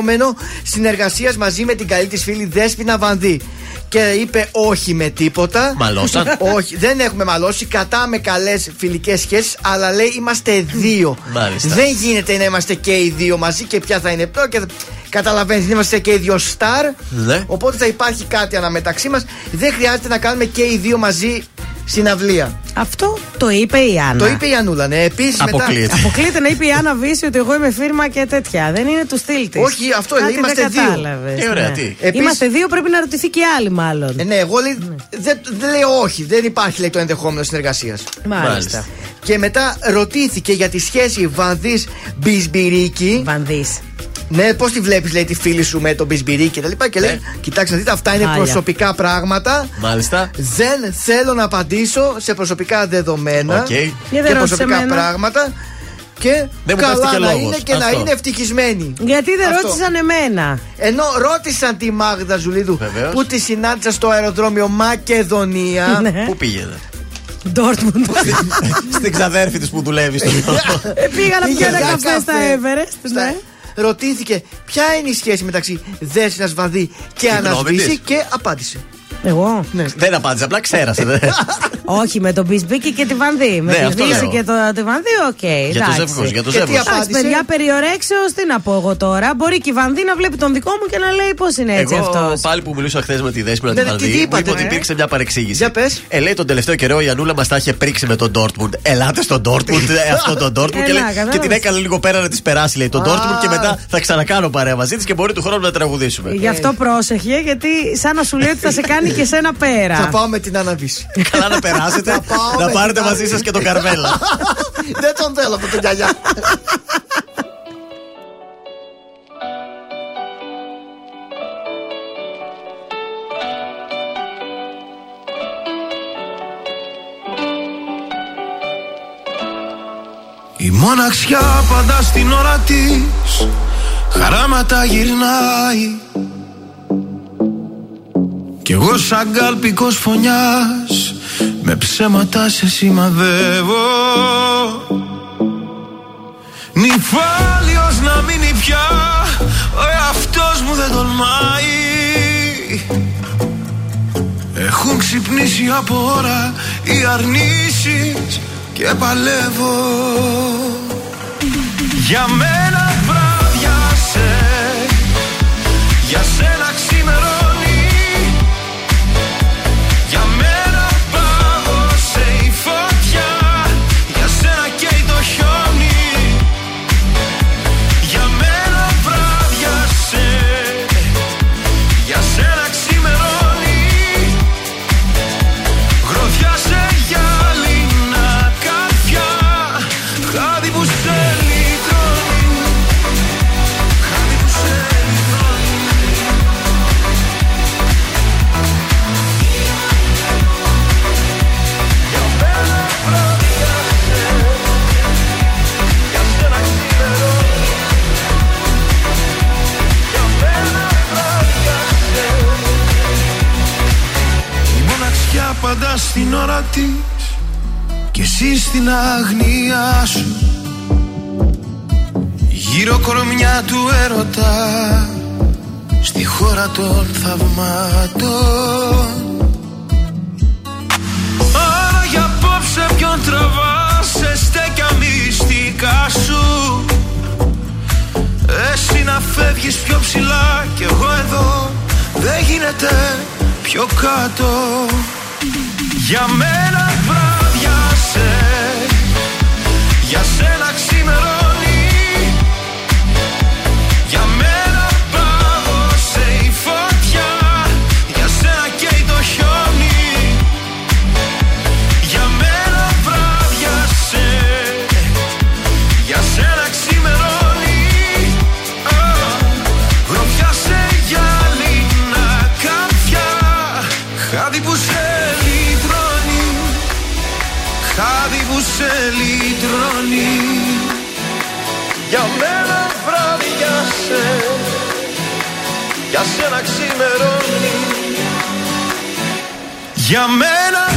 συνεργασίας μαζί με την καλή της φίλη Δέσποινα Βανδύ. και είπε όχι με τίποτα. Μαλώσαν. όχι, δεν έχουμε μαλώσει. Κρατάμε καλές φιλικές σχέσεις, αλλά λέει είμαστε δύο. Μάλιστα. Δεν γίνεται να είμαστε και οι δύο μαζί και ποια θα είναι πρώτο. Και... Καταλαβαίνεις, είμαστε και οι δύο στάρ. Ναι. Οπότε θα υπάρχει κάτι αναμεταξύ μας. Δεν χρειάζεται να κάνουμε και οι δύο μαζί συναυλία. Αυτό το είπε η Άννα. Το είπε η Ανούλα, ναι. Επίσης μετά. Αποκλείεται να είπε η Άννα Βίσση ότι εγώ είμαι φίρμα και τέτοια. Δεν είναι του στυλ της. Όχι, αυτό λέει, είμαστε δύο. Ε, ωραία, τι; Επίσης- Είμαστε δύο, πρέπει να ρωτηθεί και άλλη μάλλον. Ε, ναι, εγώ λέει, δεν, δεν λέω όχι. Δεν υπάρχει λέει, το ενδεχόμενο συνεργασίας. Μάλιστα. Και μετά ρωτήθηκε για τη σχέση Βανδή Μπισμπίκη. Βανδής. Ναι, πώς τη βλέπεις, λέει τη φίλη σου με τον Μπισμπίκη και τα λοιπά. Και λέει, κοιτάξτε, να δείτε, αυτά είναι Χάλια. προσωπικά πράγματα. Μάλιστα. Δεν θέλω να απαντήσω σε προσωπικά δεδομένα Οκ. Γιατί και δεν ρώτησε προσωπικά εμένα; πράγματα. Και Δεν μου καλά πέφτει και να λόγος. είναι και να Αυτό. είναι ευτυχισμένοι. Γιατί δεν Αυτό. ρώτησαν εμένα. Ενώ ρώτησαν τη Μάγδα Ζουλίδου Βεβαίως. που τη συνάντησα στο αεροδρόμιο Μακεδονία. Ναι. Πού πήγαινε. Ντόρτμουντ. Στην ξαδέρφη της που δουλεύει στο Ε, Πήγα να Πήγε πιω ένα για καφέ στα καφέ. Everest. Στα- Ναι. Ρωτήθηκε ποια είναι η σχέση μεταξύ Δέσινα Βαδί και γνώμη Ανασβήση της. και απάντησε. Εγώ; Ναι. Δεν απάντησε, απλά ξέρασε. δεν. Όχι, με τον Μπισμπίκη και τη Βανδί. Με Ναι, τη αυτό Δύση λέω. και το, τη Βανδί, οκ. Για το εντάξει. ζεύγος, για το Και τι ζεύγος. Εντάξει, απάντησε; παιδιά, περιορέξεως, τι να πω εγώ τώρα. Μπορεί και η Βανδί να βλέπει τον δικό μου και να λέει πώς είναι έτσι Εγώ αυτός. πάλι που μιλούσα χθες με τη Δέσποινα Ναι, την ναι, τι Βαλδί, μου είπατε, είπε ότι ε; υπήρξε μια παρεξήγηση. Για πες. Ε, λέει τον τελευταίο καιρό η Ανούλα μας τα είχε πρίξει με τον Dortmund. Ελάτε στον Dortmund, ε, αυτό τον Dortmund. Ε, και, να, λέει, και κατάλαβες. την έκανε λίγο πέρα να της περάσει, λέει τον Α. Dortmund και μετά θα ξανακάνω παρέα μαζί της και μπορεί του χρόνου να τραγουδήσουμε. Γι' αυτό πρόσεχε, γιατί σαν να σου λέει ότι θα σε κάνει και σένα πέρα. Θα πάω με την Αναβίση. Καλά να περάσετε, Θα πάω να με πάρετε την μαζί σας και τον Καρβέλα. Δεν τον θέλω από τον γιαγιά. Η μοναξιά πάντα στην ώρα της Χαράματα γυρνάει Κι εγώ σαν κάλπικος φωνιάς Με ψέματα σε σημαδεύω. Νυφάλιος να μείνει πια Ο εαυτός μου δεν τολμάει. Έχουν ξυπνήσει από ώρα οι αρνήσεις και παλεύω. Για μένα βράδιασε Για σένα πάντα στην ώρα τη και εσύ στην αγνία σου. Γύρω κορμιά του έρωτα στη χώρα των θαυμάτων. Άρα για απόψε ποιον τραβάς σε στέκια μυστικά σου. Εσύ να φεύγεις πιο ψηλά κι εγώ εδώ δεν γίνεται πιο κάτω Για μένα βράδιασε Για μένα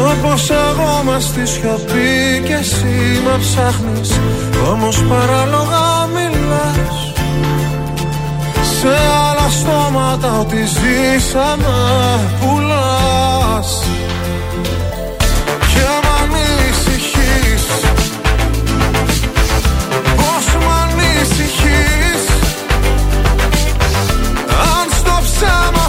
όπως εγώ μες στη σιωπή και εσύ με ψάχνεις Όμως παράλογα μιλάς. Σε άλλα στόματα ότι ζήσαμε πουλάς. Και μ' ανησυχείς Πώς μ' ανησυχείς. Αν στο ψέμα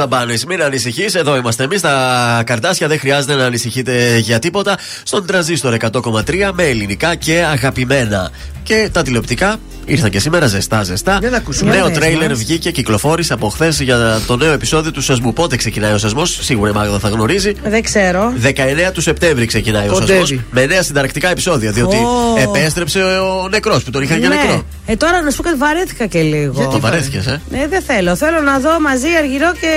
Σαμπάνη, μην ανησυχείς. Εδώ είμαστε εμείς. Τα καρτάσια δεν χρειάζεται να ανησυχείτε για τίποτα. Στον τραζίστορ 100,3 με ελληνικά και αγαπημένα. Και τα τηλεοπτικά ήρθαν και σήμερα ζεστά, ζεστά. Για να ακούσουμε. Νέο Για πες τρέιλερ μας. βγήκε, κυκλοφόρησε από χθες για το νέο επεισόδιο του Σασμού. Πότε ξεκινάει ο Σασμός, σίγουρα η Μάγδα θα γνωρίζει. Δεν ξέρω. 19 του Σεπτέμβρη ξεκινάει ο Κοντεύει. Σασμό. Με νέα συνταρακτικά επεισόδια. Διότι Ω. επέστρεψε ο νεκρός που τον είχαν για Ναι. νεκρό. Ε, τώρα να σου πω κάτι, βαρέθηκα και λίγο. Το βαρέθηκες, ε; Ε, δεν θέλω. Θέλω να δω μαζί Αργυρό και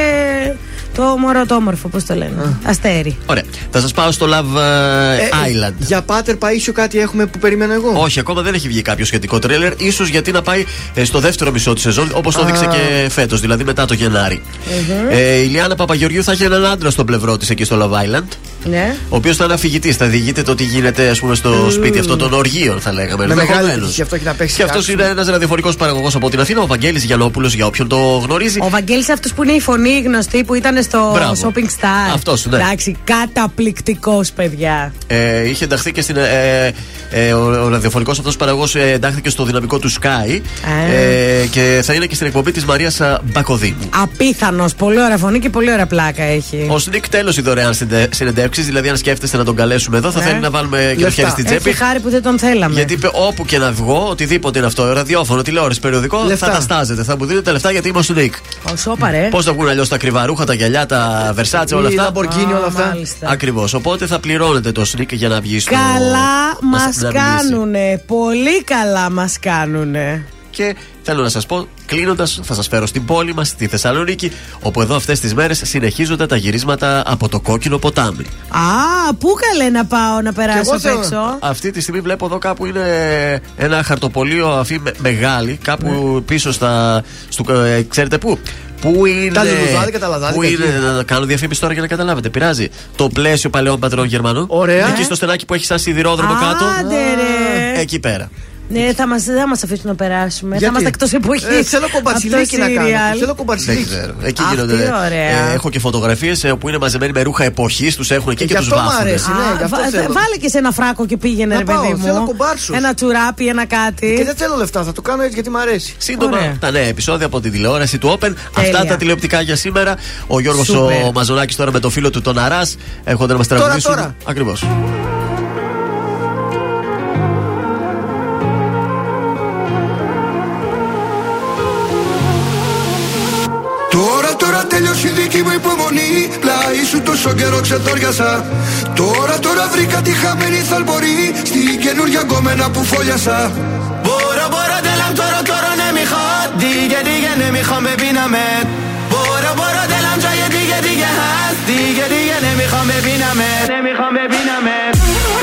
το μωρό το όμορφο, πώς το λένε. Αστέρι. Ωραία. Θα σας πάω στο Love ε, Island. Για Πάτερ Παίσιο κάτι έχουμε που περιμένω εγώ; Όχι, ακόμα δεν έχει βγει κάποιο σχετικό τρέλερ. σω γιατί να πάει ε, στο δεύτερο μισό της σεζόν, όπως το Α. έδειξε και φέτος, δηλαδή μετά το Γενάρη. Ε, η Λιάννα Παπαγεωργιού θα έχει έναν άντρα στο πλευρό της εκεί στο Love Island. Ναι. ο οποίος ήταν αφηγητή. Θα διηγείται το τι γίνεται ας πούμε, στο Μμμ. σπίτι αυτό των οργείων, θα λέγαμε. Με μεγάλη ενδεχομένως. επιτυχία αυτό έχει να παίξει. Και αυτός είναι ένας ραδιοφωνικός παραγωγός από την Αθήνα, ο Βαγγέλης Γιανόπουλο, για όποιον το γνωρίζει. Ο Βαγγέλης αυτός που είναι η φωνή γνωστή που ήταν στο Μπράβο. Shopping Star. Αυτός, ναι. Εντάξει, καταπληκτικός, παιδιά. Ε, είχε ενταχθεί και στην. Ε, ε, ο ο ραδιοφωνικός αυτός παραγωγός ε, εντάχθηκε στο δυναμικό του Sky. Α. Ε, και θα είναι και στην εκπομπή της Μαρίας Μπακοδήμου. Απίθανος. Πολύ ωραία φωνή και πολύ ωραία πλάκα έχει. Ο Σνικ τέλος οι δωρεάν συνεντεύξει, δηλαδή αν σκέφτεστε να τον καλέσουμε εδώ, θα Ναι. θέλει να βάλουμε και το χέρι στην τσέπη. Έχει χάρη που δεν τον θέλαμε. Γιατί είπε όπου και να βγω, οτιδήποτε είναι αυτό, ραδιόφωνο, τηλεόραση, περιοδικό, Λεφτά. θα τα στάζετε. Θα μου δίνετε λεφτά γιατί είμαι ο Σνικ. Ο Σόπαρε. Πώς θα βγουν αλλιώς τα ακριβά ρούχα, τα γυαλιά, τα βερσάτσε, όλα Η αυτά; Lamborghini, όλα αυτά. μάλιστα. Ακριβώς. Οπότε θα πληρώνετε το Σνικ για να βγει στο. Καλά να- μας να μιλήσει. κάνουνε. Πολύ καλά μας κάνουνε. Και θέλω να σας πω, κλείνοντας, θα σας φέρω στην πόλη μας, στη Θεσσαλονίκη, όπου εδώ αυτές τις μέρες συνεχίζονται τα γυρίσματα από το κόκκινο ποτάμι. Α, πού καλέ να πάω να περάσω εγώ απ' θέλω- έξω; Αυτή τη στιγμή βλέπω εδώ κάπου είναι ένα χαρτοπολείο αφή με- μεγάλη, κάπου Ναι. πίσω στα. Στο, ε, ξέρετε πού; Πού είναι. Τα λουλουδάδικα, τα λαδάδικα Πού είναι. εκεί. Να κάνω διαφήμιση τώρα για να καταλάβετε. Πειράζει. Το Πλαίσιο Παλαιών Πατρών Γερμανού. Ωραία. Εκεί στο στενάκι που έχει σαν σιδηρόδρομο κάτω. Άντε ρε. Εκεί πέρα. Ναι, θα μα δεν μας αφήσουν να περάσουμε. Γιατί; Θα είμαστε εκτός εποχής. Ε, θέλω κομπαρσιλίκι να κάνω. Θέλω κομπαρσιλίκι. Δεν ξέρω. Εκεί Αυτή γίνονται. ωραία. ε, έχω και φωτογραφίες που είναι μαζεμένοι με ρούχα εποχής, τους έχουν εκεί Ε, και γι' τους αυτό μ' βάφουν. αρέσει, ναι, γι' αυτό θέλω. Βάλε και σε ένα φράκο και πήγαινε, Να ρε πάω, παιδί μου. θέλω κομπάρσους. Ένα τσουράπι, ένα κάτι. Και δεν θέλω λεφτά, θα το κάνω έτσι γιατί μ' αρέσει. Σύντομα Ωραία. τα νέα επεισόδια από τη τηλεόραση του Open. Αυτά τα τηλεοπτικά για σήμερα. Ο Γιώργος Σούπερ. ο Μαζονάκης τώρα με το φίλο του τον Αράς έρχονται να μας Τώρα, τραγουδήσουν. τώρα. Ακριβώς. Τώρα, τώρα τελειώσει η δική μου υπομονή. Πλάι σου τόσο καιρό ξεθόριασα. Τώρα, τώρα βρήκα τη χαμένη θαλπορή. Στη καινούργια γκόμενα που φόλιασα. Μπορώ, μπορώ, τέλα τώρα, τώρα ναι, μη δικέ Δίγε, δίγε, ναι, μη χα, με πίνα με. Μπορώ, μπορώ, τέλα τώρα, δίγε, δίγε, χα. Ναι, μη χα, με πίνα με. Ναι, μη με πίνα με.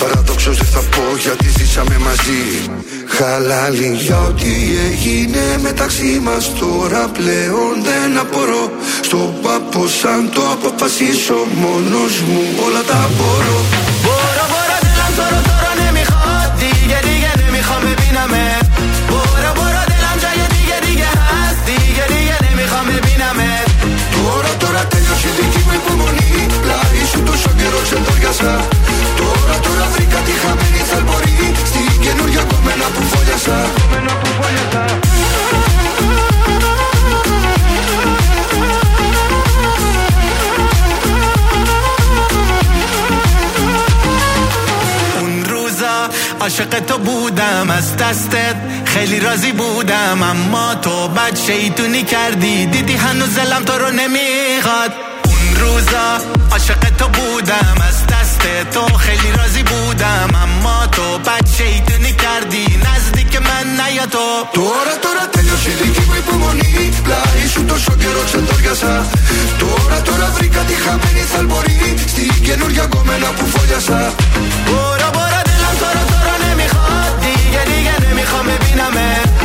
Παραδόξως δεν θα πω γιατί ζήσαμε μαζί. χαλάλη. για ό,τι έγινε μεταξύ μας τώρα πλέον δεν απορώ. Στον πάπο σαν το αποφασίσω μόνος μου όλα τα μπορώ. Μπορώ, μπορώ, δεν τώρα, τώρα, ναι, μη χάτι. Γιατί για ναι, μη. Μπορώ, μπορώ, δεν λαμβάνω γιατί, γιατί για χάστη. Γιατί για ναι, μη χάμε, πίναμε. Τώρα, τώρα, τέλειωσε δική μου υπομονή. σου τόσο καιρό ξεντόριασα Τώρα τώρα βρήκα τη χαμένη θαλπορή Στην καινούργια κομμένα που φόλιασα اون روزا عاشق تو بودم از دستت خیلی راضی بودم اما تو بد شیطونی کردی دیدی هنوز دلم تو رو نمیخواد اون روزا عاشق تو بودم از دست تو خیلی راضی بودم اما تو بد شیطونی کردی نزدیک من نیا تو Τώρα τώρα τέλειωσε η δική μου υπομονή Πλάι σου τόσο καιρό ξεντόριασα Τώρα τώρα βρήκα τη χαμένη θαλπορή Στην καινούργια κομμένα που φόλιασα برو برو دلم تو رو تو رو نمیخواد دیگه دیگه نمیخوام ببینمت برو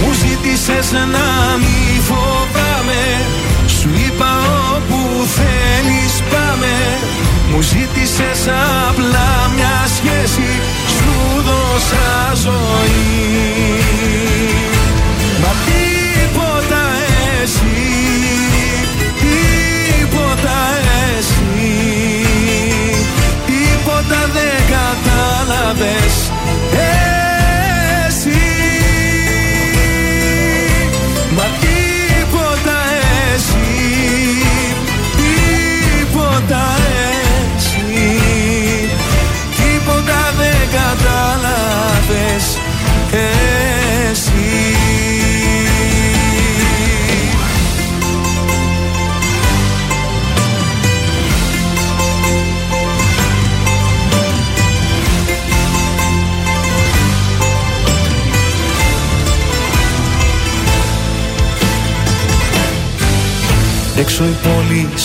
Μου ζήτησες να μη φοβάμαι. Σου είπα όπου θέλεις πάμε. Μου ζήτησες απλά μια σχέση. Σου δώσα ζωή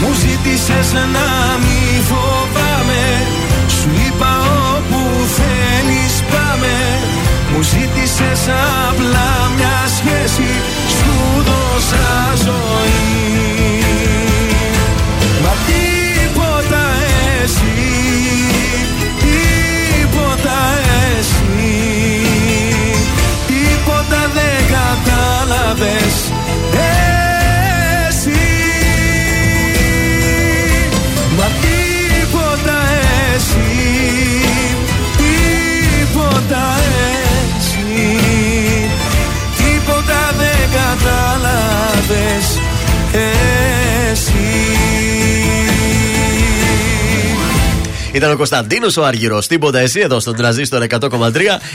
μου ζήτησες να μη φοβάμαι. Σου είπα όπου θέλεις πάμε. Μου ζήτησες απλά μια σχέση. Σου δώσα ζωή. Μα τίποτα εσύ Τίποτα εσύ. Τίποτα δεν κατάλαβες Ήταν ο Κωνσταντίνος ο Αργυρό. Τίποτα εσύ εδώ στον τραζίστορ 100,3.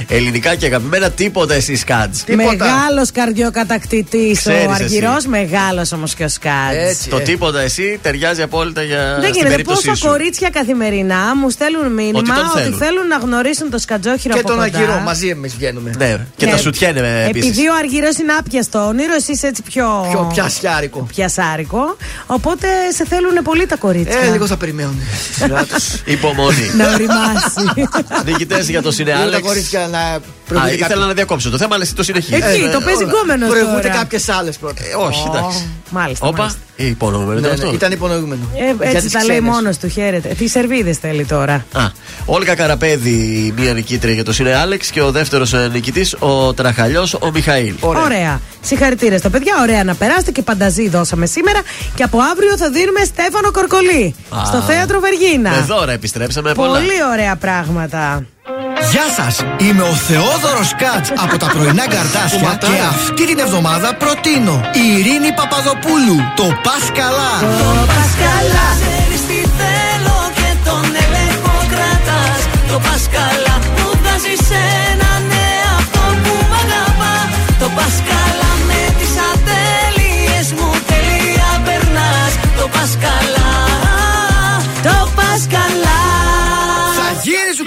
Ελληνικά και αγαπημένα τίποτα εσύ σκάτ. Μεγάλος καρδιοκατακτητής Ξέρεις ο εσύ. Αργυρό, μεγάλος όμως και ο Σκάτ. Το τίποτα εσύ ταιριάζει απόλυτα για Δεν στην γίνεται. περίπτωσή Πόσα σου. κορίτσια καθημερινά μου στέλνουν μήνυμα Ότι τον ότι θέλουν. θέλουν να γνωρίσουν το σκατζόχυρο Και από τον κοντά. Αργυρό μαζί εμείς βγαίνουμε. Ναι, και Ναι. τα σουτιέν επίσης. Επειδή ο Αργυρό είναι άπιαστο όνειρο, εσύ είσαι έτσι πιο. Πιο πιασιάρικο. πιασάρικο. Οπότε σε θέλουν πολύ τα κορίτσια. Ε, λίγο θα περιμένουν. Υπομονή. να οριμάσει. Νικητέ για το Λίγο τα Σινεάλεξ. κορίτσια να Α, προηγούνται ήθελα κάποιοι- να διακόψω το θέμα, αλλά εσύ το συνεχίζεις. Εκεί, το παίζει γκόμενος Προηγούνται τώρα. κάποιες άλλες πρώτα. Ε, όχι, εντάξει. Μάλιστα. Όπα, μάλιστα. ή υπονοούμενο Ναι, ήταν ναι, αυτό. Ήταν υπονοούμενο. Ε, Για έτσι τις τα λέει ξένες. μόνος του, χαίρεται. Τι σερβίδες θέλει τώρα. Α, Όλγα Καραπέδη, μία νικήτρια για το Σινε Άλεξ και ο δεύτερος νικητής, ο Τραχαλιός, ο Μιχαήλ. Ωραία. Συγχαρητήρια στα παιδιά. Ωραία να περάσετε και πανταζή δώσαμε σήμερα. Και από αύριο θα δίνουμε Στέφανο Κορκολί. Α. στο θέατρο Βεργίνα. Με δώρα επιστρέψαμε πολλά. Πολύ ωραία πράγματα. Γεια σας, είμαι ο Θεόδωρος Κάτς από τα πρωινά καρτάσια και αυτή την εβδομάδα προτείνω η Ειρήνη Παπαδοπούλου, το Πας Καλά. Το πας καλά Ξέρεις τι θέλω και τον έλεγχο κρατάς. Το πας καλά Μου βάζεις έναν εαυτό που μ' αγαπάς. Το πας καλά με τις ατέλειες μου τελεία περνάς. Το πας καλά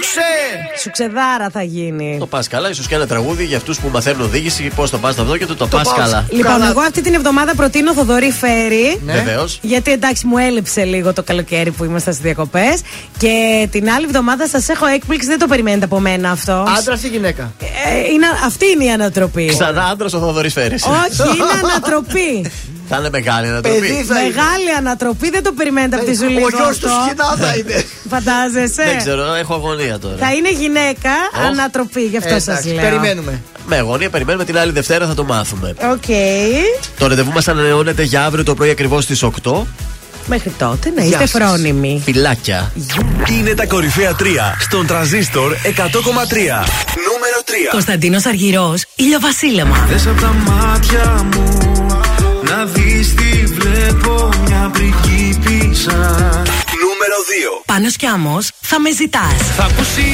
σου ξέ! Σου ξεδάρα θα γίνει. Το πας καλά, ίσως και ένα τραγούδι για αυτούς που μαθαίνουν οδήγηση. Πώς το πας στο και το, το πας πας- καλά. Λοιπόν, εγώ αυτή την εβδομάδα προτείνω Θοδωρή Φέρι. Ναι. Βεβαίως. Γιατί εντάξει, μου έλειψε λίγο το καλοκαίρι που ήμασταν στις διακοπές. Και την άλλη εβδομάδα σας έχω έκπληξη, δεν το περιμένετε από μένα αυτό. Άντρα ή γυναίκα; Ε, είναι, αυτή είναι η ανατροπή. Ξανά άντρας ο Θοδωρής Φέρης. Όχι, είναι ανατροπή. Θα είναι μεγάλη ανατροπή. Παιδί θα είναι. Μεγάλη ανατροπή, δεν το περιμένετε από τη σου λίγο. Ο γιος του αυτό. σκηνά θα είναι. Φαντάζεσαι. Δεν ξέρω, έχω αγωνία τώρα. Θα είναι γυναίκα Οχ. ανατροπή, γι' αυτό σας Εντάξει, λέω. περιμένουμε. Με αγωνία περιμένουμε την άλλη Δευτέρα, θα το μάθουμε. Οκ. Το ραντεβού μας ανανεώνεται για αύριο το πρωί ακριβώς στις 8. Μέχρι τότε να Γεια είστε σας. φρόνιμοι. Φιλάκια. Είναι τα κορυφαία 3 στον τραζίστορ 100,3. Νούμερο 3. Κωνσταντίνος Αργυρός, ηλιοβασίλεμα. Δες απ' τα μάτια μου να δεις τι βλέπω μια πριγκίπισσα Νούμερο 2. Πάνος κι άμμος, θα με ζητάς. Θα απουσιάσω,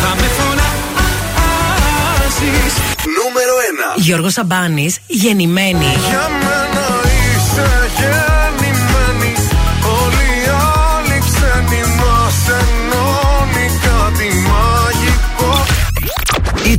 θα με φωνάζεις Νούμερο 1. Γιώργος Σαμπάνης, γεννημένη. Για μένα